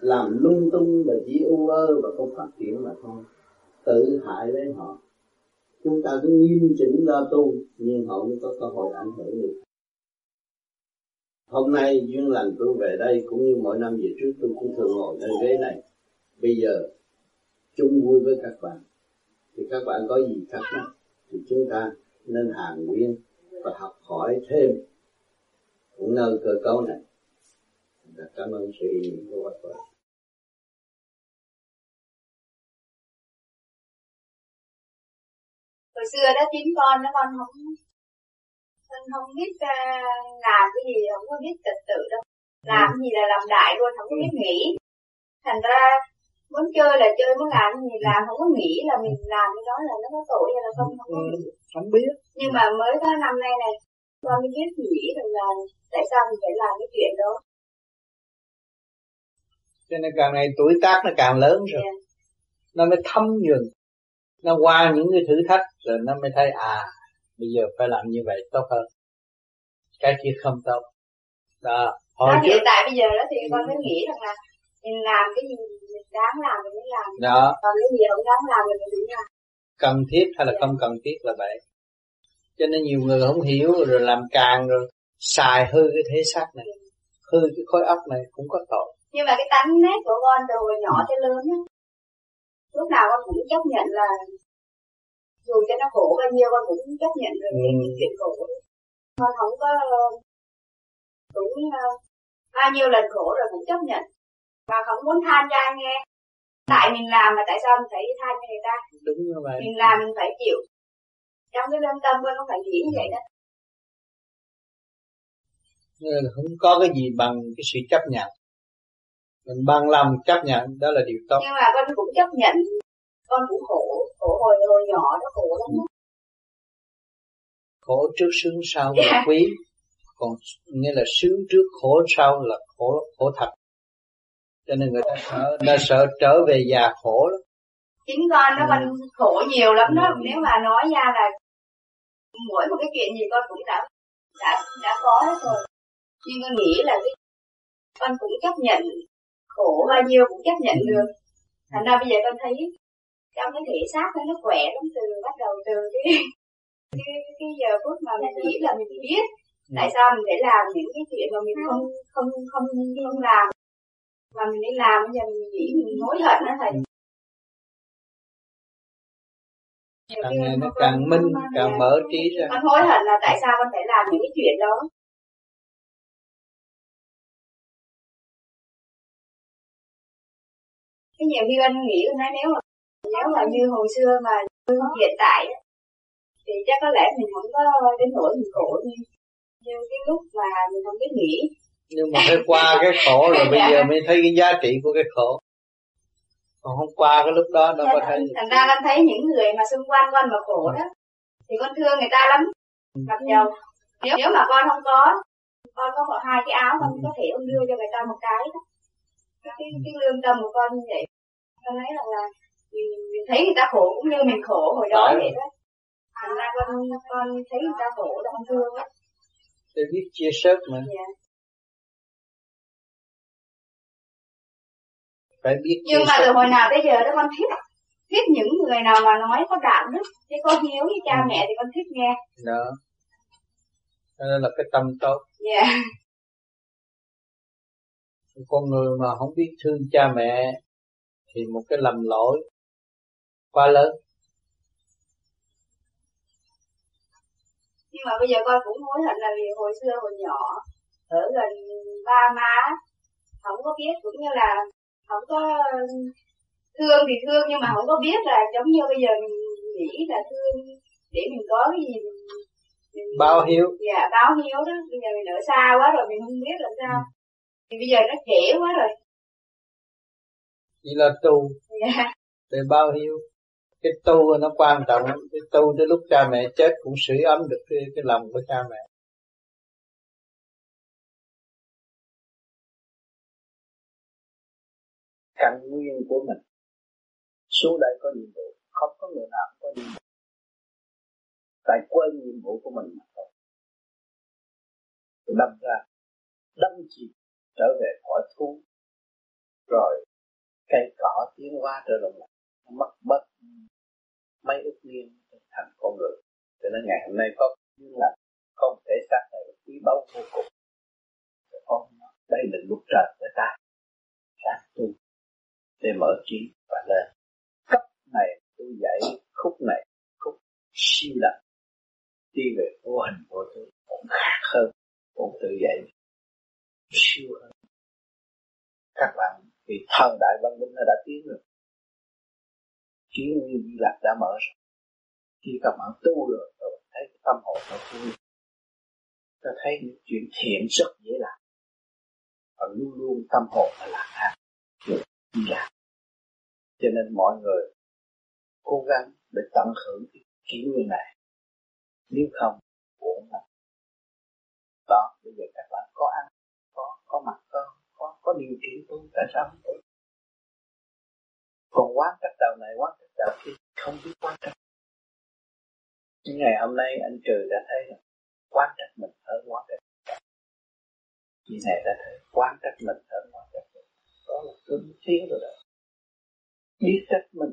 làm lung tung là chỉ u ơ và không phát triển mà thôi. Tự hại lấy họ chúng ta cứ nghiêm chỉnh lo tu, nhưng họ mới có cơ hội ảnh hưởng được. Hôm nay, duyên lành tôi về đây cũng như mỗi năm về trước, tôi cũng thường ngồi nơi ghế này. Bây giờ, chung vui với các bạn. Thì các bạn có gì thắc mắc, thì chúng ta nên hàng nguyên và học hỏi thêm. Cũng nơi cơ cấu này. Cảm ơn sự hiện của các bạn. Hồi xưa đó chính con nó con không con không biết uh, làm cái gì không có biết trật tự đâu. Làm ừ. gì là làm đại luôn không có biết nghĩ. Thành ra muốn chơi là chơi muốn làm gì làm không có nghĩ là mình làm cái đó là nó có tội hay là không không có nghĩ. Không biết. Nhưng mà mới có năm nay này con mới biết nghĩ rằng là tại sao mình phải làm cái chuyện đó. Cho nên càng ngày tuổi tác nó càng lớn rồi. Yeah. nó mới thấm dần nó qua những cái thử thách rồi nó mới thấy à bây giờ phải làm như vậy tốt hơn. Cái kia không tốt. Đó hồi đó, trước... hiện tại bây giờ đó thì con mới nghĩ rằng là mình làm cái gì mình đáng làm mình mới làm. Đó. Còn cái gì không đáng làm mình đừng làm. Cần thiết hay là yeah. không cần thiết là vậy. Cho nên nhiều người không hiểu rồi làm càng rồi xài hư cái thể xác này hư cái khối óc này cũng có tội. Nhưng mà cái tánh nét của con từ hồi nhỏ tới lớn á lúc nào con cũng chấp nhận là dù cho nó khổ bao nhiêu con cũng chấp nhận được ừ. cái chuyện khổ con không có cũng uh, bao nhiêu lần khổ rồi cũng chấp nhận. Và không muốn than cho ai nghe. Tại mình làm mà tại sao mình phải than cho người ta? Đúng như vậy. Mình làm mình phải chịu. Trong cái lương tâm con phải nghĩ như vậy đó. Nên không có cái gì bằng cái sự chấp nhận mình bằng lòng chấp nhận đó là điều tốt nhưng mà con cũng chấp nhận con cũng khổ khổ hồi hồi nhỏ nó khổ lắm đó. khổ trước sướng sau là yeah. quý còn nghĩa là sướng trước khổ sau là khổ khổ thật cho nên người ta sợ ta sợ trở về già khổ lắm chính con nó còn ừ. khổ nhiều lắm đó ừ. nếu mà nói ra là mỗi một cái chuyện gì con cũng đã đã đã có hết rồi nhưng con nghĩ là cái con cũng chấp nhận khổ bao nhiêu cũng chấp nhận được. Thành ra bây giờ con thấy trong cái thể xác nó nó khỏe lắm từ bắt đầu từ cái cái, cái giờ phút mà mình nghĩ là mình biết tại sao mình phải làm những cái chuyện mà mình không không không không làm. Mà mình đi làm bây giờ mình nghĩ mình hối hận đó thầy. Càng ngày nó càng minh càng mở trí ra. Con hối hận là tại sao con phải làm những cái chuyện đó cái nhiều khi anh nghĩ nói nếu mà nếu mà như hồi xưa mà như hiện tại thì chắc có lẽ mình không có đến nỗi mình khổ như như cái lúc mà mình không biết nghĩ. Nhưng mà phải qua cái khổ rồi bây giờ mới thấy cái giá trị của cái khổ. Còn không qua cái lúc đó đâu có thấy thành ra con thấy những người mà xung quanh con mà khổ đó thì con thương người ta lắm. Mặc dầu nếu, nếu mà con không có con có một hai cái áo con có thể con đưa cho người ta một cái đó. Cái, cái lương tâm của con như vậy con thấy rằng là mình, mình thấy người ta khổ cũng như mình khổ hồi đó vậy đó thành ra con con thấy người ta khổ là con thương á để biết chia sẻ mà yeah. Dạ. phải biết nhưng mà từ hồi nào tới giờ đó con thích thích những người nào mà nói có đạo đức chứ có hiếu với cha ừ. mẹ thì con thích nghe đó đó là cái tâm tốt yeah. Dạ. con người mà không biết thương cha mẹ thì một cái lầm lỗi quá lớn. Nhưng mà bây giờ con cũng hối hận là vì hồi xưa hồi nhỏ ở gần ba má không có biết cũng như là không có thương thì thương nhưng mà không có biết là giống như bây giờ mình nghĩ là thương để mình có cái gì mình, mình báo hiếu. Dạ báo hiếu đó. Bây giờ mình ở xa quá rồi mình không biết làm sao. Thì bây giờ nó trễ quá rồi chỉ là tu. Dạ. để báo hiếu cái tu nó quan trọng cái tu tới lúc cha mẹ chết cũng sưởi ấm được cái, cái lòng của cha mẹ. Căn nguyên của mình. Xuống đây có nhiệm vụ không có người nào có nhiệm vụ. Tại quên nhiệm vụ của mình mà thôi. Đâm ra đâm chìm trở về cõi thú. Rồi cây cỏ tiến qua trở lòng mất mất mấy ức niên thành con người. Cho nên ngày hôm nay có như là không thể xác này quý báu vô cùng. Con đây là luật trời với ta. Sáng tu để mở trí và lên. Cấp này tôi dạy, khúc này, khúc siêu lặng đi về vô hình vô tướng cũng khác hơn, cũng tự dạy siêu hơn. Các bạn thì thần đại văn minh nó đã tiến rồi. Kiến nguyên di lạc đã mở rồi. Khi các bạn tu rồi, các bạn thấy cái tâm hồn nó vui ta thấy những chuyện thiện rất dễ làm. Và luôn luôn tâm hồn là lạc an di lạc cho nên mọi người cố gắng để tận hưởng cái kỷ nguyên này. Nếu không, uổng lắm đó, bây giờ các bạn có ăn, có có mặt không? Có, điều kiện tu tại sao không tu Còn quán trách đầu này quán trách đầu kia không biết quán trách những ngày hôm nay anh trừ đã thấy là quán trách mình hơn quán trách chị này đã thấy quán trách mình hơn quán trách mình. Đó là cứng tiến rồi đó. Biết trách mình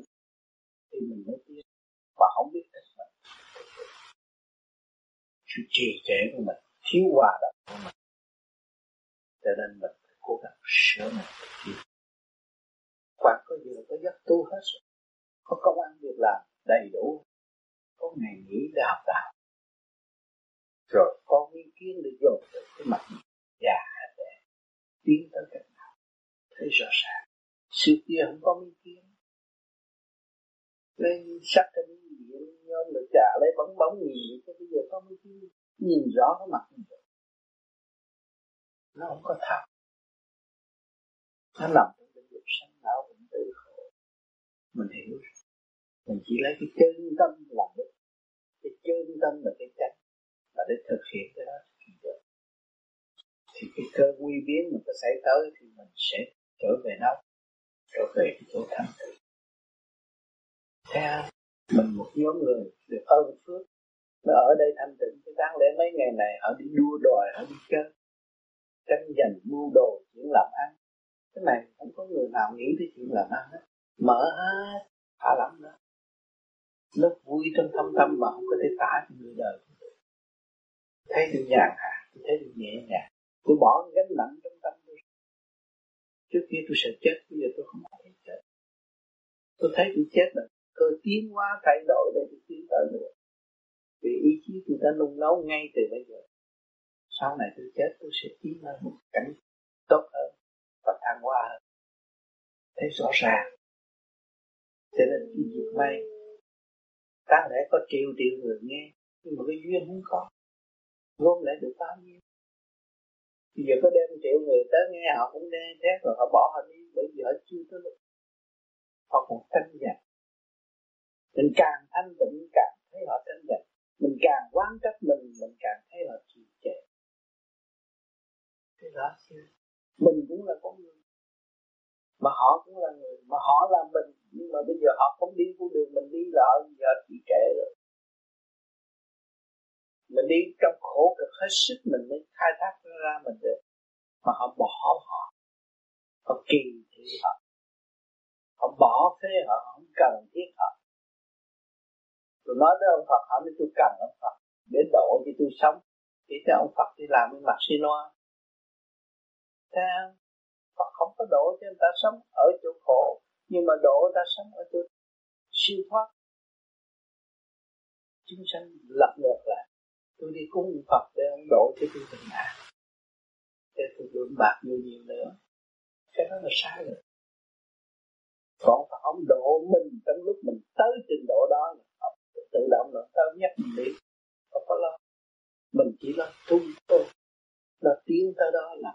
thì mình mới biết. Mà không biết trách mình sự trì trệ của mình thiếu hòa đồng của mình. Cho nên mình cố gắng sửa mình chịu quan có giờ có giấc tu hết rồi. Có công ăn việc làm đầy đủ. Có ngày nghỉ để học đạo. Rồi có ý kiến để dồn được cái mặt già dạ, để tiến tới cách nào thấy rõ ràng. Sự kia không có ý kiến. Nên sắc cái điện nhóm được trả lấy bóng bóng nhìn cái bây giờ có mấy cái nhìn rõ cái mặt mình nó không có thật nó nằm trong lĩnh dục sanh não cũng tử khổ. Mình hiểu mình chỉ lấy cái chân tâm làm được. Cái chân tâm là cái cách và để thực hiện cái đó thì được. Thì cái cơ quy biến mình có xảy tới thì mình sẽ trở về đâu trở về cái chỗ thanh tịnh theo mình một nhóm người được ơn phước, nó ở đây thanh tịnh. Cái đáng lẽ mấy ngày này họ đi đua đòi, họ đi chơi, tranh giành mưu đồ chuyện làm ăn cái này, không có người nào nghĩ tới chuyện làm ăn hết. Mở hết, thả lắm đó nó vui trong thâm tâm mà không có thể tả cho người đời. Thấy tôi nhàn hạ, tôi thấy tôi nhẹ nhàng. Tôi bỏ gánh nặng trong tâm tôi trước kia tôi sợ chết, bây giờ tôi không thấy chết. Tôi thấy tôi chết rồi. Cơ tiến hóa thay đổi để tôi tiến tới nữa vì ý chí tôi đã nung nấu ngay từ bây giờ. Sau này tôi chết, tôi sẽ tiến lên một cảnh tốt hơn thăng hoa hơn. Thấy rõ ràng, cho nên cái dịp may đáng lẽ có triệu triệu người nghe, nhưng mà cái duyên không có. Gom lại được bao nhiêu? Bây giờ có đem triệu người tới nghe, họ cũng nghe thế rồi, họ bỏ họ đi, bởi vì họ chưa tới lúc. Họ còn tranh giành. Mình càng thanh tịnh càng thấy họ tranh giành. Mình càng quán trách mình mình càng thấy họ trì trệ. Thế đó chưa? Mình cũng là con người. Mà họ cũng là người, mà họ là mình. Nhưng mà bây giờ họ không đi con đường mình đi là giờ chỉ trệ rồi. Mình đi trong khổ cực hết sức mình mới khai thác ra mình được. Mà họ bỏ họ. Họ kỳ thị họ. Họ bỏ phế họ không cần thiết họ. Tôi nói với ông Phật họ nói tôi cần ông Phật? Để độ cho tôi sống. Chỉ cho ông Phật đi làm cái mặt xi noa ta Phật không có độ cho người ta sống ở chỗ khổ. Nhưng mà độ người ta sống ở chỗ siêu thoát. Chúng sanh lập ngược lại. Tôi đi cúng Phật để ông độ cho tôi tình hạ. Để tôi lượng bạc nhiều nhiều nữa. Cái đó là sai rồi. Còn ông độ mình trong lúc mình tới trình độ đó. Ông tự động là tao nhắc mình đi. Không có lo. Mình chỉ lo tu thôi nó tiến tới đó là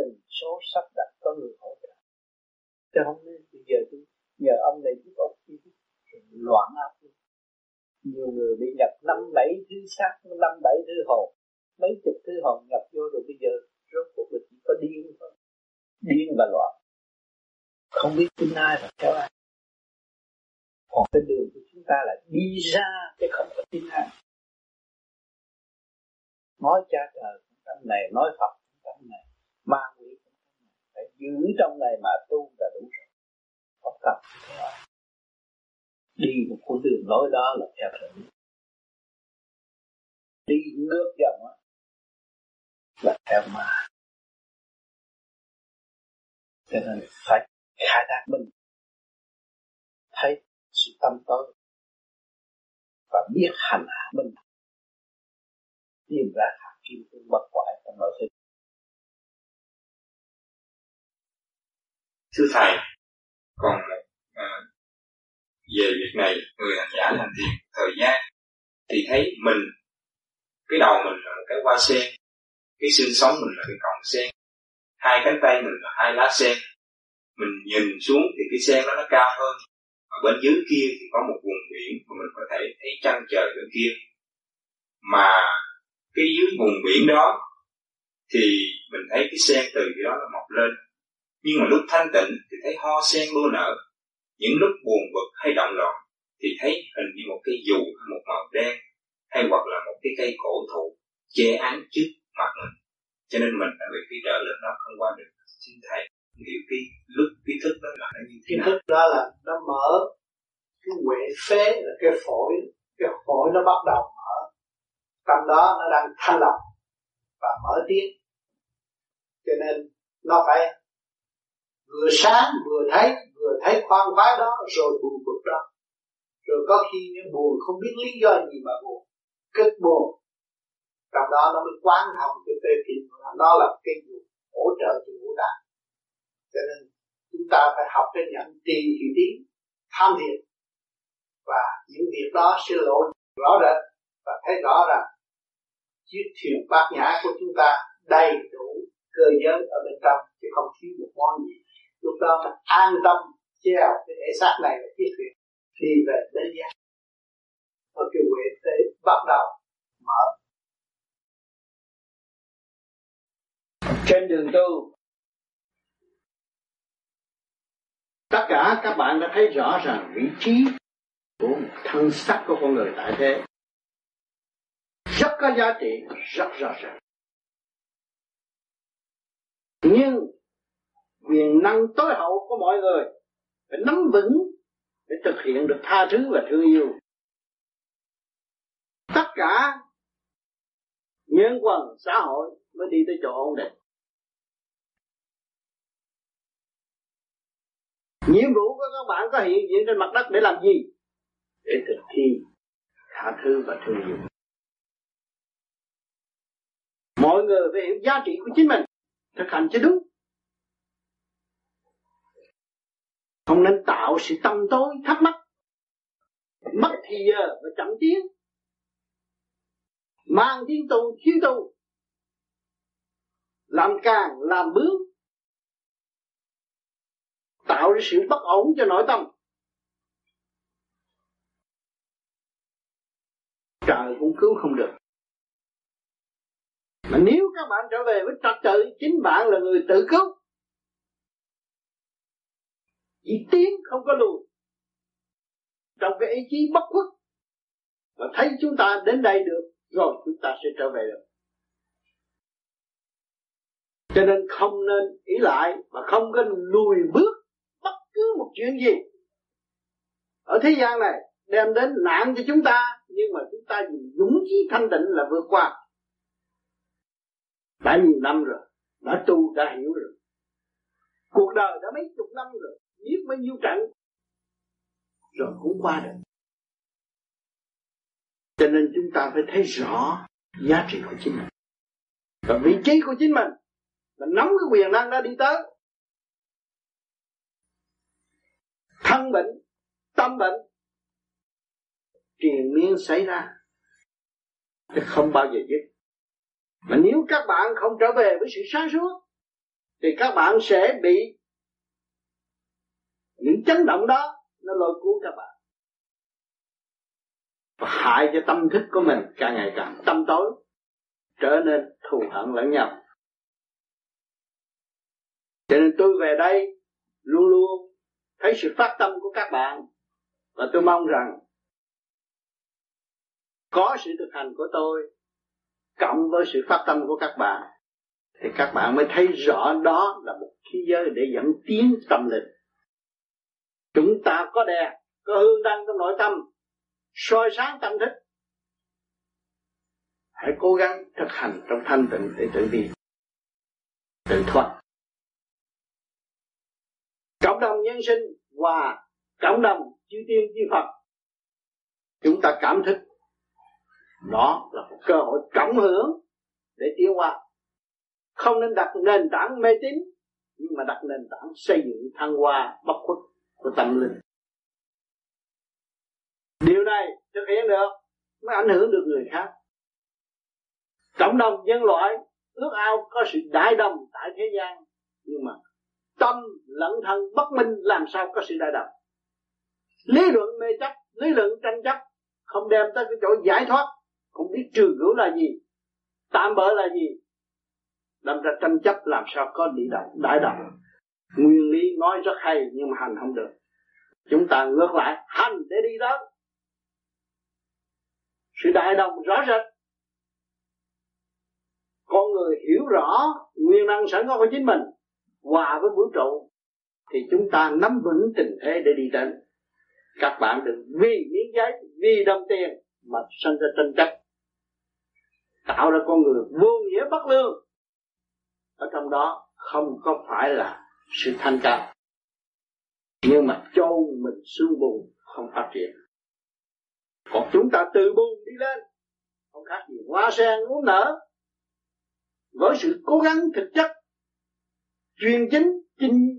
tình số sắp đặt có người hỗ trợ. Chứ không nên bây giờ tôi nhờ ông này giúp ông kia loạn áp nhiều người bị nhập năm bảy thứ xác, năm bảy thứ hồn. Mấy chục thứ hồn nhập vô rồi bây giờ rốt cuộc là chỉ có điên thôi. Điên và loạn. Không biết tin ai và theo ai. Còn cái đường của chúng ta là đi ra chứ không có tin ai nói cha trời tâm này nói phật ma quỷ phải giữ trong này mà tu là đủ rồi. Không cần đi một con đường lối đó là theo thử. Đi ngược dòng á là theo ma. Cho nên phải khai thác mình. Thấy sự tâm tối. Và biết hành hạ mình. Tìm ra hạt kim cương bất hoại trong nội sinh. Thưa thầy còn à, về việc này người hành giả hành thiền thời gian thì thấy mình cái đầu mình là một cái hoa sen cái xương sống mình là cái cọng sen hai cánh tay mình là hai lá sen. Mình nhìn xuống thì cái sen đó nó cao hơn ở bên dưới kia thì có một vùng biển mà mình có thể thấy trăng trời bên kia. Mà cái dưới vùng biển đó thì mình thấy cái sen từ cái đó nó mọc lên nhưng mà lúc thanh tịnh thì thấy ho sen đua nở. Những lúc buồn bực hay động loạn thì thấy hình như một cây dù hay một màu đen hay hoặc là một cái cây cổ thụ che án trước mặt mình. Cho nên mình đã bị cái trợ lực đó không qua được. Xin thầy hiểu cái lúc cái thức đó là nó như thế nào? thức đó là nó mở cái huệ phế là cái phổi cái phổi nó bắt đầu mở. Trong đó nó đang thanh lọc và mở tiếng. Cho nên nó phải vừa sáng, vừa thấy vừa thấy khoan khoái đó, rồi buồn bực đó. Rồi có khi những buồn không biết lý do gì mà buồn. Cực buồn. Trong đó nó mới quán thông cái tê kinh nó. Là cái dụng hỗ trợ cho ngũ tạng cho nên chúng ta phải học cái nhận trì thì tiến tham thiền. Và những việc đó sẽ lộ rõ rệt và thấy rõ rằng chiếc thuyền bát nhã của chúng ta đầy đủ cơ giới ở bên trong, chứ không thiếu một món gì lúc đó mình an tâm treo cái thể xác này là chiếc thuyền đi về đến giác và cái huệ thế bắt đầu mở. Trên đường tu, tất cả các bạn đã thấy rõ ràng vị trí của một thân sắc của con người tại thế. Rất có giá trị, rất rõ ràng. Nhưng quyền năng tối hậu của mọi người, phải nắm vững để thực hiện được tha thứ và thương yêu. Tất cả nhân quần xã hội mới đi tới chỗ ổn định nhiệm vụ của các bạn có hiện diện trên mặt đất để làm gì? Để thực thi tha thứ và thương yêu. Mọi người phải hiểu giá trị của chính mình, thực hành cho đúng. Không nên tạo sự tâm tối, thắc mắc. Mất thì giờ và chậm tiến. Mang tiếng tu, thiếu tu. Làm càng, làm bướng tạo ra sự bất ổn cho nội tâm. Trời cũng cứu không được. Mà nếu các bạn trở về với trật tự, chính bạn là người tự cứu chỉ tiến không có lùi. Trong cái ý chí bất khuất và thấy chúng ta đến đây được, rồi chúng ta sẽ trở về được. Cho nên không nên ý lại và không có lùi bước bất cứ một chuyện gì. Ở thế gian này, đem đến nạn cho chúng ta, nhưng mà chúng ta dùng dũng chí thanh định là vượt qua. Đã nhiều năm rồi, đã tu, đã hiểu rồi. Cuộc đời đã mấy chục năm rồi biết bao nhiêu trận. Rồi cũng qua được. Cho nên chúng ta phải thấy rõ giá trị của chính mình. Và vị trí của chính mình là nắm cái quyền năng đó đi tới. Thân bệnh, tâm bệnh, triền miên xảy ra. Thì không bao giờ dứt. Mà nếu các bạn không trở về với sự sáng suốt, thì các bạn sẽ bị những chấn động đó, nó lôi cuốn các bạn. Và hại cho tâm thức của mình càng ngày càng tâm tối, trở nên thù hận lẫn nhau. Cho nên tôi về đây luôn luôn thấy sự phát tâm của các bạn và tôi mong rằng có sự thực hành của tôi cộng với sự phát tâm của các bạn thì các bạn mới thấy rõ đó là một khí giới để dẫn tiến tâm linh chúng ta có đèn có hương đăng trong nội tâm, soi sáng tâm thức. Hãy cố gắng thực hành trong thanh tịnh để tự đi tự thoát cộng đồng nhân sinh và cộng đồng chư tiên chư Phật, chúng ta cảm thức. Đó là một cơ hội cộng hưởng để tiến hóa. Không nên đặt nền tảng mê tín, nhưng mà đặt nền tảng xây dựng thăng hoa bất khuất của tâm linh. Điều này thực hiện được, mới ảnh hưởng được người khác. Cộng đồng nhân loại ước ao có sự đại đồng tại thế gian, nhưng mà tâm lẫn thân bất minh làm sao có sự đại đồng? Lý luận mê chấp, lý luận tranh chấp, không đem tới cái chỗ giải thoát không biết trừ hữu là gì, tạm bỡ là gì. Làm ra tranh chấp làm sao có đi đại đại đồng? Nguyên lý nói rất hay, nhưng mà hành không được. Chúng ta ngược lại, hành để đi đó. Sự đại đồng rõ rệt. Con người hiểu rõ nguyên năng sẵn có của chính mình, hòa với vũ trụ, thì chúng ta nắm vững tình thế để đi đến. Các bạn đừng vì miếng giấy, vì đồng tiền mà sinh ra tranh chấp. Tạo ra con người vô nghĩa bất lương. Ở trong đó không có phải là sự thanh cao. Nhưng mà chôn mình xuống bùn không phát triển. Còn chúng ta từ bùn đi lên. Không khác gì hoa sen uống nở. Với sự cố gắng thực chất, chuyên chính chính,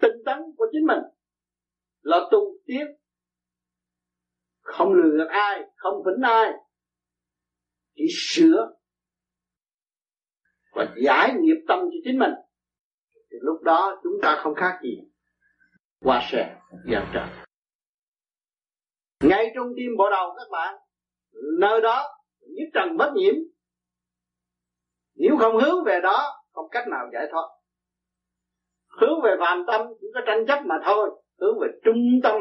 tinh tấn của chính mình, là tu tiến. Không lừa được ai, không vĩnh ai. Chỉ sửa và giải nghiệp tâm cho chính mình thì lúc đó chúng ta không khác gì qua xe vào trời. Ngay trong tim bộ đầu các bạn, nơi đó nhất trần bất nhiễm. Nếu không hướng về đó, không cách nào giải thoát. Hướng về phàm tâm chỉ có tranh chấp mà thôi, hướng về trung tâm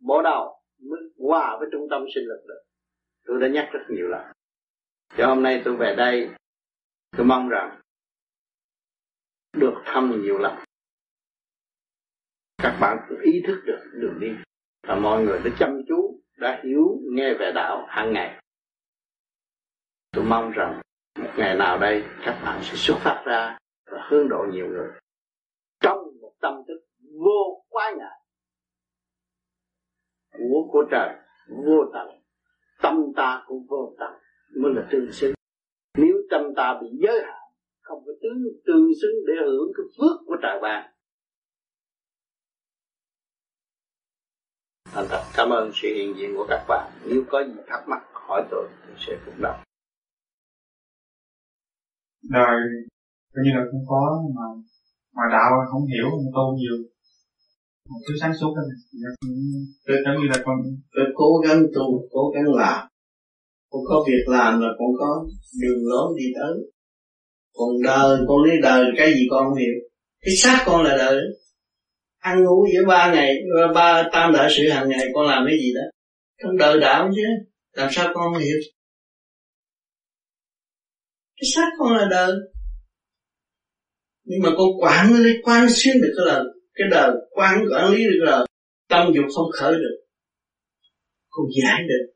bộ đầu mới hòa với trung tâm sinh lực được. Tôi đã nhắc rất nhiều lần. Cho hôm nay tôi về đây, tôi mong rằng được thăm nhiều lần. Các bạn cũng ý thức được đường đi. Và mọi người đã chăm chú, đã hiểu, nghe về đạo hàng ngày. Tôi mong rằng một ngày nào đây các bạn sẽ xuất phát ra và hướng độ nhiều người. Trong một tâm thức vô quá ngại của của trời, vô tận, tâm ta cũng vô tận, mới là tương xứng. Nếu tâm ta bị giới hạn không có tương tương xứng để hưởng cái phước của trời ban. Thành thật cảm ơn sự hiện diện của các bạn. Nếu có gì thắc mắc hỏi tôi tôi sẽ phục đọc. Đời coi như là không có mà mà đạo không hiểu không tu nhiều. Một thứ sáng suốt tôi giống như là con tôi cố gắng tu cố gắng làm. Con có việc làm là con có đường lối đi tới còn đời, con lấy đời, cái gì con không hiểu. Cái xác con là đời. Ăn ngủ giữa ba ngày, ba tam đại sự hàng ngày, con làm cái gì đó? Trong đời đạo chứ. Làm sao con hiểu? Cái xác con là đời. Nhưng mà con quản lý, quan xuyên được cái đời cái đời quan, quản lý được cái đời tâm dục không khởi được. Con giải được.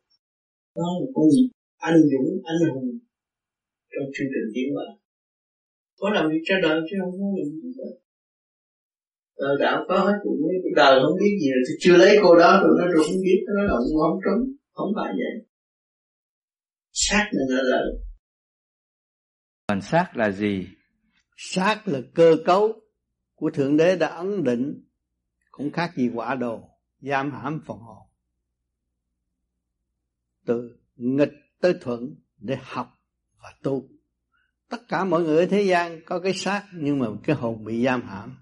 Đó là con anh dũng, anh hùng trong chương trình tiến hóa có làm việc cho đời chứ không có làm việc cho đời đạo có hết cũng mấy đời không biết gì rồi. Chưa lấy cô đó rồi nó rồi không biết. Nó nói ông không trúng không phải vậy. Xác là là. Còn xác là gì? Xác là cơ cấu của thượng đế đã ấn định. Cũng khác gì quả đồ. Giam hãm phần hồn. Từ nghịch tới thuận để học và tu tất cả mọi người ở thế gian có cái xác, nhưng mà cái hồn bị giam hãm.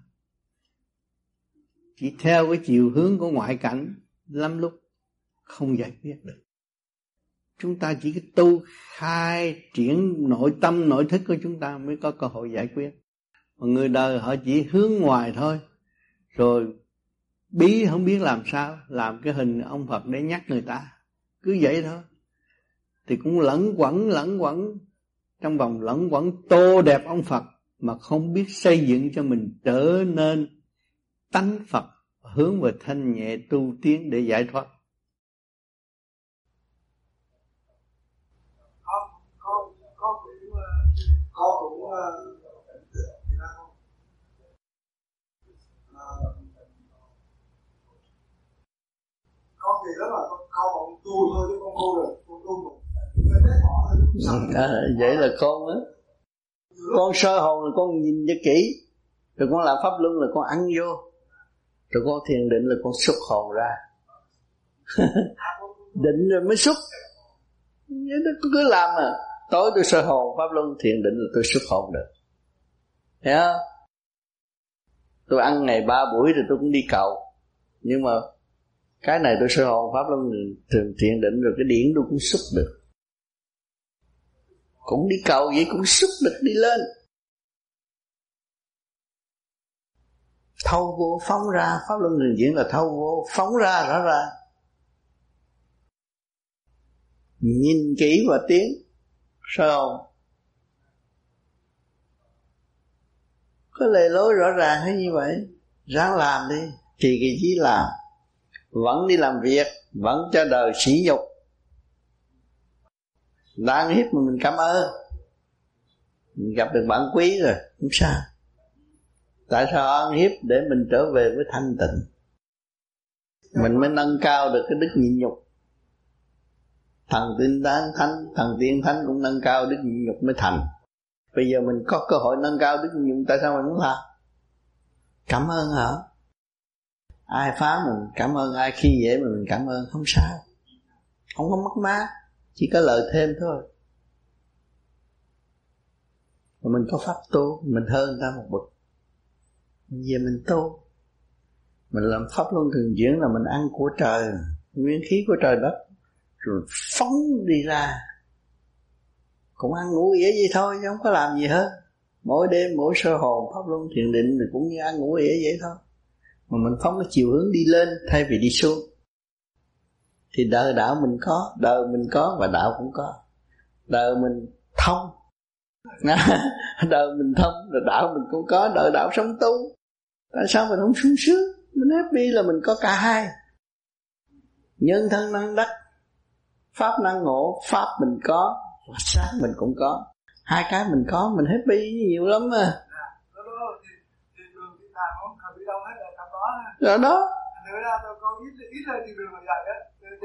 Chỉ theo cái chiều hướng của ngoại cảnh, lắm lúc không giải quyết được. Chúng ta chỉ cái tu, khai, triển nội tâm, nội thức của chúng ta mới có cơ hội giải quyết. Mà người đời họ chỉ hướng ngoài thôi. Rồi bí không biết làm sao, làm cái hình ông Phật để nhắc người ta. Cứ vậy thôi. Thì cũng lẫn quẩn lẫn quẩn trong vòng lẫn quẩn tô đẹp ông Phật mà không biết xây dựng cho mình trở nên tánh Phật hướng về thanh nhẹ tu tiến để giải thoát. Con con, con cũng ờ, con cũng ờ, ờ, con thì rất là con con tu thôi chứ con tu được con tu một à, vậy là con á con sơ hồn là con nhìn cho kỹ. Rồi con làm pháp luân là con ăn vô. Rồi con thiền định là con xuất hồn ra. Định rồi mới xuất. Vậy nó cứ làm à. Tối tôi sơ hồn pháp luân thiền định là tôi xuất hồn được. Thấy không? Tôi ăn ngày ba buổi rồi tôi cũng đi cầu. Nhưng mà cái này tôi sơ hồn pháp luân thường thiền định rồi cái điển tôi cũng xuất được cũng đi cầu vậy cũng sức lực đi lên. Thâu vô phóng ra, pháp luân thường diễn là thâu vô phóng ra rõ ra nhìn kỹ và tiến, sao không? Có lề lối rõ ràng hay như vậy? Ráng làm đi thì cái chí làm. Vẫn đi làm việc, vẫn cho đời sỉ nhục đang hiếp mà mình cảm ơn. Mình gặp được bạn quý rồi không sao. Tại sao ăn hiếp để mình trở về với thanh tịnh? Mình mới nâng cao được cái đức nhịn nhục. Thần tiên tán thánh thần tiên thánh cũng nâng cao đức nhịn nhục mới thành. Bây giờ mình có cơ hội nâng cao đức nhịn nhục tại sao mình muốn làm? Cảm ơn hả? Ai phá mình cảm ơn ai khi dễ mình, mình cảm ơn không sao. Không có mất mát chỉ có lợi thêm thôi. Mà mình có pháp tu, mình hơn người ta một bậc. Về mình tu. Mình làm pháp luân thường chuyển là mình ăn của trời, nguyên khí của trời đất, rồi phóng đi ra. Cũng ăn ngủ ỉa vậy thôi, chứ không có làm gì hết. Mỗi đêm, mỗi sơ hồn, pháp luân thiền định thì cũng như ăn ngủ ỉa vậy thôi. Mà mình phóng cái chiều hướng đi lên thay vì đi xuống thì đời đạo mình có đời mình có và đạo cũng có. Đời mình thông. Đời mình thông rồi đạo mình cũng có đời đạo sống tu. Tại sao mình không sung sướng? Mình happy là mình có cả hai. Nhân thân năng đắc pháp năng ngộ pháp mình có và sát mình cũng có. Hai cái mình có mình happy nhiều lắm mà rồi đó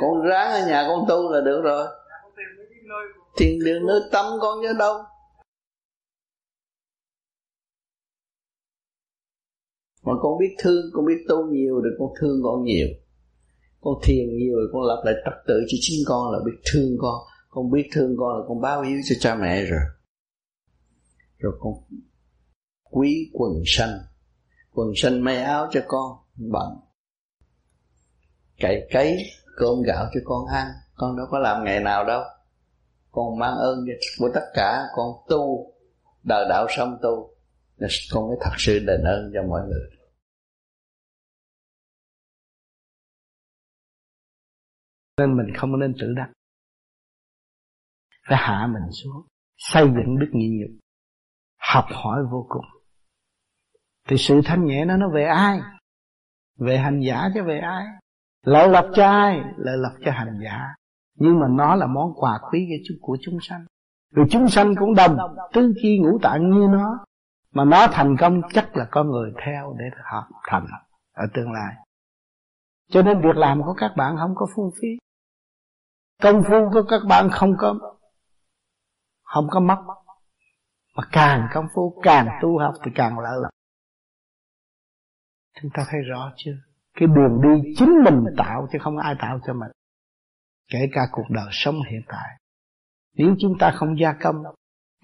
con ráng ở nhà con tu là được rồi. Thiền đường nơi tâm con nhớ đâu. Mà con biết thương, con biết tu nhiều rồi con thương con nhiều. Con thiền nhiều rồi con lập lại trật tự cho chính con là biết thương con. Con biết thương con là con báo hiếu cho cha mẹ rồi. Rồi con quý quần xanh quần xanh may áo cho con bận cày cấy cơm gạo cho con ăn, con đâu có làm ngày nào đâu. Con mang ơn của tất cả con tu, đời đạo xong tu con mới thật sự đền ơn cho mọi người. Nên mình không nên tự đắc phải hạ mình xuống, xây dựng đức nhịn nhục học hỏi vô cùng. Thì sự thanh nhẹ nó nó về ai? Về hành giả chứ về ai? Lợi lập cho ai? Lợi lập cho hành giả. Nhưng mà nó là món quà quý của chúng sanh. Rồi chúng sanh cũng đồng tư chi ngũ tạng như nó. Mà nó thành công chắc là có người theo để học thành ở tương lai. Cho nên việc làm của các bạn không có phung phí. Công phu của các bạn không có không có mất. Mà càng công phu, càng tu học thì càng lợi lộc. Chúng ta thấy rõ chưa? Cái đường đi chính mình tạo chứ không ai tạo cho mình. Kể cả cuộc đời sống hiện tại. Nếu chúng ta không gia công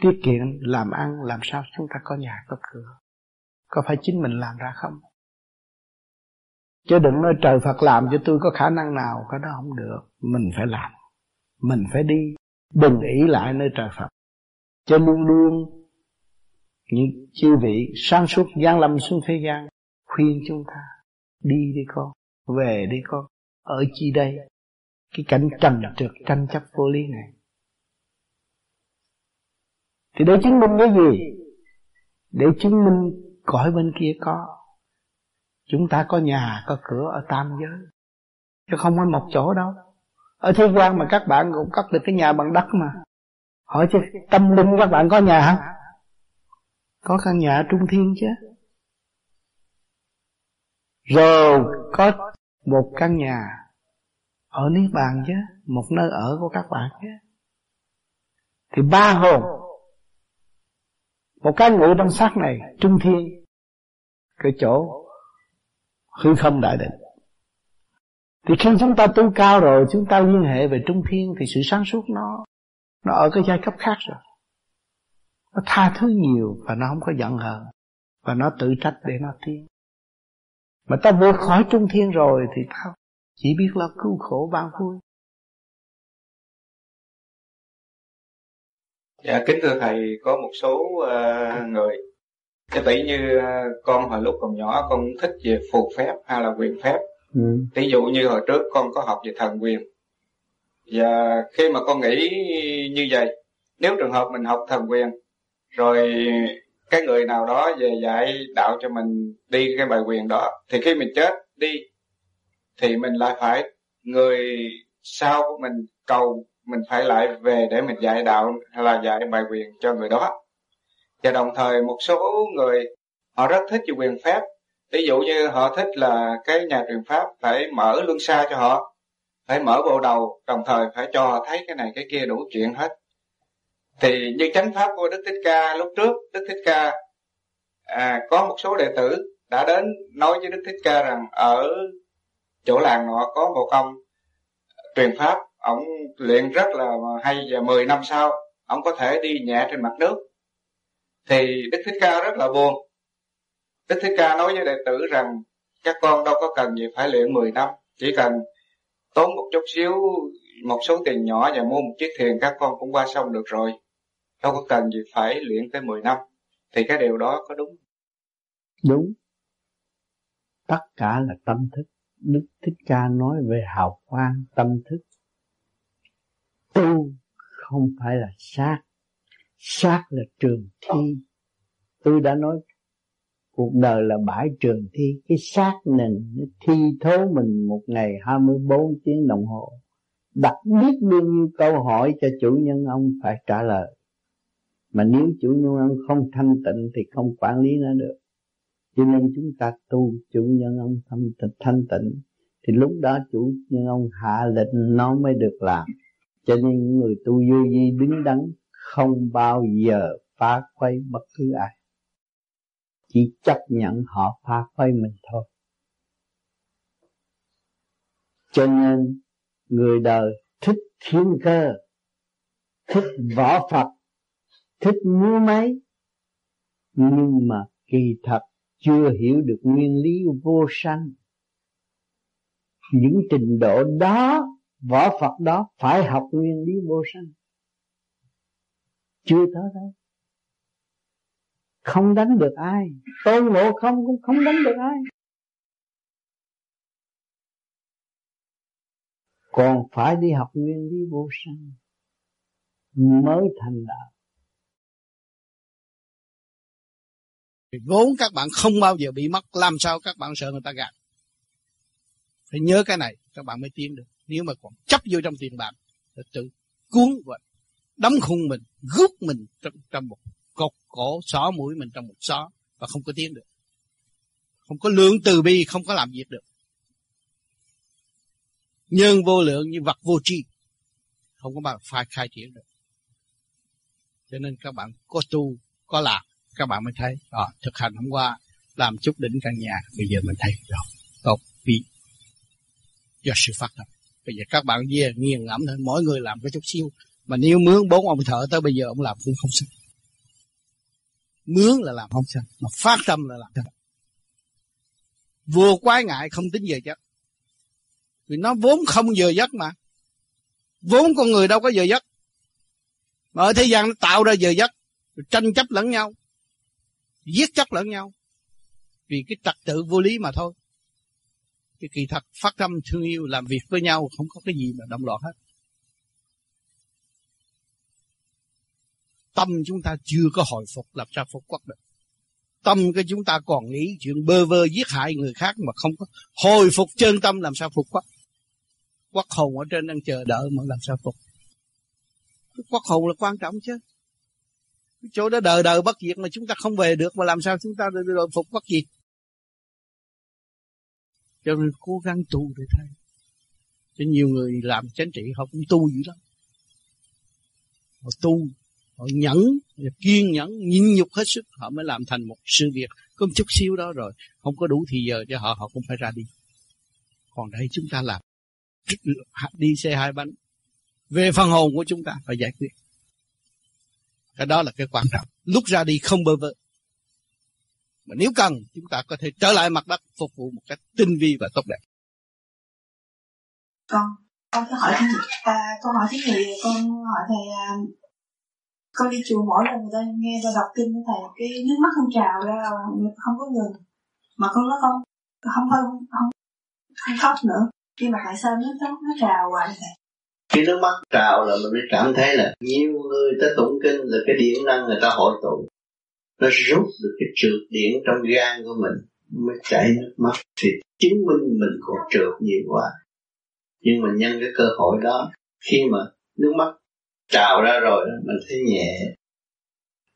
tiết kiệm làm ăn làm sao chúng ta có nhà có cửa? Có phải chính mình làm ra không? Chứ đừng nói trời Phật làm cho tôi có khả năng nào cái đó không được. Mình phải làm. Mình phải đi. Đừng ý lại nơi trời Phật. Cho luôn luôn những chư vị sáng suốt gian lâm xuống thế gian khuyên chúng ta đi đi con, về đi con. Ở chi đây? Cái cảnh trần trượt tranh chấp vô lý này. Thì để chứng minh cái gì? Để chứng minh cõi bên kia có. Chúng ta có nhà, có cửa ở tam giới. Chứ không có một chỗ đâu. Ở thế gian mà các bạn cũng cất được cái nhà bằng đất mà. Hỏi chứ, tâm linh các bạn có nhà không? Có căn nhà trung thiên chứ rồi có một căn nhà ở niết bàn chứ, một nơi ở của các bạn chứ. Thì ba hồn, một cái ngủ trong xác này, trung thiên, cái chỗ hư không đại định. Thì khi chúng ta tu cao rồi, chúng ta liên hệ về trung thiên thì sự sáng suốt nó nó ở cái giai cấp khác rồi. Nó tha thứ nhiều và nó không có giận hờn và nó tự trách để nó tiến mà ta vượt khỏi trung thiên rồi thì tao chỉ biết là cứu khổ ban vui. Dạ kính thưa thầy có một số uh, người cái tỷ như à, con hồi lúc còn nhỏ con thích về phù phép hay là quyền phép. Ừ. ví dụ như hồi trước con có học về thần quyền. Và khi mà con nghĩ như vậy nếu trường hợp mình học thần quyền rồi cái người nào đó về dạy đạo cho mình đi cái bài quyền đó, thì khi mình chết đi, thì mình lại phải, người sau của mình cầu, mình phải lại về để mình dạy đạo, hay là dạy bài quyền cho người đó. Và đồng thời một số người, họ rất thích về quyền phép. Ví dụ như họ thích là cái nhà truyền pháp phải mở luân xa cho họ, phải mở bộ đầu, đồng thời phải cho họ thấy cái này cái kia đủ chuyện hết thì như chánh pháp của đức thích ca lúc trước đức thích ca à, có một số đệ tử đã đến nói với đức thích ca rằng ở chỗ làng nọ có một ông truyền pháp ông luyện rất là hay và 10 năm sau ông có thể đi nhẹ trên mặt nước. Thì đức thích ca rất là buồn. Đức thích ca nói với đệ tử rằng các con đâu có cần gì phải luyện 10 năm chỉ cần tốn một chút xíu một số tiền nhỏ và mua một chiếc thuyền các con cũng qua sông được rồi đâu có cần gì phải luyện tới 10 năm. Thì cái điều đó có đúng? Đúng. Tất cả là tâm thức. Đức thích ca nói về hào quang tâm thức. Tu không phải là sát sát là trường thi. Tôi đã nói, cuộc đời là bãi trường thi. Cái xác mình nó thi thố mình một ngày 24 tiếng đồng hồ. Đặt biết bao nhiêu câu hỏi cho chủ nhân, ông phải trả lời mà nếu chủ nhân ông không thanh tịnh thì không quản lý nó được. Cho nên chúng ta tu chủ nhân ông thanh tịnh, thanh tịnh thì lúc đó chủ nhân ông hạ lệnh nó mới được làm. Cho nên người tu vô vi đứng đắn không bao giờ phá khuấy bất cứ ai. Chỉ chấp nhận họ phá khuấy mình thôi. Cho nên người đời thích thiên cơ thích võ phật thích mua máy. Nhưng mà kỳ thật chưa hiểu được nguyên lý vô sanh. Những trình độ đó, võ Phật đó phải học nguyên lý vô sanh. Chưa tới đâu. Không đánh được ai. Tôn ngộ không cũng không đánh được ai. Còn phải đi học nguyên lý vô sanh mới thành đạo. Vốn các bạn không bao giờ bị mất làm sao các bạn sợ người ta gạt? Phải nhớ cái này các bạn mới tiến được. Nếu mà còn chấp vô trong tiền bạc thì tự cuốn và đấm khung mình rút mình trong, trong một cột cổ xó mũi mình trong một xó và không có tiến được. Không có lượng từ bi không có làm việc được. Nhân vô lượng như vật vô tri không có bao phải khai triển được. Cho nên các bạn có tu có làm các bạn mới thấy. À, thực hành hôm qua làm chút đỉnh căn nhà bây giờ mình thấy rồi tốt vì do sự phát tâm. Bây giờ các bạn về nghiền ngẫm thôi mỗi người làm cái chút xíu. Mà nếu mướn bốn ông thợ tới bây giờ ông làm cũng không xong mướn là làm không xong mà phát tâm là làm xong vừa quái ngại không tính giờ giấc. Vì nó vốn không giờ giấc mà. Vốn con người đâu có giờ giấc. Mà ở thế gian nó tạo ra giờ giấc tranh chấp lẫn nhau giết chóc lẫn nhau. Vì cái trật tự vô lý mà thôi. Cái kỳ thật phát tâm thương yêu làm việc với nhau không có cái gì mà động loạn hết. Tâm chúng ta chưa có hồi phục làm sao phục quốc được. Tâm cái chúng ta còn nghĩ chuyện bơ vơ giết hại người khác mà không có hồi phục chân tâm làm sao phục quốc. Quốc hồn ở trên đang chờ đợi mà làm sao phục. Quốc hồn là quan trọng chứ cái chỗ đó đời đời bất diệt mà chúng ta không về được mà làm sao chúng ta được phục bất diệt? Cho nên cố gắng tu để thay cho nhiều người làm chánh trị họ cũng tu dữ lắm. Họ tu, họ nhẫn, kiên nhẫn, nhịn nhục hết sức, họ mới làm thành một sự việc. Có một chút xíu đó rồi, không có đủ thì giờ cho họ họ cũng phải ra đi. Còn đây chúng ta làm. Đi xe hai bánh. Về phần hồn của chúng ta, phải giải quyết cái đó là cái quan trọng. Lúc ra đi không bơ vơ. Mà nếu cần chúng ta có thể trở lại mặt đất phục vụ một cách tinh vi và tốt đẹp. Con con có hỏi thầy, à, con hỏi thầy, con hỏi thầy à, con đi chùa mỗi lần người ta nghe ta đọc kinh với thầy cái nước mắt không trào ra không có ngừng. Mà con nói không không không không không khóc nữa. Nhưng mà tại sao nước mắt nó trào hoài vậy khi nước mắt trào là mình mới cảm thấy là nhiều người ta tụng kinh là cái điện năng người ta hội tụ. Nó rút được cái trượt điện trong gan của mình, mới chảy nước mắt. Thì chứng minh mình còn trượt nhiều quá. Nhưng mà nhân cái cơ hội đó, khi mà nước mắt trào ra rồi, mình thấy nhẹ.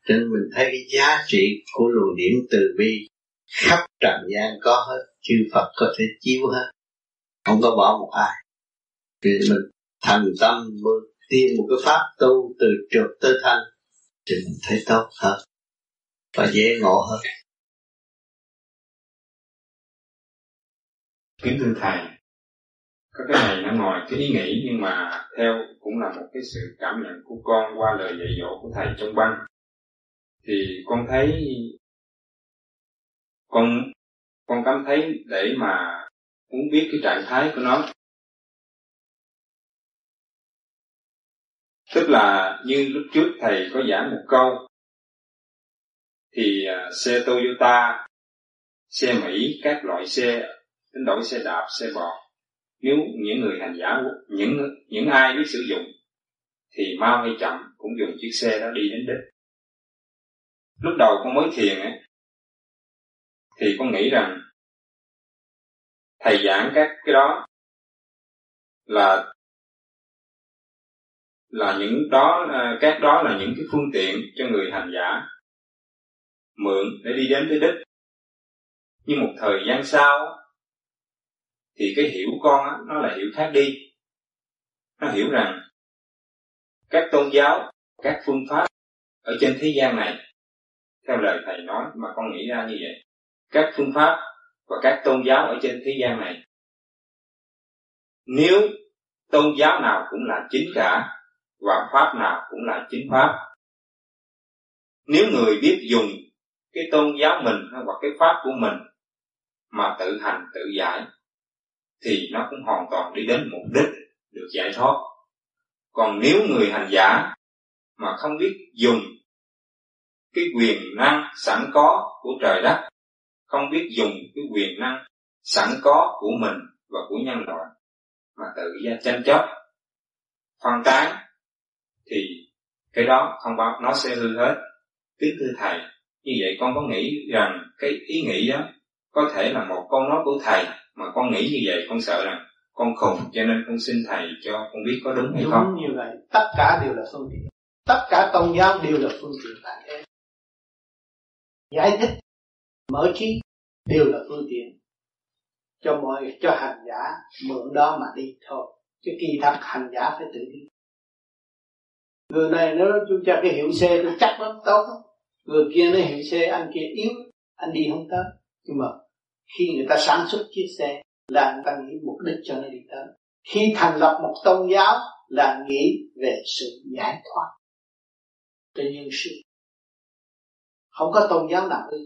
Cho nên mình thấy cái giá trị của luồng điểm từ bi khắp trần gian có hết, chư Phật có thể chiếu hết. Không có bỏ một ai. Thì mình thành tâm tìm một cái pháp tu từ trượt tới thanh, thì mình thấy tốt hơn và dễ ngộ hơn. Kính thưa thầy, có cái này nó ngoài cái ý nghĩ nhưng mà theo cũng là một cái sự cảm nhận của con qua lời dạy dỗ của thầy trong băng. Thì con thấy, con con cảm thấy để mà muốn biết cái trạng thái của nó tức là như lúc trước thầy có giảng một câu, thì à, xe Toyota, xe Mỹ, các loại xe, đến đổi xe đạp, xe bò. Nếu những người hành giả, những những ai biết sử dụng, thì mau hay chậm cũng dùng chiếc xe đó đi đến đích. Lúc đầu con mới thiền ấy, thì con nghĩ rằng thầy giảng các cái đó là là những đó các đó là những cái phương tiện cho người hành giả mượn để đi đến tới đích nhưng một thời gian sau thì cái hiểu con á, nó là hiểu khác đi. Nó hiểu rằng các tôn giáo các phương pháp ở trên thế gian này theo lời thầy nói mà con nghĩ ra như vậy các phương pháp và các tôn giáo ở trên thế gian này nếu tôn giáo nào cũng là chính cả và pháp nào cũng là chính pháp. Nếu người biết dùng cái tôn giáo mình hoặc cái pháp của mình mà tự hành, tự giải, thì nó cũng hoàn toàn đi đến mục đích được giải thoát. Còn nếu người hành giả mà không biết dùng cái quyền năng sẵn có của trời đất, không biết dùng cái quyền năng sẵn có của mình và của nhân loại mà tự ra tranh chấp, phân tán thì cái đó không bao nó sẽ hư hết. Kính thưa thầy như vậy con có nghĩ rằng cái ý nghĩ đó có thể là một câu nói của thầy mà con nghĩ như vậy con sợ rằng con khùng cho nên con xin thầy cho con biết có đúng hay đúng không? như vậy tất cả đều là phương tiện. Tất cả tôn giáo đều là phương tiện tại thế giải thích mở trí đều là phương tiện. Cho mọi cho hành giả mượn đó mà đi thôi. Chứ kỳ thật hành giả phải tự đi người này nó chú ta cái hiệu xe nó chắc lắm, tốt lắm. Người kia nó hiệu xe, anh kia yếu, anh đi không tới. Nhưng mà khi người ta sản xuất chiếc xe là người ta nghĩ mục đích cho nó đi tới. Khi thành lập một tôn giáo là nghĩ về sự giải thoát cho nhân sự. Không có tôn giáo nào hư,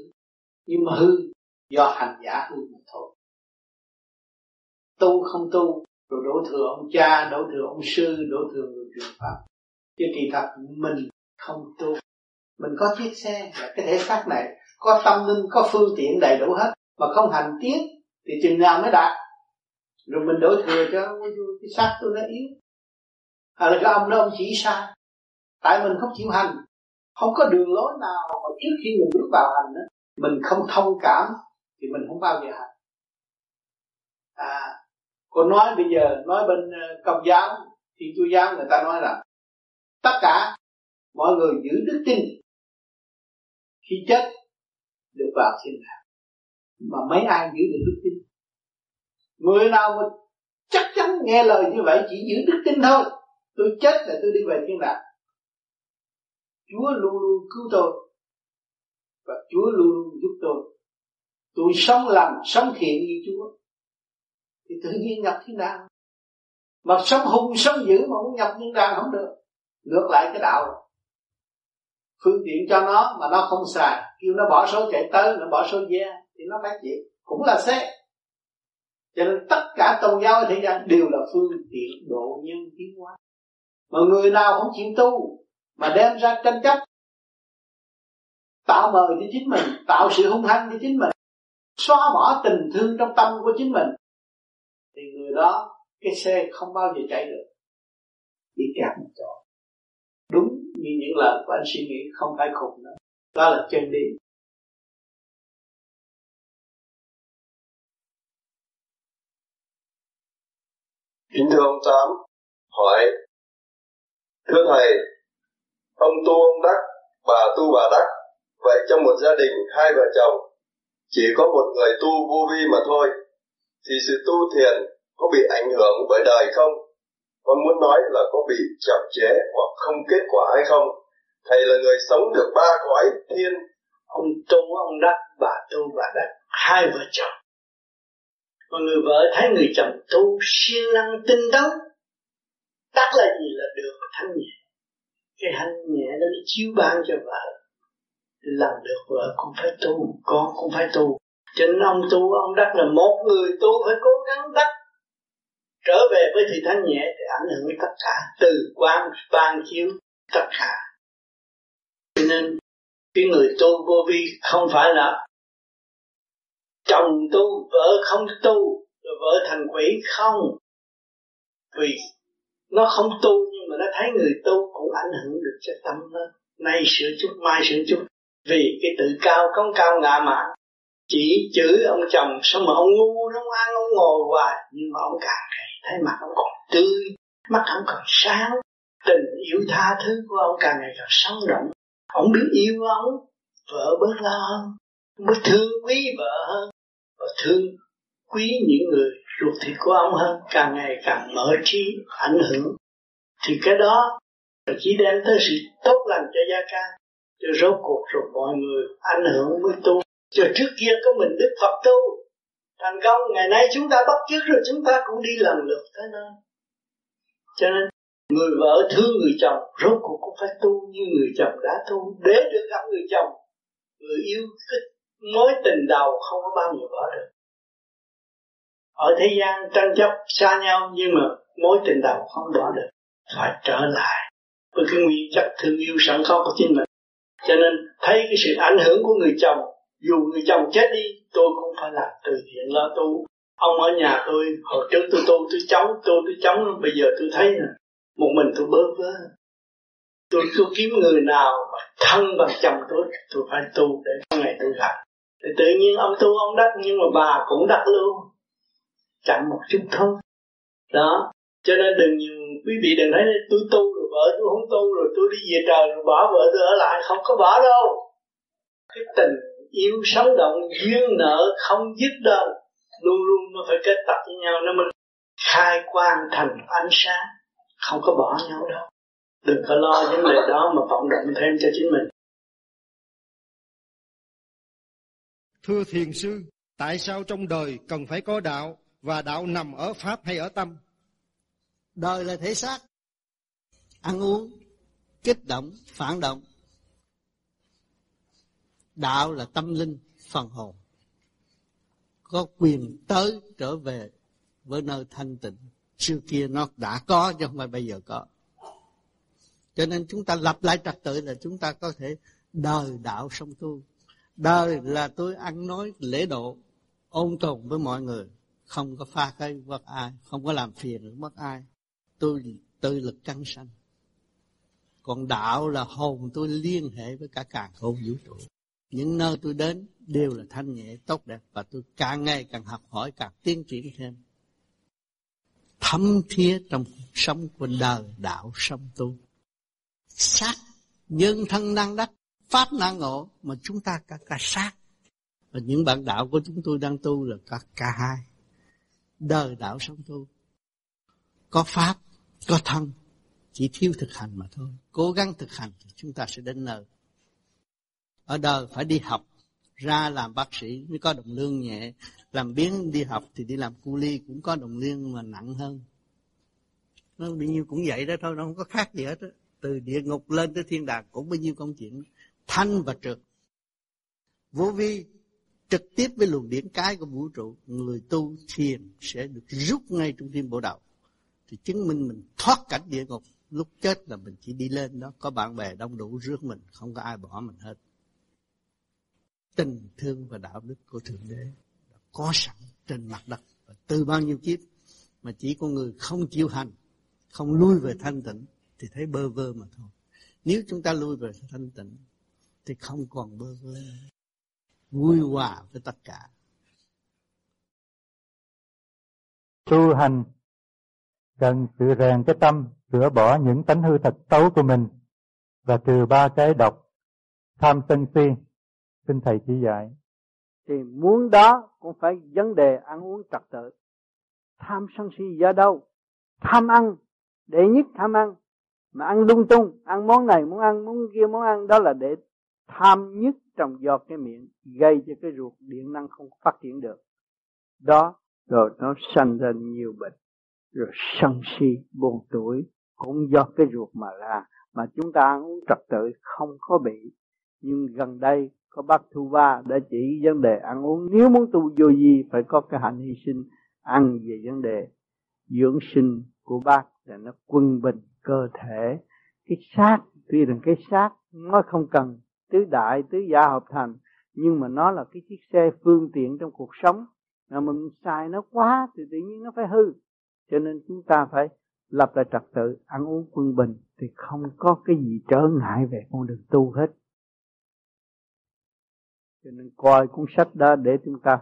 nhưng mà hư do hành giả hư mà thôi. Tu không tu, rồi đổ thừa ông cha, đổ thừa ông sư, đổ thừa người truyền pháp chứ kỳ thật mình không tu. Mình có chiếc xe là cái thể xác này có tâm linh có phương tiện đầy đủ hết mà không hành tiến thì chừng nào mới đạt. Rồi mình đổ thừa cho cái xác tôi nó yếu. Hay là cái ông đó ông chỉ sai tại mình không chịu hành. Không có đường lối nào mà trước khi mình bước vào hành đó, mình không thông cảm thì mình không bao giờ hành. À còn nói bây giờ nói bên ờ, công giáo thì chúa giáo người ta nói là tất cả mọi người giữ đức tin. Khi chết, được vào thiên đàng mà mấy ai giữ được đức tin? Người nào mà chắc chắn nghe lời như vậy chỉ giữ đức tin thôi. Tôi chết là tôi đi về thiên đàng Chúa luôn luôn cứu tôi. Và Chúa luôn luôn giúp tôi. Tôi sống lành, sống thiện như Chúa. Thì tự nhiên nhập thiên đàng mà sống hung, sống dữ mà muốn nhập thiên đàng không được ngược lại cái đạo. Phương tiện cho nó mà nó không xài. Kêu nó bỏ số chạy tới, nó bỏ số ra thì nó phải chịu cũng là xe. Cho nên tất cả tôn giáo ở thế gian đều là phương tiện độ nhân tiến hóa. Mà người nào không chịu tu mà đem ra tranh chấp, tạo mờ cho chính mình, tạo sự hung hăng cho chính mình, xóa bỏ tình thương trong tâm của chính mình, thì người đó, cái xe không bao giờ chạy được. Bị kẹt đúng như những lời của anh suy nghĩ không phải khùng nữa đó là chân lý Kính thưa ông Tám, hỏi Thưa Thầy, ông tu ông đắc, bà tu bà đắc, vậy trong một gia đình hai vợ chồng, chỉ có một người tu vô vi mà thôi, thì sự tu thiền có bị ảnh hưởng bởi đời không? Con muốn nói là có bị chậm chế hoặc không kết quả hay không? Thầy là người sống được ba cõi thiên. Ông tu ông đắc, bà tu bà đắc, hai vợ chồng. Còn người vợ thấy người chồng tu siêng năng tinh tấn tắt là gì là được thanh nhẹ. Cái thanh nhẹ đó nó chiếu ban cho vợ. Làm được vợ cũng phải tu con cũng phải tu. Cho nên ông tu ông đắc là một người tu phải cố gắng đắc trở về với thị thanh nhẹ thì ảnh hưởng đến tất cả, từ quan, ban chiếu, tất cả. Cho nên, cái người tu vô vi không phải là chồng tu, vợ không tu, rồi vợ thành quỷ, không. Vì nó không tu nhưng mà nó thấy người tu cũng ảnh hưởng được cho tâm nó. Nay sửa chút, mai sửa chút. Vì cái tự cao, không cao ngạ mạn chỉ chửi ông chồng sao mà ông ngu nó ăn ông ngồi hoài. Nhưng mà ông càng ngày thấy mặt ông còn tươi mắt ông còn sáng. Tình yêu tha thứ của ông càng ngày càng sống động. Ông biết yêu ông vợ bớt lo hơn. Mới thương quý vợ hơn. Và thương quý những người ruột thịt của ông hơn. Càng ngày càng mở trí ảnh hưởng. Thì cái đó là chỉ đem tới sự tốt lành cho gia ca, cho rốt cuộc rồi mọi người ảnh hưởng với tu rồi trước kia có mình đức phật tu. Thành công, ngày nay chúng ta bắt chước rồi chúng ta cũng đi lần lượt thế nơi. Cho nên, người vợ thương người chồng, rốt cuộc cũng phải tu như người chồng đã tu. Để được gặp người chồng, người yêu, cái mối tình đầu không có bao giờ bỏ được. Ở thế gian tranh chấp xa nhau, nhưng mà mối tình đầu không bỏ được. Phải trở lại với cái nguyên chất thương yêu sẵn có của chính mình. Cho nên, thấy cái sự ảnh hưởng của người chồng dù người chồng chết đi, tôi cũng phải làm từ thiện lo tu. Ông ở nhà tôi hồi trước tôi tu, tôi chống tôi tôi chống bây giờ tôi thấy nè, một mình tôi bơ vơ tôi tôi kiếm người nào mà thân bằng chồng tôi tôi phải tu để có ngày tôi gặp thì tự nhiên ông tu ông đắc, nhưng mà bà cũng đắc luôn. Chẳng một chút thôi. Đó. Cho nên đừng nhiều, quý vị đừng nói tôi tu rồi vợ tôi không tu rồi, tôi đi về trời rồi bỏ vợ tôi ở lại. Không có bỏ đâu. Cái tình yêu sống động duyên nợ không dứt đâu luôn luôn nó phải kết tập với nhau nó mới khai quang thành ánh sáng. Không có bỏ nhau đâu. Đừng có lo vấn đề đó mà vọng động thêm cho chính mình. Thưa thiền sư, tại sao trong đời cần phải có đạo và đạo nằm ở pháp hay ở tâm? Đời là thể xác, ăn uống, kích động, phản động. Đạo là tâm linh, phần hồn. Có quyền tới trở về với nơi thanh tịnh. Xưa kia nó đã có chứ không phải bây giờ có. Cho nên chúng ta lập lại trật tự là chúng ta có thể đời đạo song tu đời là tôi ăn nói lễ độ ôn tồn với mọi người không có pha cái với vâng ai không có làm phiền mất ai tôi tự lực căng sanh còn đạo là hồn tôi liên hệ với cả càng khôn vũ trụ những nơi tôi đến đều là thanh nhẹ, tốt đẹp, và tôi càng ngày càng học hỏi, càng tiến triển thêm. Thấm thía trong sống của đời đạo sống tu. Sát nhân thân năng đắc, pháp năng ngộ mà chúng ta cả cả sát và những bạn đạo của chúng tôi đang tu là cả cả hai. Đời đạo sống tu. Có pháp, có thân, chỉ thiếu thực hành mà thôi. Cố gắng thực hành thì chúng ta sẽ đến nơi ở đời phải đi học, ra làm bác sĩ mới có đồng lương nhẹ. Làm biến đi học thì đi làm cu ly cũng có đồng lương mà nặng hơn. Nó bao nhiêu cũng vậy đó thôi, nó không có khác gì hết đó. từ địa ngục lên tới thiên đàng cũng bao nhiêu công chuyện. Thanh và trực vô vi trực tiếp với luồng điển cái của vũ trụ, người tu thiền sẽ được rút ngay trong tim bộ đầu thì chứng minh mình thoát cảnh địa ngục. Lúc chết là mình chỉ đi lên đó, có bạn bè đông đủ rước mình, không có ai bỏ mình hết tình thương và đạo đức của thượng đế có sẵn trên mặt đất. Và từ bao nhiêu kiếp mà chỉ con người không chịu hành, không lui về thanh tịnh thì thấy bơ vơ mà thôi. Nếu chúng ta lui về thanh tịnh thì không còn bơ vơ. Vui hòa với tất cả. Tu hành cần sự rèn cái tâm, sửa bỏ những tánh hư thật xấu của mình và trừ ba cái độc tham sân si xin thầy chỉ dạy. Thì muốn đó cũng phải vấn đề ăn uống trật tự. Tham sân si do đâu? Tham ăn, đệ nhất tham ăn. Mà ăn lung tung, ăn món này muốn ăn, món kia món ăn, đó là để tham nhất trong do cái miệng, gây cho cái ruột điện năng không phát triển được. Đó, rồi nó sanh ra nhiều bệnh. Rồi sân si, buồn tuổi cũng do cái ruột mà ra mà chúng ta ăn uống trật tự không có bị. Nhưng gần đây có bác Thu Va đã chỉ vấn đề ăn uống. Nếu muốn tu vô gì phải có cái hạnh hy sinh ăn về vấn đề dưỡng sinh của bác là nó quân bình cơ thể. Cái xác, tuy rằng cái xác nó không cần tứ đại, tứ giả hợp thành, nhưng mà nó là cái chiếc xe phương tiện trong cuộc sống. Mà mình xài nó quá thì tự nhiên nó phải hư. Cho nên chúng ta phải lập lại trật tự, ăn uống quân bình thì không có cái gì trở ngại về con đường tu hết cho nên coi cuốn sách đó để chúng ta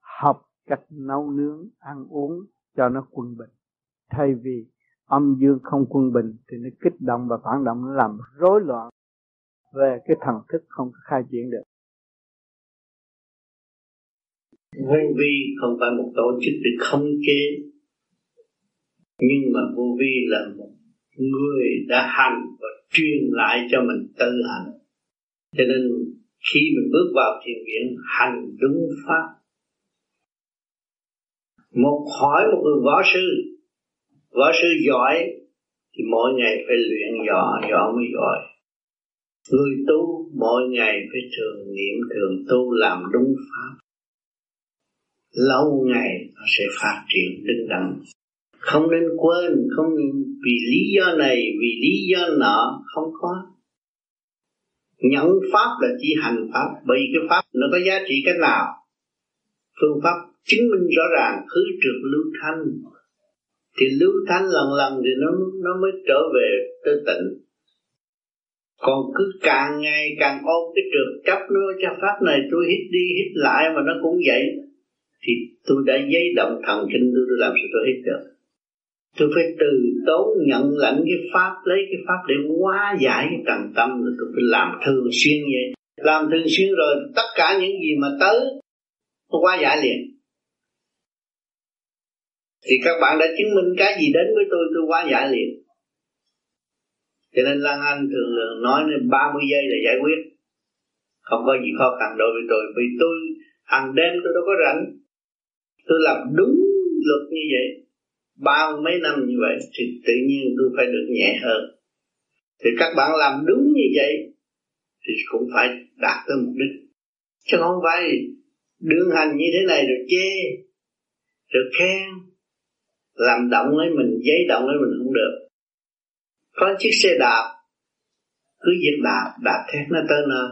học cách nấu nướng, ăn uống cho nó quân bình. Thay vì âm dương không quân bình thì nó kích động và phản động, nó làm rối loạn về cái thần thức không khai triển được. Vô vi không phải một tổ chức để không chế, nhưng mà vô vi là một người đã hành và truyền lại cho mình tự hành. Cho nên khi mình bước vào thiền viện, hành đúng pháp. Một hỏi một người võ sư. Võ sư giỏi, thì mỗi ngày phải luyện võ võ mới giỏi. Người tu mỗi ngày phải thường niệm, thường tu làm đúng pháp. Lâu ngày nó sẽ phát triển đứng đẳng không nên quên, không vì lý do này, vì lý do nọ, không có nhận pháp là chỉ hành pháp bởi vì cái pháp nó có giá trị cách nào? Phương pháp chứng minh rõ ràng khứ trượt lưu thanh. Thì lưu thanh lần lần thì nó nó mới trở về tới tịnh còn cứ càng ngày càng ôm cái trượt chấp nó cho pháp này tôi hít đi hít lại mà nó cũng vậy. Thì tôi đã giấy động thần kinh tôi, tôi làm sao tôi hít được? Tôi phải từ tốn nhận lãnh cái pháp, lấy cái pháp để hóa giải cái trần tâm rồi tôi phải làm thường xuyên vậy. Làm thường xuyên rồi tất cả những gì mà tới, tôi hóa giải liền. Thì các bạn đã chứng minh cái gì đến với tôi tôi hóa giải liền. Cho nên Lan Anh thường nói nên 30 giây là giải quyết. Không có gì khó khăn đối với tôi, vì tôi hàng đêm tôi đâu có rảnh. Tôi làm đúng luật như vậy bao mấy năm như vậy thì tự nhiên tôi phải được nhẹ hơn. Thì các bạn làm đúng như vậy thì cũng phải đạt tới mục đích. Chứ không phải đương hành như thế này được chê được khen làm động lấy mình giấy động lấy mình không được. Có chiếc xe đạp cứ việc đạp đạp thét nó tới nơi.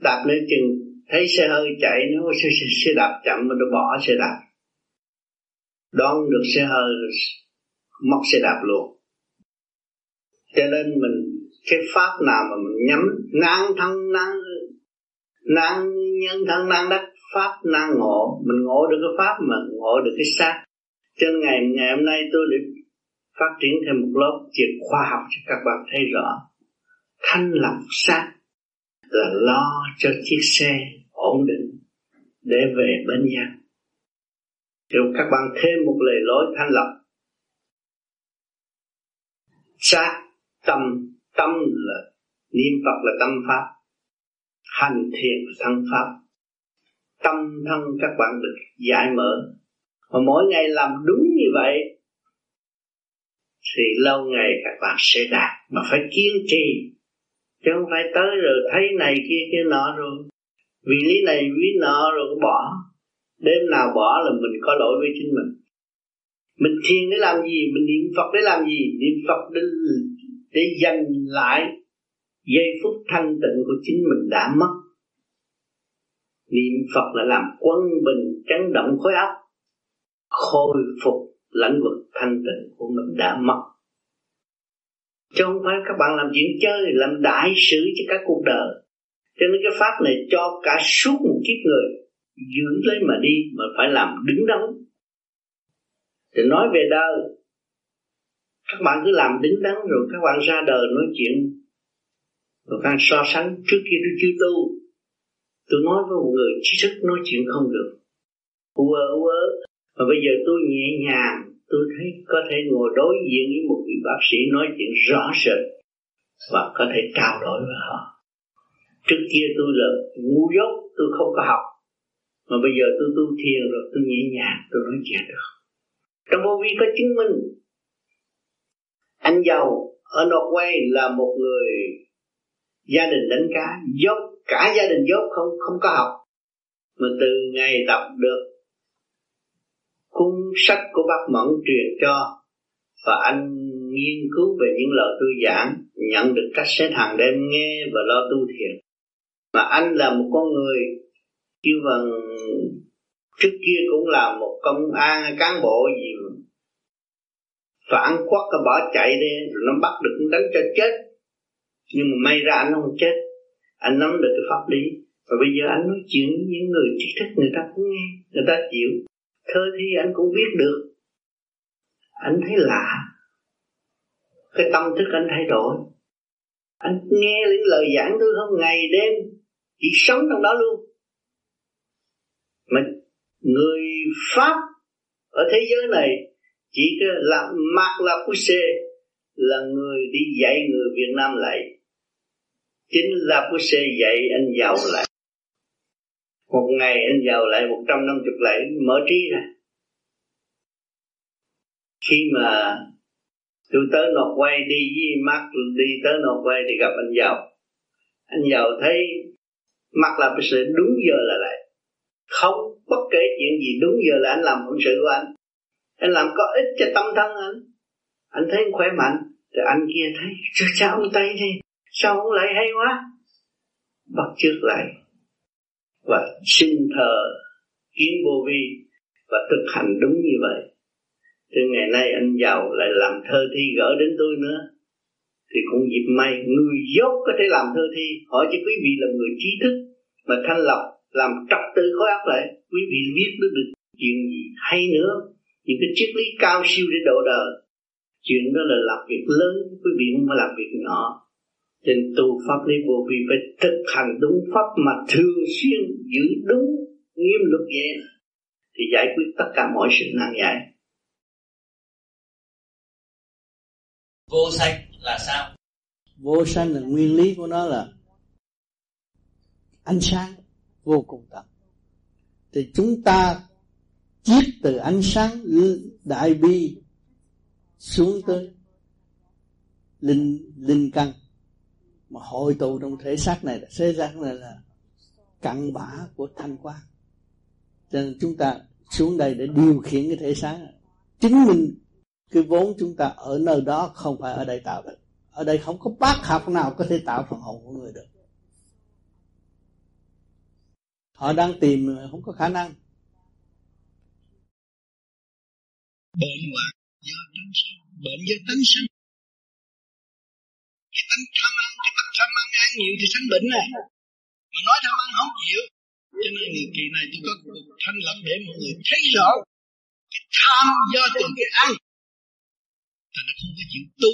Đạp lên chừng thấy xe hơi chạy nó xe, xe, xe đạp chậm mình nó bỏ xe đạp đón được xe hơi mất xe đạp luôn. Cho nên mình, cái pháp nào mà mình nhắm năng thân năng năng nhân thân năng đắc pháp năng ngộ, mình ngộ được cái pháp mà ngộ được cái xác. Cho nên ngày ngày hôm nay tôi để phát triển thêm một lớp chuyện khoa học cho các bạn thấy rõ. Thanh lọc xác là lo cho chiếc xe ổn định để về bên nhau rồi các bạn thêm một lời lối thanh lọc. Sát tâm tâm là niệm phật là tâm pháp. Hành thiền là thân pháp. Tâm thân các bạn được giải mở. Và mỗi ngày làm đúng như vậy, thì lâu ngày các bạn sẽ đạt. Mà phải kiên trì. Chứ không phải tới rồi thấy này kia kia nọ rồi. Vì lý này vì nọ rồi bỏ đêm nào bỏ là mình có lỗi với chính mình. Mình thiền để làm gì? Mình niệm phật để làm gì? Niệm phật để để giành lại giây phút thanh tịnh của chính mình đã mất. Niệm phật là làm quân bình, chấn động khối óc, khôi phục lãnh vực thanh tịnh của mình đã mất. Chứ không phải các bạn làm chuyện chơi, làm đại sự cho các cuộc đời. Cho nên cái pháp này cho cả suốt một kiếp người giữ lấy mà đi, mà phải làm đứng đắn. Thì nói về đời, các bạn cứ làm đứng đắn rồi các bạn ra đời nói chuyện. Rồi các so sánh trước kia tôi chưa tu. Tôi nói với một người trí thức nói chuyện không được. U ơ u ơ mà bây giờ tôi nhẹ nhàng, tôi thấy có thể ngồi đối diện với một vị bác sĩ nói chuyện rõ rệt và có thể trao đổi với họ. Trước kia tôi là ngu dốt, tôi không có học mà bây giờ tôi tu thiền rồi, tôi nhẹ nhàng, tôi nói chuyện được. Trong vô vi có chứng minh. Anh giàu ở Norway là một người gia đình đánh cá dốt cả gia đình dốt không không có học. Mà từ ngày đọc được cuốn sách của bác Mẫn truyền cho, và anh nghiên cứu về những lời tôi giảng nhận được cách xét hàng đêm nghe và lo tu thiền. Mà anh là một con người kêu bằng vâng, trước kia cũng là một công an, cán bộ gì phản quốc cái bỏ chạy đi, rồi nó bắt được đánh cho chết. Nhưng mà may ra anh không chết. Anh nắm được cái pháp lý. Và bây giờ anh nói chuyện với những người trí thức người ta cũng nghe, người ta chịu. Thơ thi anh cũng viết được. Anh thấy lạ. Cái tâm thức anh thay đổi. Anh nghe những lời giảng tôi không ngày đêm, chỉ sống trong đó luôn mà người pháp ở thế giới này, chỉ là mặc Marc Lapusse là người đi dạy người Việt Nam lại. Chính là Lapusse dạy anh giàu lại. Một ngày anh giàu lại một trăm năm chục lại mở trí ra. Khi mà tôi tới nọt quay đi với mắt đi tới nọt quay thì gặp anh giàu. Anh giàu thấy mắt là sự đúng giờ là lại. Không bất kể chuyện gì đúng giờ là anh làm phận sự của anh. Anh làm có ích cho tâm thân anh. Anh thấy anh khỏe mạnh, rồi anh kia thấy sao ông tây này, sao ông lại hay quá? Bắt trước lại và xin thờ kiến vô vi và thực hành đúng như vậy. Từ ngày nay anh giàu lại làm thơ thi gỡ đến tôi nữa. Thì cũng dịp may người dốt có thể làm thơ thi. Hỏi cho quý vị là người trí thức mà thanh lọc làm trật tự khối óc lại. Quý vị viết được được chuyện gì hay nữa. Những cái triết lý cao siêu để độ đời. Chuyện đó là làm việc lớn quý vị không phải làm việc nhỏ. Trên tu pháp lý vô vi phải thực hành đúng pháp mà thường xuyên giữ đúng nghiêm luật vậy. Thì giải quyết tất cả mọi sự nan giải. Vô sanh là sao? Vô sanh là nguyên lý của nó là ánh sáng vô cùng tận thì chúng ta chiết từ ánh sáng đại bi xuống tới linh linh căn. Mà hội tụ trong thể xác này là, thế xác này là cặn bã của thanh quan cho nên chúng ta xuống đây để điều khiển cái thể xác. Chứng minh cái vốn chúng ta ở nơi đó không phải ở đây tạo được. Ở đây không có bác học nào có thể tạo phần hồn của người được họ đang tìm, không có khả năng. Bệnh hoạn do tánh sanh, bệnh do tánh sanh. Cái tánh tham ăn, cái tánh tham ăn ăn nhiều thì sanh bệnh này. Mà nói tham ăn không chịu. Cho nên người kỳ này tôi có cuộc thanh lập để mọi người thấy rõ cái tham do từ cái ăn. Là nó không có chịu tu.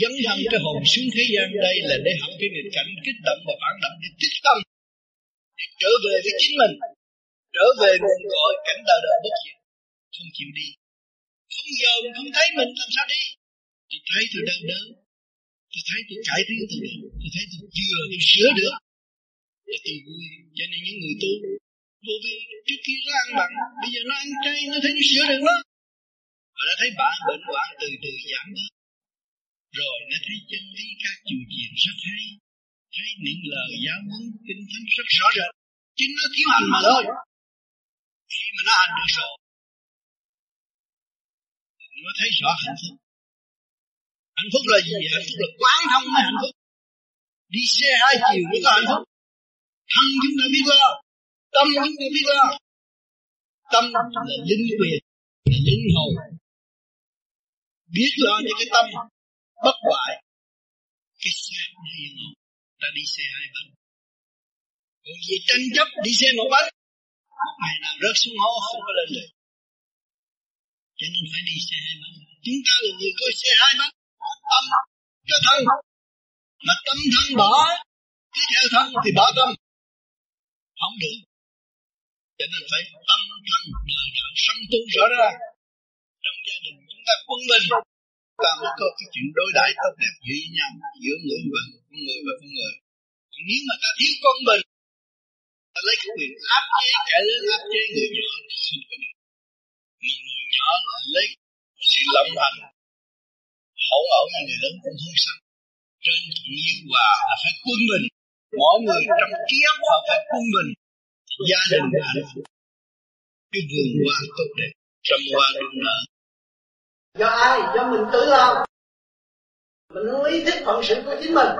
Dấn thân cái hồn xuống thế gian đây là để học cái nghịch cảnh kích động và phản động để tích tâm để trở về với chính mình. Trở về nguồn cội cảnh đời đời bất diệt. Không chịu đi. Không giờ không thấy mình, làm sao đi? Thì thấy tôi đau đớn. Tôi thấy tôi cải tiến từ được tôi thấy tôi chưa tôi sửa được. Thì tôi vui. Cho nên những người tu, vô vi, trước khi nó ăn mặn, bây giờ nó ăn chay, nó thấy nó sửa được nó và nó thấy bạn bệnh hoạn từ từ giảm bớt. Rồi nó thấy chân lý các chùa chiền rất hay thấy những lời giáo huấn kinh thánh rất rõ rệt. Chính nó thiếu hành mà thôi. Khi mà nó hành được rồi nó thấy rõ hạnh phúc. Hạnh phúc là gì hạnh phúc là quán thông mới hạnh phúc. Đi xe hai chiều mới có hạnh phúc. Thân chúng ta biết lo, tâm chúng ta biết lo. Tâm là linh quyền, là linh hồn. Biết lo cho cái tâm bất hoại, cái xác nó yên ổn ta đi xe hai bánh. Còn vì tranh chấp đi xe một bánh. Một ngày nào rớt xuống hố, không có lên được. Cho nên phải đi xe hai bánh. Chúng ta là người có xe hai bánh. Tâm cho thân. Mà tâm thân bỏ. Cứ theo thân thì bỏ tâm. Không được. Cho nên phải tâm thân, đời đạo sanh tu rõ ra trong gia đình chúng ta quân bình ta mới có cái chuyện đối đãi tốt đẹp với nhau giữa người và con người và con người. Còn nếu mà ta thiếu con mình, ta lấy cái quyền áp chế kẻ lớn áp chế người nhỏ. Không có được người nhỏ lấy sự lộng hành hậu ẩu như người lớn cũng không sao. Trên như hòa là phải quân bình. Mỗi người trong kiếp họ phải quân bình. Gia đình hạnh phúc cái vườn hoa tốt đẹp. Trăm hoa đua nở do ai? Do mình tự làm mình không ý thức phận sự của chính mình.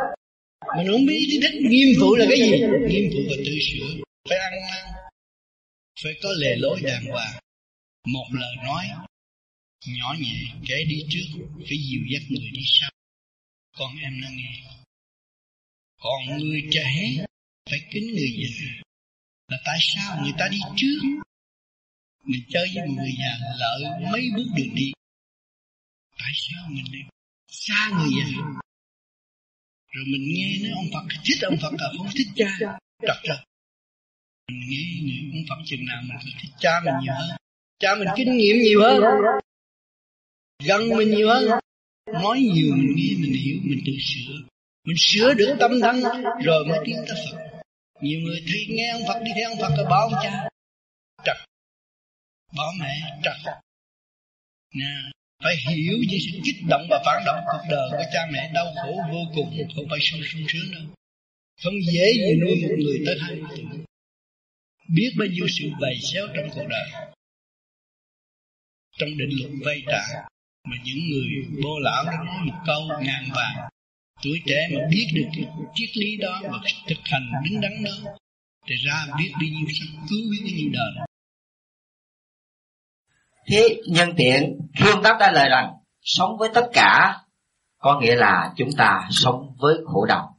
Mình không biết ý thức nghiêm phụ là cái gì? Nghiêm phụ là tự sửa. Phải ăn năn phải có lề lối đàng hoàng. Một lời nói, nhỏ nhẹ kẻ đi trước phải dìu dắt người đi sau. Con em nó nghe. Còn người trẻ, phải kính người già. Là tại sao người ta đi trước? Mình chơi với người già, lợi mấy bước đường đi tại sao mình đi. Xa người già rồi mình nghe nói ông Phật thích ông Phật là không thích cha. Trật trật. Mình nghe người ông Phật chừng nào mình thích cha mình nhiều hơn. Cha mình kinh nghiệm nhiều hơn. Gần mình nhiều hơn. Nói nhiều mình nghe, mình hiểu, mình tự sửa. Mình sửa được tâm thân, rồi mới tiến tới Phật. Nhiều người thấy nghe ông Phật đi theo ông Phật rồi bỏ ông cha. Trật. Bỏ mẹ, trật. Nè phải hiểu về sự kích động và phản động cuộc đời của cha mẹ đau khổ vô cùng, không phải sung sung sướng đâu. Không dễ gì nuôi một người tới hai tuổi biết bao nhiêu sự bày xéo trong cuộc đời. Trong định luật vay trả, mà những người vô lão đã nói một câu ngàn vàng, tuổi trẻ mà biết được cái triết lý đó và thực hành đứng đắn đó, thì ra biết bao nhiêu sự cứu biết bao nhiêu đời thế nhân tiện phương đáp đã lời rằng, sống với tất cả, có nghĩa là chúng ta sống với khổ đau.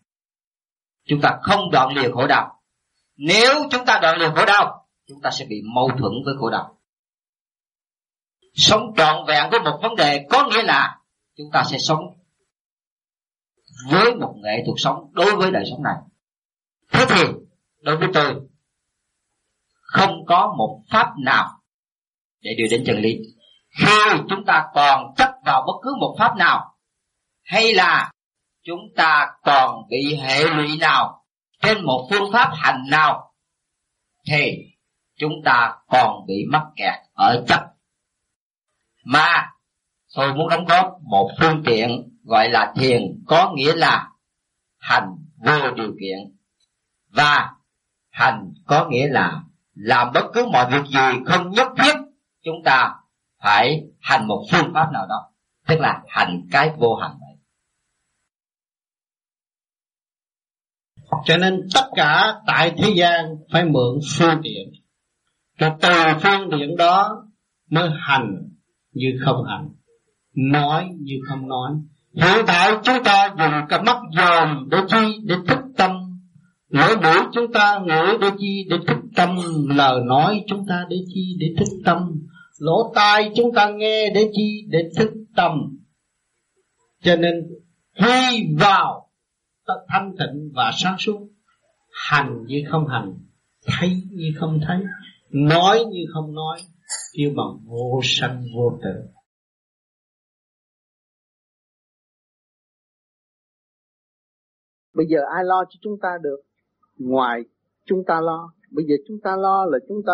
Chúng ta không đoạn liều khổ đau. Nếu chúng ta đoạn liều khổ đau, chúng ta sẽ bị mâu thuẫn với khổ đau. Sống trọn vẹn với một vấn đề, có nghĩa là chúng ta sẽ sống với một nghệ thuật sống đối với đời sống này. Thế thì, đối với tôi, không có một pháp nào để đưa đến chân lý. Khi chúng ta còn chấp vào bất cứ một pháp nào? Hay là chúng ta còn bị hệ lụy nào? Trên một phương pháp hành nào? Thì chúng ta còn bị mắc kẹt ở chấp. Mà, tôi muốn đóng góp một phương tiện gọi là thiền có nghĩa là hành vô điều kiện. Và hành có nghĩa là làm bất cứ mọi việc gì không nhất thiết chúng ta phải hành một phương pháp nào đó, tức là hành cái vô hành vậy cho nên tất cả tại thế gian phải mượn phương tiện. Rồi từ phương tiện đó mới hành như không hành, nói như không nói. Hiện tại chúng ta dùng cái mắt dòm để chi, để thức tâm. Lỗ mũi chúng ta ngửi để chi, để thức tâm. Lời nói chúng ta để chi, để thức tâm lỗ tai chúng ta nghe để chi? Để thức tâm. Cho nên, khi vào thanh tịnh và sáng suốt. Hành như không hành, thấy như không thấy, nói như không nói, kêu bằng vô sanh vô tử. Bây giờ ai lo cho chúng ta được? Ngoài chúng ta lo. Bây giờ chúng ta lo là chúng ta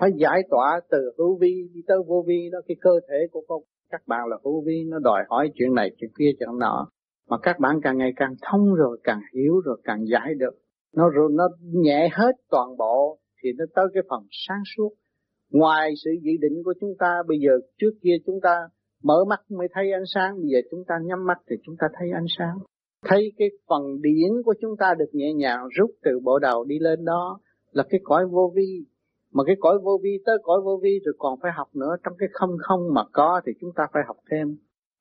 phải giải tỏa từ hữu vi đi tới vô vi đó, cái cơ thể của con các bạn là hữu vi, nó đòi hỏi chuyện này chuyện kia chuyện nọ. Mà các bạn càng ngày càng thông rồi, càng hiểu rồi, càng giải được. Nó rồi nó nhẹ hết toàn bộ thì nó tới cái phần sáng suốt. Ngoài sự dự định của chúng ta, bây giờ trước kia chúng ta mở mắt mới thấy ánh sáng, bây giờ chúng ta nhắm mắt thì chúng ta thấy ánh sáng. Thấy cái phần điển của chúng ta được nhẹ nhàng rút từ bộ đầu đi lên đó là cái cõi vô vi mà cái cõi vô vi tới cõi vô vi rồi còn phải học nữa. Trong cái không không mà có thì chúng ta phải học thêm.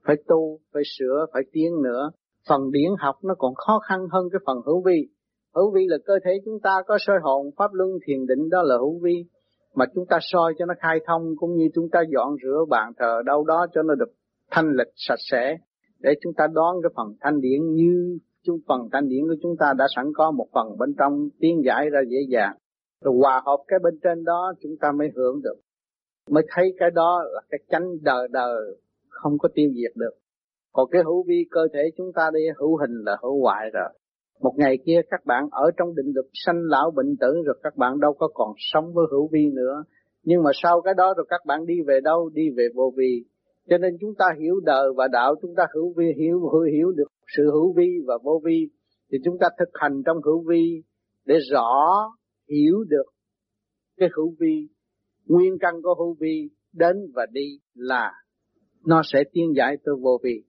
Phải tu, phải sửa, phải tiến nữa. Phần điển học nó còn khó khăn hơn cái phần hữu vi. Hữu vi là cơ thể chúng ta có soi hồn, pháp luân thiền định, đó là hữu vi. Mà chúng ta soi cho nó khai thông, cũng như chúng ta dọn rửa bàn thờ đâu đó cho nó được thanh lịch, sạch sẽ. Để chúng ta đón cái phần thanh điển như chung phần thanh điển của chúng ta đã sẵn có một phần bên trong, tiến giải ra dễ dàng rồi hòa hợp cái bên trên đó, chúng ta mới hưởng được. Mới thấy cái đó là cái chánh đời đời, không có tiêu diệt được. Còn cái hữu vi cơ thể chúng ta đi, hữu hình là hữu hoại rồi. Một ngày kia các bạn ở trong định lực sanh lão bệnh tử rồi các bạn đâu có còn sống với hữu vi nữa. Nhưng mà sau cái đó rồi các bạn đi về đâu? Đi về vô vi. Cho nên chúng ta hiểu đời và đạo, chúng ta hữu vi, hiểu hiểu được sự hữu vi và vô vi. Thì chúng ta thực hành trong hữu vi để rõ hiểu được cái hữu vi, nguyên căn của hữu vi, đến và đi là nó sẽ tiên giải tới vô vi.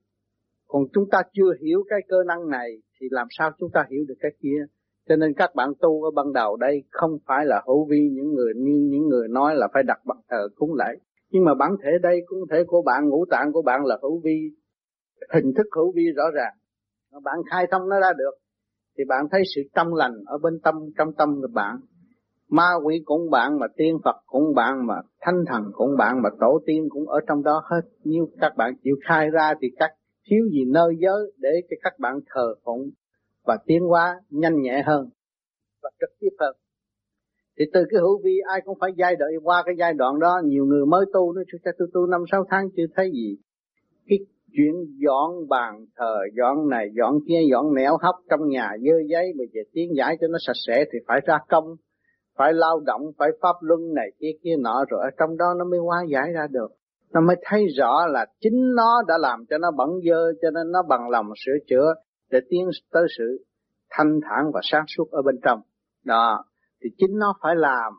Còn chúng ta chưa hiểu cái cơ năng này thì làm sao chúng ta hiểu được cái kia? Cho nên các bạn tu ở ban đầu đây không phải là hữu vi, những người, như những người nói là phải đặt bằng thờ cúng lễ nhưng mà bản thể đây cũng thể của bạn, ngũ tạng của bạn là hữu vi, hình thức hữu vi rõ ràng. Bạn khai thông nó ra được thì bạn thấy sự trong lành ở bên tâm, trong tâm của bạn. Ma quỷ cũng bạn, mà tiên phật cũng bạn, mà thanh thần cũng bạn, mà tổ tiên cũng ở trong đó hết. Nếu các bạn chịu khai ra thì các thiếu gì nơi giới để cho các bạn thờ phụng và tiến hóa nhanh nhẹ hơn và trực tiếp hơn. Thì từ cái hữu vi, ai cũng phải giai đoạn, qua cái giai đoạn đó, nhiều người mới tu nó chúng ta tu tu năm sáu tháng chưa thấy gì. Cái chuyển dọn bàn thờ dọn này dọn kia dọn nẻo hấp trong nhà dơ giấy bây giờ tiến giải cho nó sạch sẽ thì phải ra công, phải lao động, phải pháp luân này kia kia nọ, rồi ở trong đó nó mới hóa giải ra được. Nó mới thấy rõ là chính nó đã làm cho nó bẩn dơ, cho nên nó bằng lòng sửa chữa để tiến tới sự thanh thản và sáng suốt ở bên trong. Đó, thì chính nó phải làm.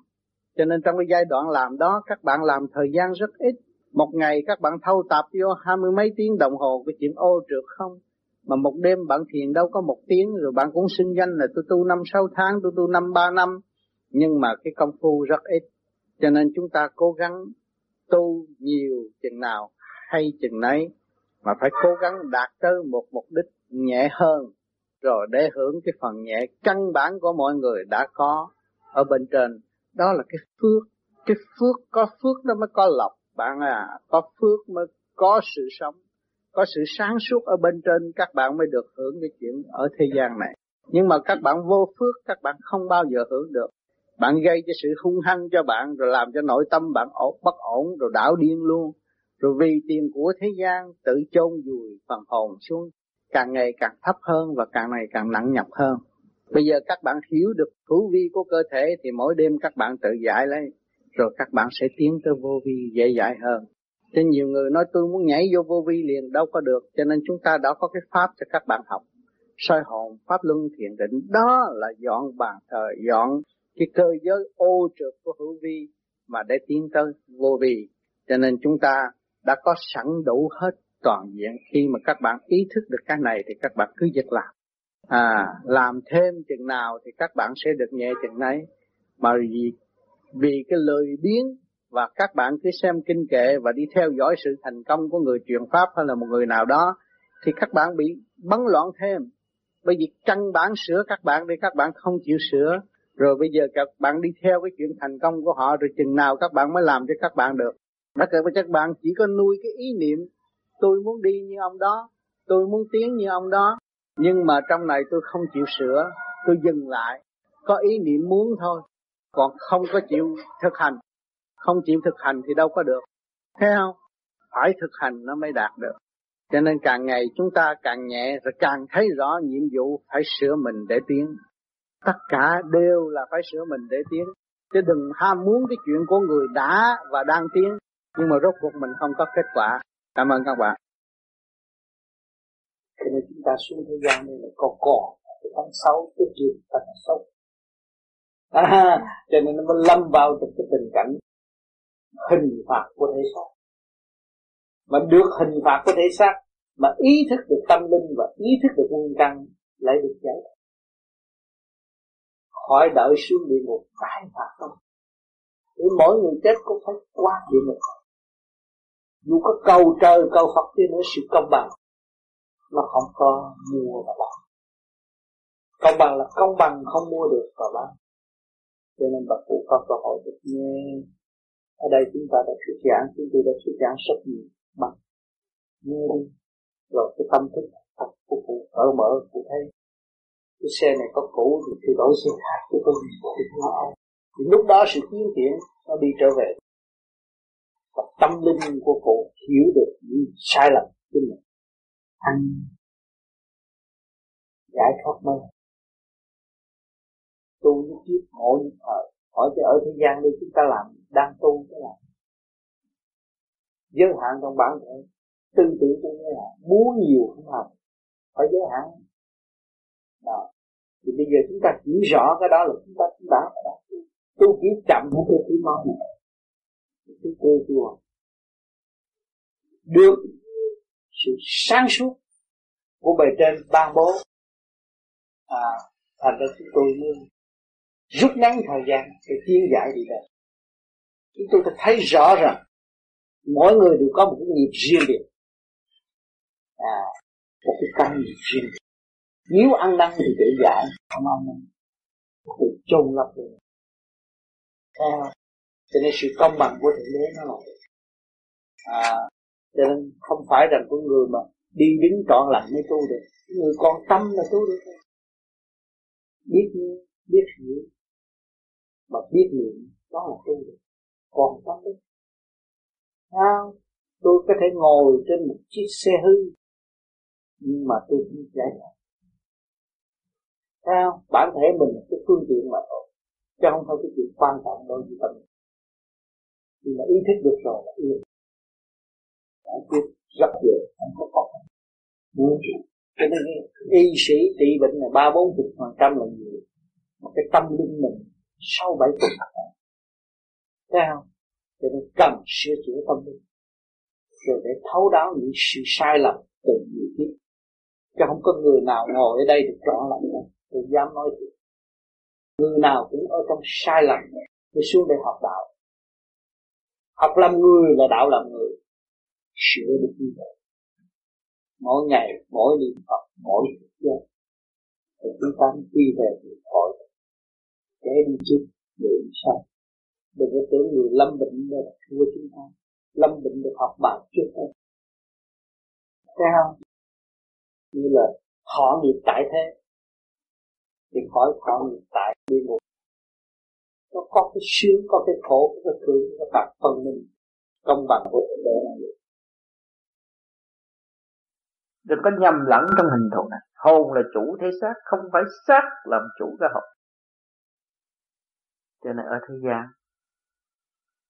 Cho nên trong cái giai đoạn làm đó, các bạn làm thời gian rất ít một ngày các bạn thâu tập vô hai mươi mấy tiếng đồng hồ cái chuyện ô trượt không? Mà một đêm bạn thiền đâu có một tiếng, rồi bạn cũng xưng danh là tôi tu năm sáu tháng tôi tu năm ba năm. Nhưng mà cái công phu rất ít, cho nên chúng ta cố gắng tu nhiều chừng nào hay chừng nấy. Mà phải cố gắng đạt tới một mục đích nhẹ hơn, rồi để hưởng cái phần nhẹ căn bản của mọi người đã có ở bên trên. Đó là cái phước cái phước có phước nó mới có lộc bạn à có phước mới có sự sống, có sự sáng suốt ở bên trên, các bạn mới được hưởng cái chuyện ở thế gian này. Nhưng mà các bạn vô phước, các bạn không bao giờ hưởng được. Bạn gây cho sự hung hăng cho bạn, rồi làm cho nội tâm bạn ổn, bất ổn, rồi đảo điên luôn. Rồi vì tiền của thế gian, tự chôn vùi phần hồn xuống, càng ngày càng thấp hơn và càng ngày càng nặng nhọc hơn. Bây giờ các bạn hiểu được thú vi của cơ thể, thì mỗi đêm các bạn tự giải lấy rồi các bạn sẽ tiến tới vô vi dễ dãi hơn. Thế nhiều người nói tôi muốn nhảy vô vô vi liền, đâu có được, cho nên chúng ta đã có cái pháp cho các bạn học. Soi hồn, pháp luân thiền định, đó là dọn bàn thờ, dọn cái cơ giới ô trượt của hữu vi mà để tiến tới vô vi. Cho nên chúng ta đã có sẵn đủ hết toàn diện. Khi mà các bạn ý thức được cái này thì các bạn cứ việc làm. À làm thêm chừng nào thì các bạn sẽ được nhẹ chừng nấy. Mà vì vì cái lời biến và các bạn cứ xem kinh kệ và đi theo dõi sự thành công của người truyền pháp hay là một người nào đó, thì các bạn bị bấn loạn thêm. Bởi vì căn bản sửa các bạn đi, các bạn không chịu sửa. Rồi bây giờ các bạn đi theo cái chuyện thành công của họ, rồi chừng nào các bạn mới làm cho các bạn được. Đó kể với các bạn, chỉ có nuôi cái ý niệm, tôi muốn đi như ông đó, tôi muốn tiến như ông đó. Nhưng mà trong này tôi không chịu sửa, tôi dừng lại. Có ý niệm muốn thôi còn không có chịu thực hành, không chịu thực hành thì đâu có được. Thấy không? Phải thực hành nó mới đạt được. Cho nên càng ngày chúng ta càng nhẹ rồi càng thấy rõ nhiệm vụ phải sửa mình để tiến. Tất cả đều là phải sửa mình để tiến. Chứ đừng ham muốn cái chuyện của người đã và đang tiến. Nhưng mà rốt cuộc mình không có kết quả. Cảm ơn các bạn. Cho nên chúng ta xuống thế gian này là có cỏ cái thân xấu, cái chuyện thật sâu à, cho nên nó mới lâm vào trong cái tình cảnh hình phạt của thế xác. Mà được hình phạt của thể xác mà ý thức được tâm linh và ý thức được nguyên căn lại được giải khỏi đợi xuống địa ngục tái phạt không để mỗi người chết cũng phải qua địa ngục. Dù có cầu trời cầu Phật đi nữa sự công bằng nó không có mua và bán. Công bằng là công bằng không mua được và bán cho nên bậc phụ có cơ hội được nghe. Ở đây chúng ta đã thuyết giảng, chúng tôi đã thuyết giảng rất nhiều. Bằng nghe đi. Rồi cái tâm thức thật của phụ cởi mở phụ thấy. Cái xe này có cũ thì thay đổi xe khác con gì thì thì lúc đó sự tiến triển, nó đi trở về. Và tâm linh của cụ hiểu được những sai lầm của mình. Ăn giải thoát mơ tu với kiếp mỗi nhất thời hỏi cho ở thế gian đây chúng ta làm đang tu cái là giới hạn trong bản thể. Tư tưởng của như là muốn nhiều không học phải giới hạn. Đó. Thì bây giờ chúng ta hiểu rõ cái đó là chúng ta cũng đã tu chỉ chậm không được thứ mau. Chúng tôi chùa được sự sáng suốt của bề trên ban bố. À, thành ra chúng tôi mới rút ngắn thời gian để tiến giải đi đời chúng tôi thấy rõ rằng mỗi người đều có một cái nghiệp riêng biệt. À một cái căn nghiệp riêng biệt. Nếu ăn năn thì tự giải không ăn năn thì chôn lập được. À, cho nên sự công bằng của thượng đế nó là à, cho nên không phải rằng con người mà đi đứng trọn lành mới tu được. Người còn tâm là tu được. Biết biết hiểu mà biết niệm đó là tu được còn tâm đấy sao? Tôi có thể ngồi trên một chiếc xe hư, nhưng mà tôi cũng giải thoát sao? Bản thể mình là cái phương tiện mà thôi, chứ không phải cái chuyện quan trọng đối với tâm. Nhưng mà ý thức được rồi là yên. Giải quyết rất dễ, không có khó khăn. Cho nên y sĩ trị bệnh là ba bốn chục phần trăm là nhiều. Một cái tâm linh mình sau bảy tuần, thấy không? Cho nên cần sửa chữa tâm linh. Rồi để thấu đáo những sự sai lầm từ nhiều kiếp chứ không có người nào ngồi ở đây được trọn lành đâu tôi dám nói thiệt. Người nào cũng ở trong sai lầm để xuống để học đạo. Học làm người là đạo làm người. Sửa được như vậy. Mỗi ngày mỗi niệm phật mỗi giây thì chúng ta đi về thì để kẻ đi trước để sao đừng có tưởng người lâm bệnh là thua chúng ta. Lâm bệnh được học bài trước hết thấy không? Như là họ nghiệp tại thế. Thì khỏi họ nghiệp tại đi một. Nó có cái sướng, có cái khổ, có cái thương, có bạc phần mình công bằng của cuộc đời này. Đừng có nhầm lẫn trong hình thù này. Hồn là chủ thế xác, không phải xác làm chủ cái hồn cho nên ở thế gian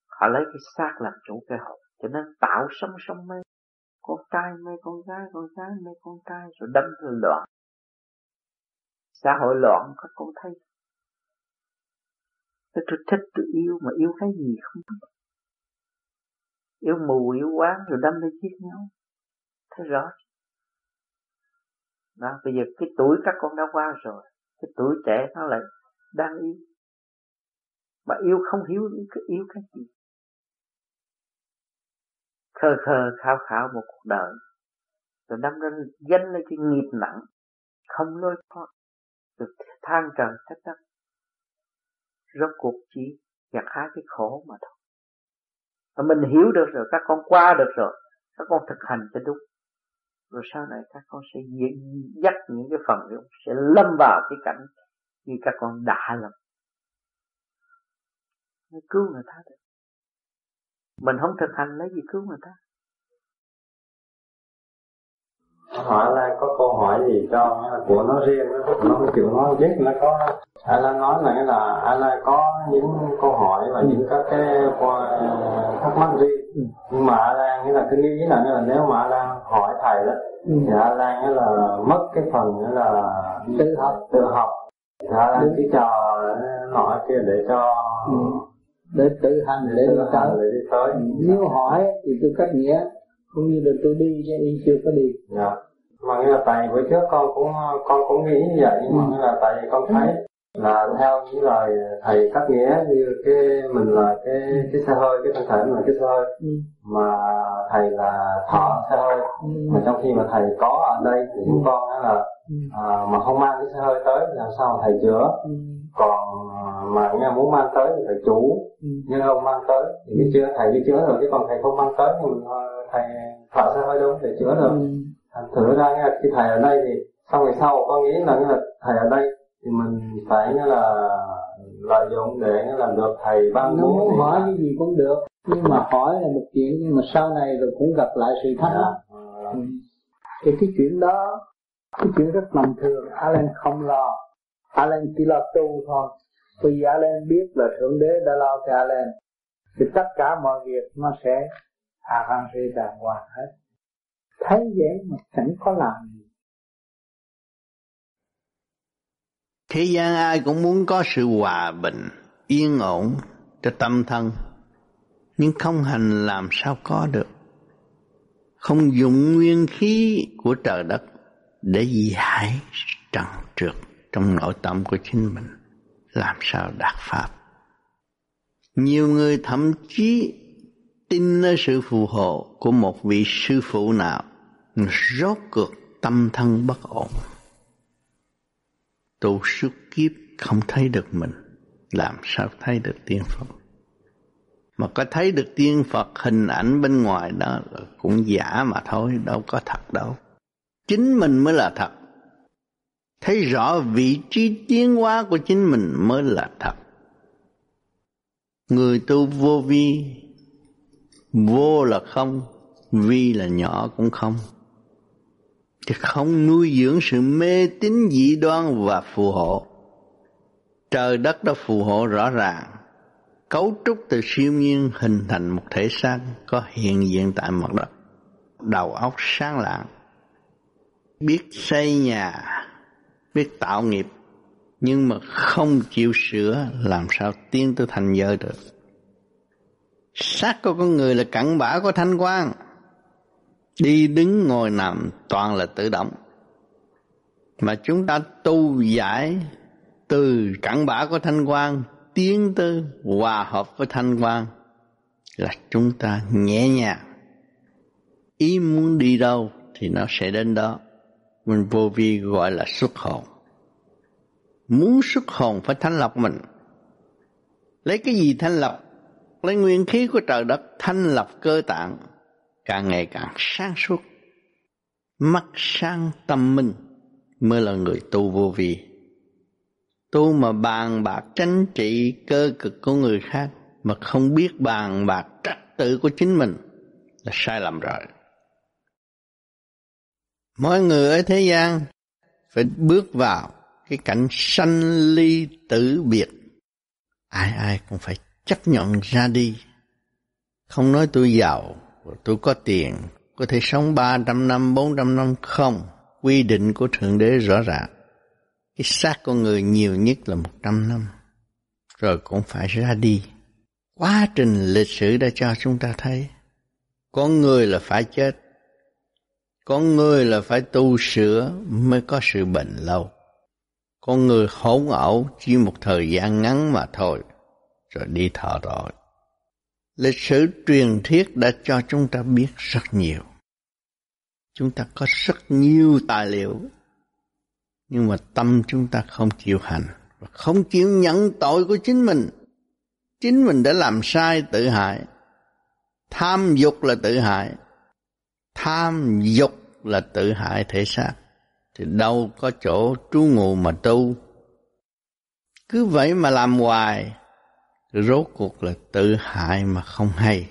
họ lấy cái xác làm chủ cái hồn cho nên tạo song song mê con trai mê con gái con gái mê con trai rồi đâm rồi loạn. Xã hội loạn các con thấy. Tôi, tôi thích tôi yêu mà yêu cái gì không? Biết yêu mù yêu quán rồi đâm lên giết nhau thấy rõ đó bây giờ cái tuổi các con đã qua rồi cái tuổi trẻ nó lại đang yêu mà yêu không hiểu cái yêu cái gì? Khờ khờ khao khao một cuộc đời. Rồi đâm ra danh lên cái nghiệp nặng, không lôi thoát, được than trời trách đất. Rốt cuộc chỉ gặt hái cái khổ mà thôi. Và mình hiểu được rồi, các con qua được rồi, các con thực hành cho đúng. Rồi sau này các con sẽ dắt những cái phần đó sẽ lâm vào cái cảnh như các con đã lầm mới cứu người ta được. Mình không thực hành lấy gì cứu người ta. Hỏi là có câu hỏi gì cho hay là của nó riêng nó nó kiểu nó biết nó có. Hay là nói là là hay là có những câu hỏi và những các cái thắc mắc riêng. Ừ. nhưng mà là nghĩa là cái nghĩ là là nếu mà là hỏi thầy đó ừ. thì là nghĩa là mất cái phần nghĩa là tự học. tự học. Thì là chỉ chờ nói kia để cho ừ. Để tự hành để đi tới. nếu hỏi thì tôi cách nghĩa cũng như là tôi đi chứ y chưa có đi dạ mà nghĩa là tại bữa trước con cũng con cũng nghĩ như vậy nhưng mà ừ. nghĩa là tại vì con thấy là theo những lời thầy cắt nghĩa như cái mình là cái cái xe hơi cái thân thể mình là cái xe hơi ừ. mà thầy là thọ xe hơi ừ. mà trong khi mà thầy có ở đây thì chúng con là ừ. à, mà không mang cái xe hơi tới làm sao mà thầy chữa ừ. còn mà nghe muốn mang tới thì thầy chủ ừ. nhưng không mang tới thì cái chữa thầy đi chữa rồi chứ còn thầy không mang tới thì mình à, thầy thọ xe hơi đâu để chữa được ừ. thành thử ra nghe khi thầy ở đây thì sau ngày sau con nghĩ là, là thầy ở đây thì mình phải là lợi dụng để làm được thầy ban nó muốn hỏi cái gì cũng được nhưng mà hỏi là một chuyện nhưng mà sau này rồi cũng gặp lại sự thắc mắc dạ. ừ. thì cái chuyện đó cái chuyện rất bình thường Alan không lo Alan chỉ lo tu thôi khi giả lên biết là thượng đế đã lao cho lên thì tất cả mọi việc nó sẽ arrange đàng hoàng hết thấy vậy mà chẳng có làm gì Thế gian ai cũng muốn có sự hòa bình, yên ổn cho tâm thân. Nhưng không hành làm sao có được. Không dùng nguyên khí của trời đất để giải trần trượt trong nội tâm của chính mình. Làm sao đạt Pháp. Nhiều người thậm chí tin nơi sự phù hộ của một vị sư phụ nào rốt cuộc tâm thân bất ổn. Tu suốt kiếp không thấy được mình, làm sao thấy được tiên Phật? Mà có thấy được tiên Phật hình ảnh bên ngoài đó là cũng giả mà thôi, đâu có thật đâu. Chính mình mới là thật thấy rõ vị trí tiến hóa của chính mình mới là thật người tu vô vi vô là không vi là nhỏ cũng không thì không nuôi dưỡng sự mê tín dị đoan và phù hộ. Trời đất đã phù hộ rõ ràng, cấu trúc từ siêu nhiên hình thành một thể xác có hiện diện tại mặt đất. Đầu óc sáng lạng, biết xây nhà, biết tạo nghiệp, nhưng mà không chịu sửa làm sao tiến tới thành giới được. Xác của con người là cặn bã của thanh quan đi đứng ngồi nằm toàn là tự động. Mà chúng ta tu giải từ cặn bã của thanh quan tiến tới hòa hợp với thanh quan là chúng ta nhẹ nhàng. Ý muốn đi đâu thì nó sẽ đến đó mình vô vi gọi là xuất hồn. Muốn xuất hồn phải thanh lọc mình. Lấy cái gì thanh lọc? Lấy nguyên khí của trời đất thanh lọc cơ tạng, càng ngày càng sáng suốt. Mắt sáng, tâm minh mới là người tu vô vi. Tu mà bàn bạc tranh trị cơ cực của người khác mà không biết bàn bạc trật tự của chính mình là sai lầm rồi mỗi người ở thế gian phải bước vào cái cảnh sanh ly tử biệt ai ai cũng phải chấp nhận ra đi không nói tôi giàu tôi có tiền, có thể sống 300 năm, 400 năm không. Quy định của Thượng Đế rõ ràng. Cái xác con người nhiều nhất là 100 năm, rồi cũng phải ra đi. Quá trình lịch sử đã cho chúng ta thấy, con người là phải chết, con người là phải tu sửa mới có sự bệnh lâu. Con người hỗn ẩu chỉ một thời gian ngắn mà thôi, rồi đi thọ rồi. Lịch sử truyền thuyết đã cho chúng ta biết rất nhiều. Chúng ta có rất nhiều tài liệu, nhưng mà tâm chúng ta không chịu hành và không chịu nhận tội của chính mình. Chính mình đã làm sai tự hại. Tham dục là tự hại. Tham dục là tự hại thể xác. Thì đâu có chỗ trú ngụ mà tu. Cứ vậy mà làm hoài, rốt cuộc là tự hại mà không hay